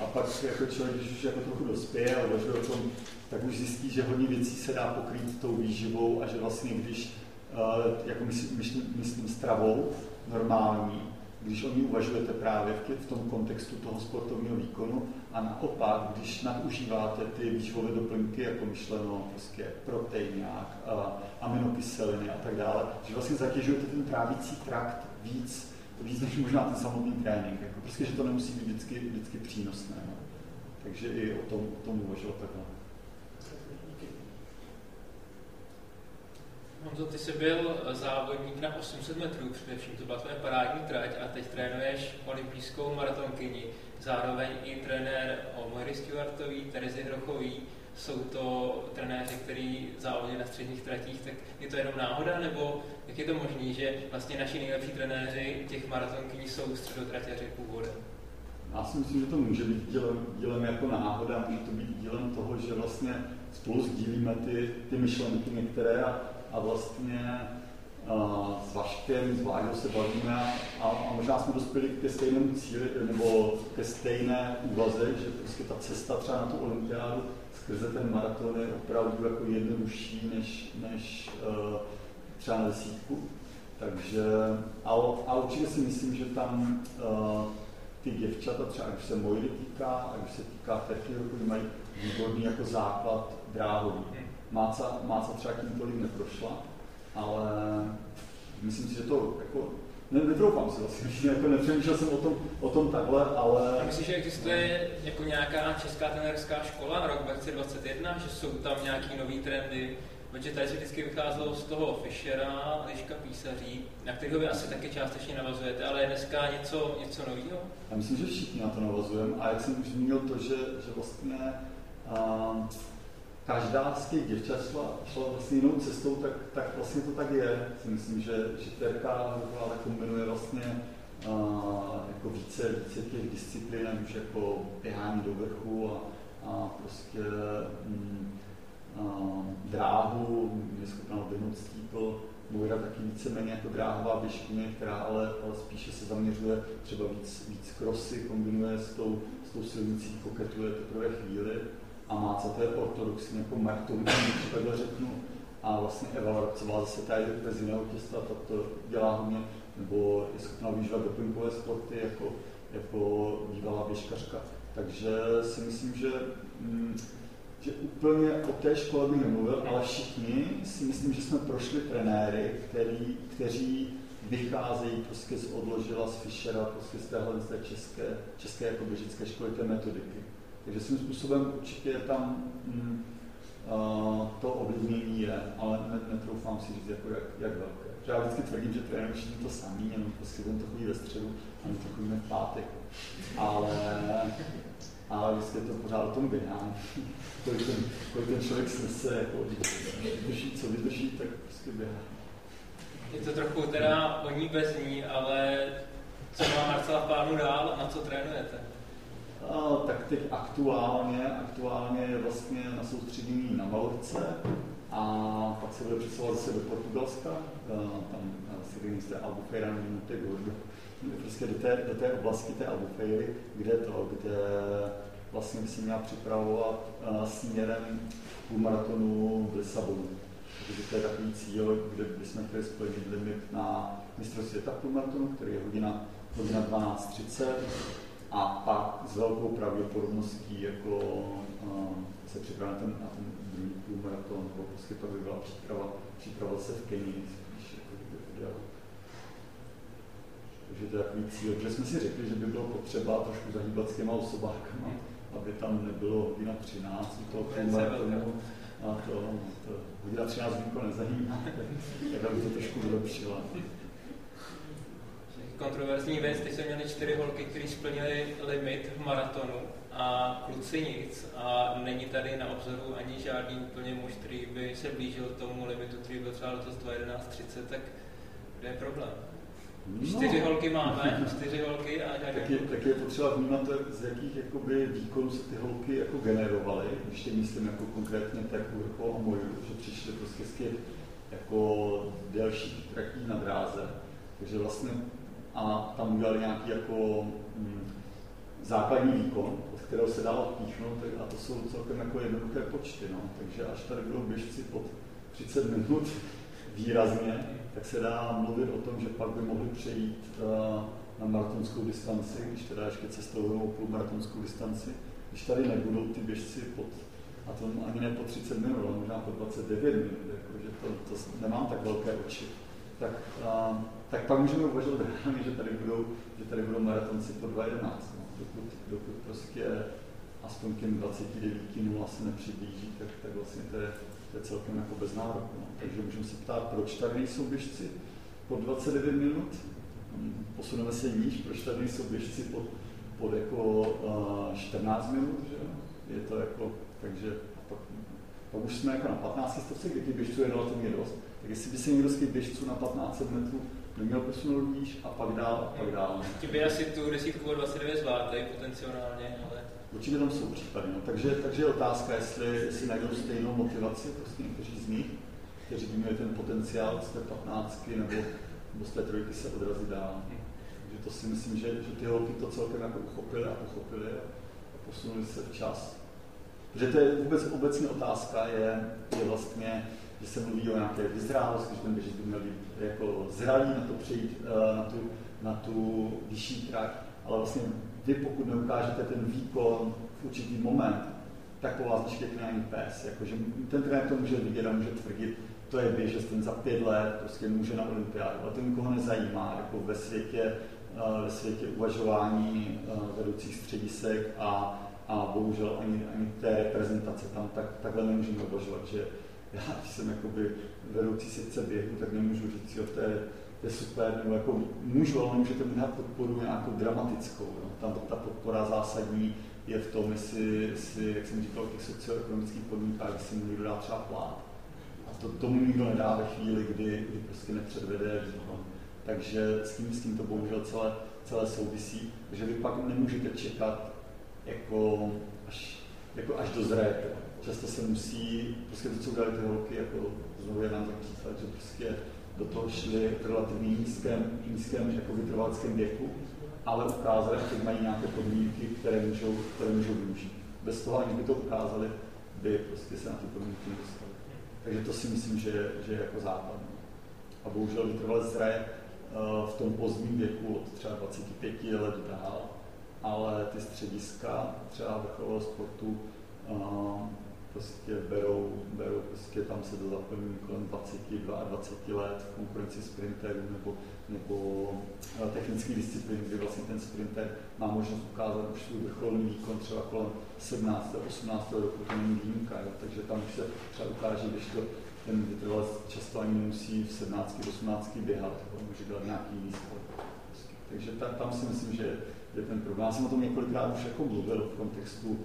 A pak jako člověk, když už jako trochu dospěje a o tom, tak už zjistí, že hodně věcí se dá pokrýt tou výživou a že vlastně když, uh, jako myslím, myslím, myslím stravou, normální, když o ní uvažujete právě v tom kontextu toho sportovního výkonu a naopak, když nadužíváte ty výživové doplňky, jako myšleno prostě proteinák, aminokyseliny a tak dále, že vlastně zatěžujete ten trávící trakt víc, víc než možná ten samotný trénink. Jako prostě, že to nemusí být vždycky, vždycky přínosné. No. Takže i o tom, o tom uvažovat takhle. Honzo, ty jsi byl závodník na 800 metrů, především to byla tvoje parádní trať a teď trénuješ olympijskou maratonkyni, zároveň i trenér Moiry Stewartový, Terezy Hrochový, jsou to trenéři, kteří závodí na středních tratích, tak je to jenom náhoda, nebo jak je to možné, že vlastně naši nejlepší trenéři těch maratonkyní jsou středotratěři původem? Já si myslím, že to může být dílem, dílem jako náhoda, může to být dílem toho, že vlastně spolu sdílíme ty, ty myšlenky některé a a vlastně uh, s Vaškem, s Vláďou se bavíme a, a možná jsme dospěli ke stejnému cíli nebo ke stejné úvaze, že prostě ta cesta třeba na tu olympiádu skrze ten maraton je opravdu jako jednodušší než, než uh, třeba na desítku. Takže, a, a určitě si myslím, že tam uh, ty děvčata, třeba když se Mojry týká, a když se týká Terky, mají výborný jako základ dráhový. Máca, Máca třeba tím tolik neprošla, ale myslím si, že to jako ne, netroufám si vlastně, jako nepřemýšlel jsem o tom, o tom takhle, ale... A myslíš, že existuje jako nějaká česká trenerská škola rok 2021, že jsou tam nějaký nový trendy? Protože tady se vždycky vycházelo z toho Fischera, Liška Písaří, na kterého vy asi taky částečně navazujete, ale je dneska něco, něco nového? Já myslím, že všichni na to navazujeme a jak jsem už zmínil to, že, že vlastně uh, každá z těch děvčat šla, šla vlastně jinou cestou, tak, tak vlastně to tak je. Si myslím, že, že Terka kombinuje vlastně uh, jako více, více těch disciplín, už jako běhání do vrchu a, a prostě um, uh, dráhu, je schopná odběhnout stípl, Moira taky víceméně jako dráhová běžkyně, která ale, ale spíše se zaměřuje třeba víc, víc krosy, kombinuje s tou, s tou silnicí, koketuje teprve chvíli a má co to je ortodoxní jako když takhle řeknu. A vlastně Eva Varcová zase tady bez jiného těsta, tak to dělá hodně, nebo je schopná využívat doplňkové sporty jako, jako bývalá běžkařka. Takže si myslím, že, mm, že úplně o té škole bych nemluvil, ale všichni si myslím, že jsme prošli trenéry, který, kteří vycházejí prostě z odložila z Fischera, prostě z téhle české, české jako běžické školy, té metodiky. Takže svým způsobem určitě tam mm, uh, to ovlivnění je, ale netroufám si říct, jako jak, jak velké. Já vždycky tvrdím, že trénujeme všichni to samý, jenom prostě ten to chodí ve středu a my to chodíme v pátek. Ale, ale vždycky je to pořád o tom běhání. kolik, ten, kolik ten člověk snese, jako vydrží, co vydrží, tak prostě běhá. Je to trochu teda o ní bez ní, ale co má Marcela v plánu dál a na co trénujete? Tak teď aktuálně, aktuálně je vlastně na soustředění na Malorce a pak se bude přesouvat zase do Portugalska, tam si z té Albufeira nebo Monte prostě do té, do té oblasti té Albufeiry, kde to, kde vlastně by se měla připravovat směrem půlmaratonu v Lisabonu. Takže to je takový cíl, kde bychom chtěli splnit limit na mistrovství světa půlmaratonu, který je hodina, hodina 12.30 a pak s velkou pravděpodobností jako uh, se připravíme ten, na ten druhý půlmaraton, nebo prostě pak by byla příprava, příprava se v Kenii, spíš jako by Takže to je takový cíl, protože jsme si řekli, že by bylo potřeba trošku zahýbat s těma osobákama, aby tam nebylo hodina 13 u toho půlmaratonu. A to, to hodina 13 nikoho nezajímá, tak aby to trošku vylepšila kontroverzní věc, teď jsme měli čtyři holky, které splnily limit v maratonu a kluci nic a není tady na obzoru ani žádný úplně muž, který by se blížil tomu limitu, který byl třeba letos 2.11.30, tak kde je problém? Čtyři no. holky máme, čtyři holky a žádný tak je, tak je potřeba vnímat, z jakých jakoby, výkonů se ty holky jako generovaly, když tě myslím jako konkrétně tak Urko a Moju, že přišly prostě z těch jako delších tratí na dráze. Takže vlastně a tam udělali nějaký jako mm, základní výkon, od kterého se dalo odpíchnout, a to jsou celkem jako jednoduché počty. No. Takže až tady budou běžci pod 30 minut výrazně, tak se dá mluvit o tom, že pak by mohli přejít uh, na maratonskou distanci, když teda ještě cestují půl maratonskou distanci. Když tady nebudou ty běžci pod, a to ani ne po 30 minut, ale možná po 29 minut, jako, že to, to nemám tak velké oči, tak uh, tak pak můžeme uvažovat že tady budou, že tady budou maratonci po 2.11. No. Dokud, dokud prostě aspoň těm 29 0 se nepřiblíží, tak, tak vlastně to je, to je celkem jako bez nároku. No. Takže můžeme se ptát, proč tady nejsou běžci po 29 minut, posuneme se níž, proč tady nejsou běžci pod, pod jako uh, 14 minut, že je to jako, takže pak, pak už jsme jako na 15 stovce, kdy ty běžců je relativně dost, tak jestli by se někdo z těch běžců na 15 metrů neměl posunout níž a pak dál a pak dál. Ti by asi tu desítku o 29 zvládli potenciálně, ale... Určitě tam jsou případy. No. Takže, takže je otázka, jestli, jestli najdou stejnou motivaci, prostě někteří z nich, kteří by ten potenciál z té 15 nebo, nebo z té trojky se odrazit dál. Takže to si myslím, že, že ty holky to celkem jako uchopily a pochopily a, a posunuli se včas. Protože to je vůbec obecně otázka, je, je vlastně, že se mluví o nějaké vyzrálosti, že ten běžec by měl být jako zralý na to přejít uh, na tu, na tu vyšší trať, ale vlastně vy pokud neukážete ten výkon v určitý moment, tak po vás pěkně ani pes. Jakože ten trenér to může vidět a může tvrdit, to je běžec, ten za pět let prostě může na olympiádu, ale to nikoho nezajímá, jako ve světě, eh, ve světě uvažování eh, vedoucích středisek a, a bohužel ani, ani té reprezentace tam tak, takhle nemůžeme uvažovat, že já, když jsem jakoby vedoucí sekce běhu, tak nemůžu říct, jo, to je, to je super, nebo jako můžu, ale nemůžete mít podporu nějakou dramatickou. No. Tam ta podpora zásadní je v tom, jestli, jestli jak jsem říkal, těch socioekonomických podmínkách, jestli mu někdo dá třeba plát. A to tomu nikdo nedá ve chvíli, kdy, kdy prostě nepředvede výkon. Takže s tím, s tím to bohužel celé, celé souvisí, že vy pak nemůžete čekat jako až, jako až dozrajete. Často se musí, prostě to, co udělali ty holky, jako znovu je nám tak příklad, že prostě do toho šli v relativně nízkém, nízkém jako vytrvaleckém věku, ale ukázali, že mají nějaké podmínky, které můžou, které můžou využít. Bez toho, aniž by to ukázali, by prostě se na ty podmínky nedostali. Takže to si myslím, že, že je jako základ. A bohužel vytrvalé zraje eh, v tom pozdním věku od třeba 25 let dál, ale ty střediska třeba vrcholového sportu eh, prostě berou, berou prostě tam se to zaplní kolem 20, 22 let v konkurenci sprinterů nebo, nebo eh, technický disciplín, kdy vlastně ten sprinter má možnost ukázat už svůj vrcholný výkon třeba kolem 17. 18. roku, to není výjimka, jo? takže tam už se třeba ukáže, když to ten vytrvalec často ani nemusí v 17, 18 běhat, jo? může dělat nějaký. Prostě. Takže ta, tam si myslím, že je ten problém. Já jsem o tom několikrát už jako mluvil v kontextu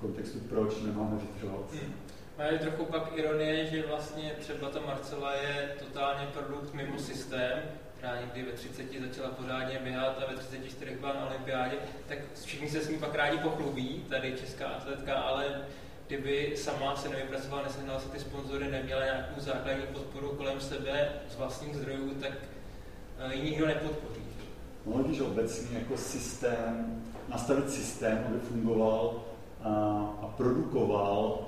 kontextu, proč nemáme vytrvalce. Hmm. A je trochu pak ironie, že vlastně třeba ta Marcela je totálně produkt mimo systém, která někdy ve 30 začala pořádně běhat a ve 34 byla na olympiádě, tak všichni se s ní pak rádi pochlubí, tady česká atletka, ale kdyby sama se nevypracovala, nesehnala se ty sponzory, neměla nějakou základní podporu kolem sebe z vlastních zdrojů, tak eh, ji nikdo nepodpoří. No, když obecně jako systém, nastavit systém, aby fungoval a produkoval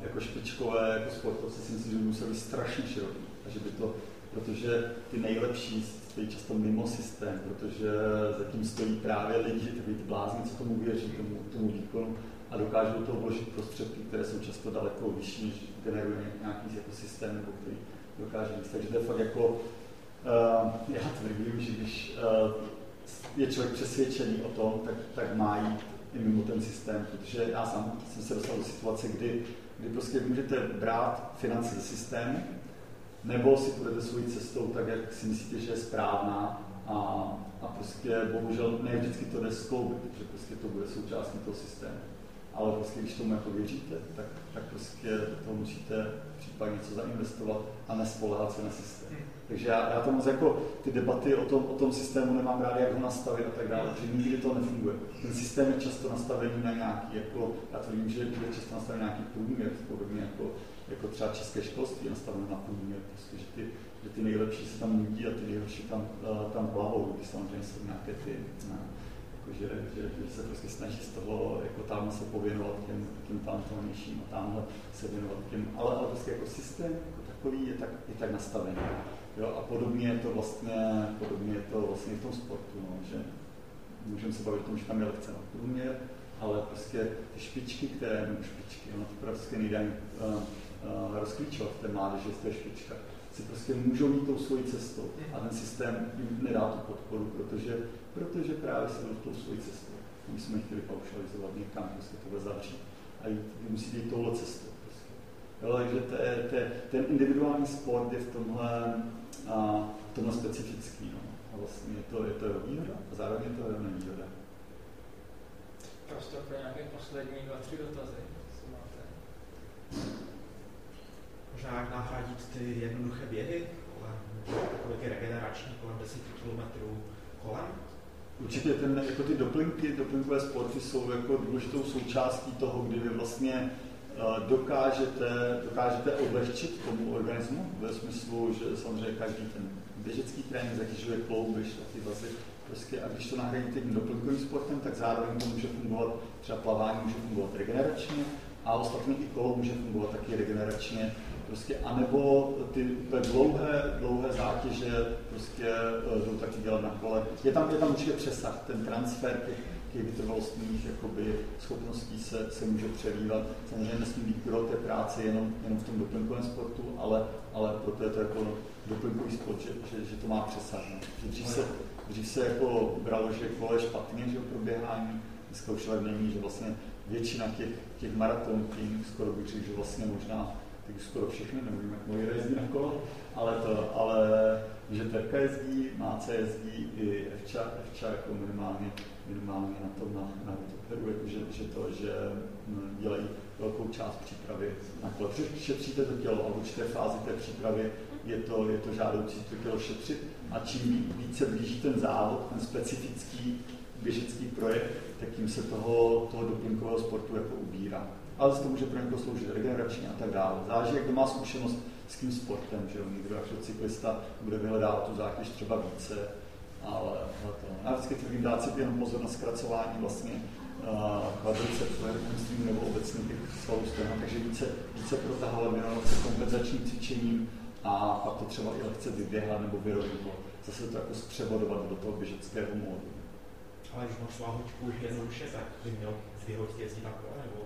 jako špičkové jako sportovce, si myslím, že by musel být strašně široký. A že by to, protože ty nejlepší stojí často mimo systém, protože zatím stojí právě lidi, takový ty blázni, co tomu věří, tomu, tomu výkonu a dokážou to vložit prostředky, které jsou často daleko vyšší, než generuje nějaký jako systém, nebo který dokáže víc. Takže to je fakt jako, uh, já tvrdím, že když uh, je člověk přesvědčený o tom, tak, tak má jít i mimo ten systém, protože já sám jsem se dostal do situace, kdy, kdy prostě můžete brát finance ze systému, nebo si půjdete svojí cestou tak, jak si myslíte, že je správná a, a prostě bohužel ne vždycky to jde skloubit, že prostě to bude součástí toho systému. Ale prostě když tomu jako věříte, tak, tak prostě to musíte případně něco zainvestovat a nespolehat se na systém. Takže já, já to moc jako ty debaty o tom, o tom systému nemám rád, jak ho nastavit a tak dále, protože nikdy to nefunguje. Ten systém je často nastavený na nějaký, jako, já tvrdím, že je často nastavený na nějaký průměr, podobně jako, jako třeba české školství je nastaveno na průměr, prostě, že ty, že ty nejlepší se tam nudí a ty nejlepší tam, uh, tam plavou, když samozřejmě jsou nějaké ty, no, jako, že, že, že, se prostě snaží z toho, jako tam se pověnovat těm, těm talentovanějším a tamhle se věnovat těm, ale, ale prostě jako systém jako takový je tak, je tak nastavený. Jo, a podobně je to vlastně, podobně je to vlastně v tom sportu, no, že můžeme se bavit o tom, že tam je lekce na průměr, ale prostě ty špičky, které, nebo špičky, ono to prostě nejde uh, uh, rozklíčovat v té mládeži, z té špička, si prostě můžou mít tou svojí cestou a ten systém jim nedá tu podporu, protože, protože právě se jdou tou svojí cestou. My jsme chtěli paušalizovat někam, prostě tohle zavřít a jít, musí jít touhle cestou. Prostě. Jo, takže te, te, ten individuální sport je v tomhle a tomhle specifický. No. A vlastně je to, je to jeho výhoda a zároveň je to jeho nevýhoda. Prostor pro nějaké poslední dva, tři dotazy, co máte. Možná jak nahradit ty jednoduché běhy, kolem, kolik je regenerační, kolem 10 km kolem? Určitě ten, jako ty doplňky, doplňkové sporty jsou jako důležitou součástí toho, kdy vy vlastně dokážete, dokážete odlehčit tomu organismu, ve smyslu, že samozřejmě každý ten běžecký trénink zatěžuje klouby, ty vazy, prostě, a když to nahradíte tím doplňkovým sportem, tak zároveň to může fungovat, třeba plavání může fungovat regeneračně, a ostatně i kolo může fungovat taky regeneračně, prostě, anebo ty dlouhé, dlouhé zátěže prostě jdou taky dělat na kole. Je tam, je tam určitě přesah, ten transfer těch, těch vytrvalostních jakoby, schopností se, se může přelívat. Samozřejmě nesmí být pro té práce jenom, jenom v tom doplňkovém sportu, ale, ale proto je to jako doplňkový sport, že, že, že to má přesah. No. Že dřív, se, dřív se jako bralo, že kolo je špatně, že pro běhání, dneska už není, že vlastně většina těch, těch maratonů, skoro bych řekl, že vlastně možná teď skoro všechny, nevím, jak moje jezdí na kolo, ale, to, ale že Terka jezdí, Máce jezdí i Evča, Evča jako minimálně, minimálně na tom na, na Heru, jako že, že, to, že hm, dělají velkou část přípravy na kolo. Šetříte to tělo a v určité fázi té přípravy je to, je to žádoucí to tělo šetřit a čím více blíží ten závod, ten specifický běžecký projekt, tak tím se toho, toho doplňkového sportu jako ubírá. Ale to může pro někoho sloužit regeneračně a tak dále. Záleží, jak to má zkušenost s tím sportem, že jo? Někdo jako cyklista bude vyhledávat tu zátěž třeba více, ale, to. Já vždycky tvrdím dát si jenom pozor na zkracování vlastně kvadricepsu, myslím, nebo obecně těch svalů stehna, takže více, více protahovat, věnovat se kompenzačním cvičením a pak to třeba i lehce vyběhat nebo vyrovnat. Zase to jako zpřevodovat do toho běžeckého módu. Ale když máš láhočku jednoduše, tak by měl vyhodit jezdit na kole, nebo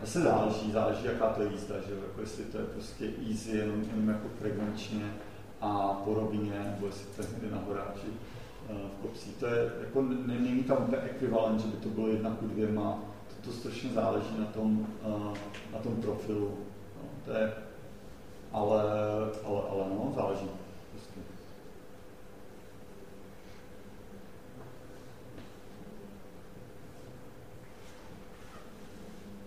Zase záleží, záleží, jaká to je jízda, že jo? Jako jestli to je prostě easy, jenom, jenom jako frekvenčně a po rovině, nebo jestli to je někde na horáči v kopcích. To je, jako není tam ten ekvivalent, že by to bylo jedna ku dvěma, to, to strašně záleží na tom, uh, na tom profilu. No, to je, ale, ale, ale no, záleží. Prostě.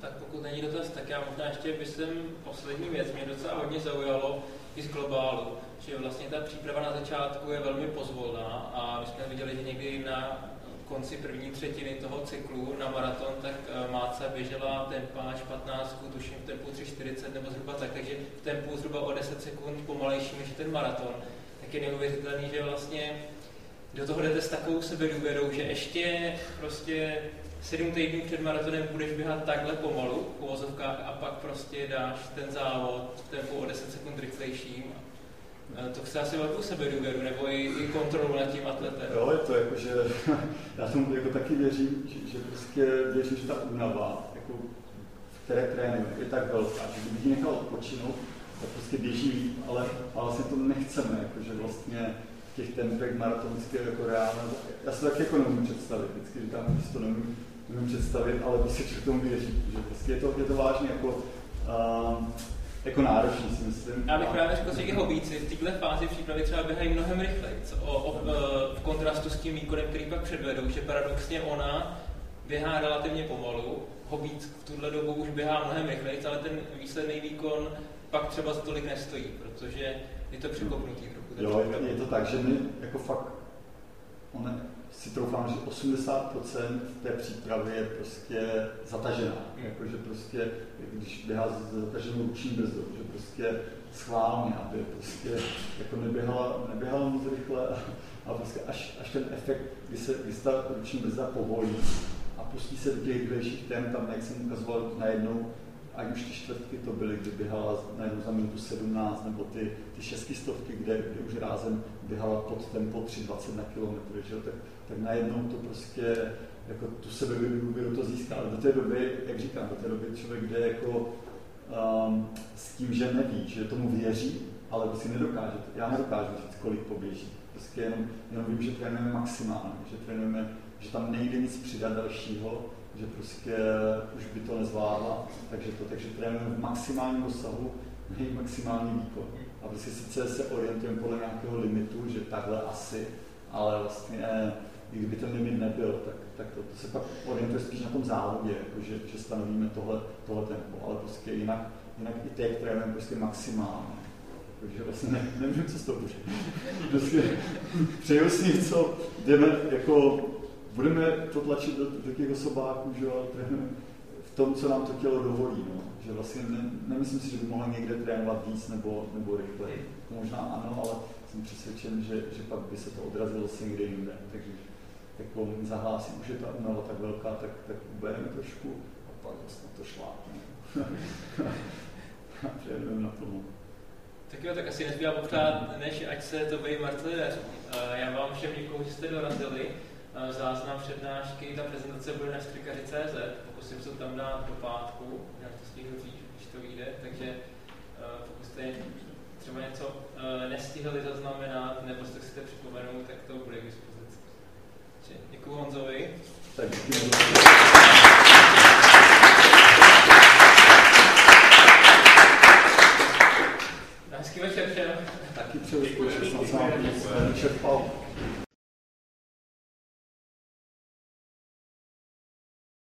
Tak pokud není dotaz, tak já možná ještě myslím poslední věc. Mě docela hodně zaujalo i z globálu, že vlastně ta příprava na začátku je velmi pozvolná a my jsme viděli, že někdy na konci první třetiny toho cyklu na maraton, tak eh, Máca běžela tempáž 15, tuším v tempu 3,40 nebo zhruba tak, takže v tempu zhruba o 10 sekund pomalejší než ten maraton. Tak je neuvěřitelný, že vlastně do toho jdete s takovou sebedůvěrou, že ještě prostě sedm týdnů před maratonem budeš běhat takhle pomalu v uvozovkách a pak prostě dáš ten závod v tempu o 10 sekund rychlejším. To chce asi velkou sebedůvěru, nebo i, i kontrolu nad tím atletem. Jo, je to jako, že já tomu jako taky věřím, že, že prostě věřím, že ta únava, jako, v které trénuje, je tak velká, že kdybych ji nechal odpočinout, tak prostě běží ale, ale vlastně to nechceme, jako, že vlastně těch tempech maratonských jako reálně, já se tak jako nemůžu představit, vždycky říkám, že to nemůžu, nemůžu představit, ale prostě k tomu věří, že prostě je to, je to vážně jako, uh, jako náročný, si myslím. Já bych právě řekl, že hobíci v této fázi přípravy třeba běhají mnohem rychleji, o, o, v kontrastu s tím výkonem, který pak předvedou, že paradoxně ona běhá relativně pomalu, hobíc v tuhle dobu už běhá mnohem rychleji, ale ten výsledný výkon pak třeba za tolik nestojí, protože je to překopnutý trochu. Jo, je, to tak, že my jako fakt, one, si troufám, že 80% té přípravy je prostě zatažená. Jakože prostě, když běhá s zataženou ruční brzdou, že prostě schválně, aby prostě jako neběhala, neběhala moc rychle a, a prostě až, až ten efekt, kdy se, kdy ta ruční brzda povolí a pustí se do těch rychlejších tém, tam, jak jsem ukazoval, najednou ať už ty čtvrtky to byly, kdy běhala najednou za minutu 17, nebo ty, ty šestistovky, kde, kde už rázem běhala pod tempo 3,20 na kilometr, že? Tak, tak najednou to prostě jako tu sebedůvěru to získá. Ale do té doby, jak říkám, do té doby člověk jde jako um, s tím, že neví, že tomu věří, ale si nedokáže. Já nedokážu říct, kolik poběží. Prostě jenom, jenom vím, že trénujeme maximálně, že trénujeme, že tam nejde nic přidat dalšího, že prostě už by to nezvládla, takže to, takže trénujeme v maxálním dosahu, nej maximální výkon. A prostě sice se orientujeme podle nějakého limitu, že takhle asi, ale vlastně i kdyby ten limit nebyl, tak, tak to, to se pak orientuje spíš na tom závodě, jako že, že stanovíme tohle, tohle tempo, ale prostě jinak, jinak i teď trénujeme prostě maximálně. Takže vlastně ne, nevím, co z toho bude. Prostě přeju si něco, jdeme jako budeme to tlačit do, do těch osobáků, že v tom, co nám to tělo dovolí. No. Že vlastně ne, nemyslím si, že by mohla někde trénovat víc nebo, nebo rychleji. Možná ano, ale jsem přesvědčen, že, že pak by se to odrazilo se někde jinde. Takže tak volím zahlásí, už je ta umela tak velká, tak, tak ubereme trošku a pak vlastně to šlápne. a přejedeme na plnou. Tak jo, tak asi nezbývá poptát, než ať se to bejí martýr. Já vám všem děkuji, že jste dorazili. Záznam přednášky, ta prezentace bude na strikaři.cz. pokusím se tam dát do pátku, já to stihnu říct, když to vyjde, takže eh, pokud jste třeba něco eh, nestihli zaznamenat, nebo jste to připomenout, tak to bude k dispozici. Děkuji Honzovi. Tak Hezký večer všem. Taky přeju společnost na sám, čerpal.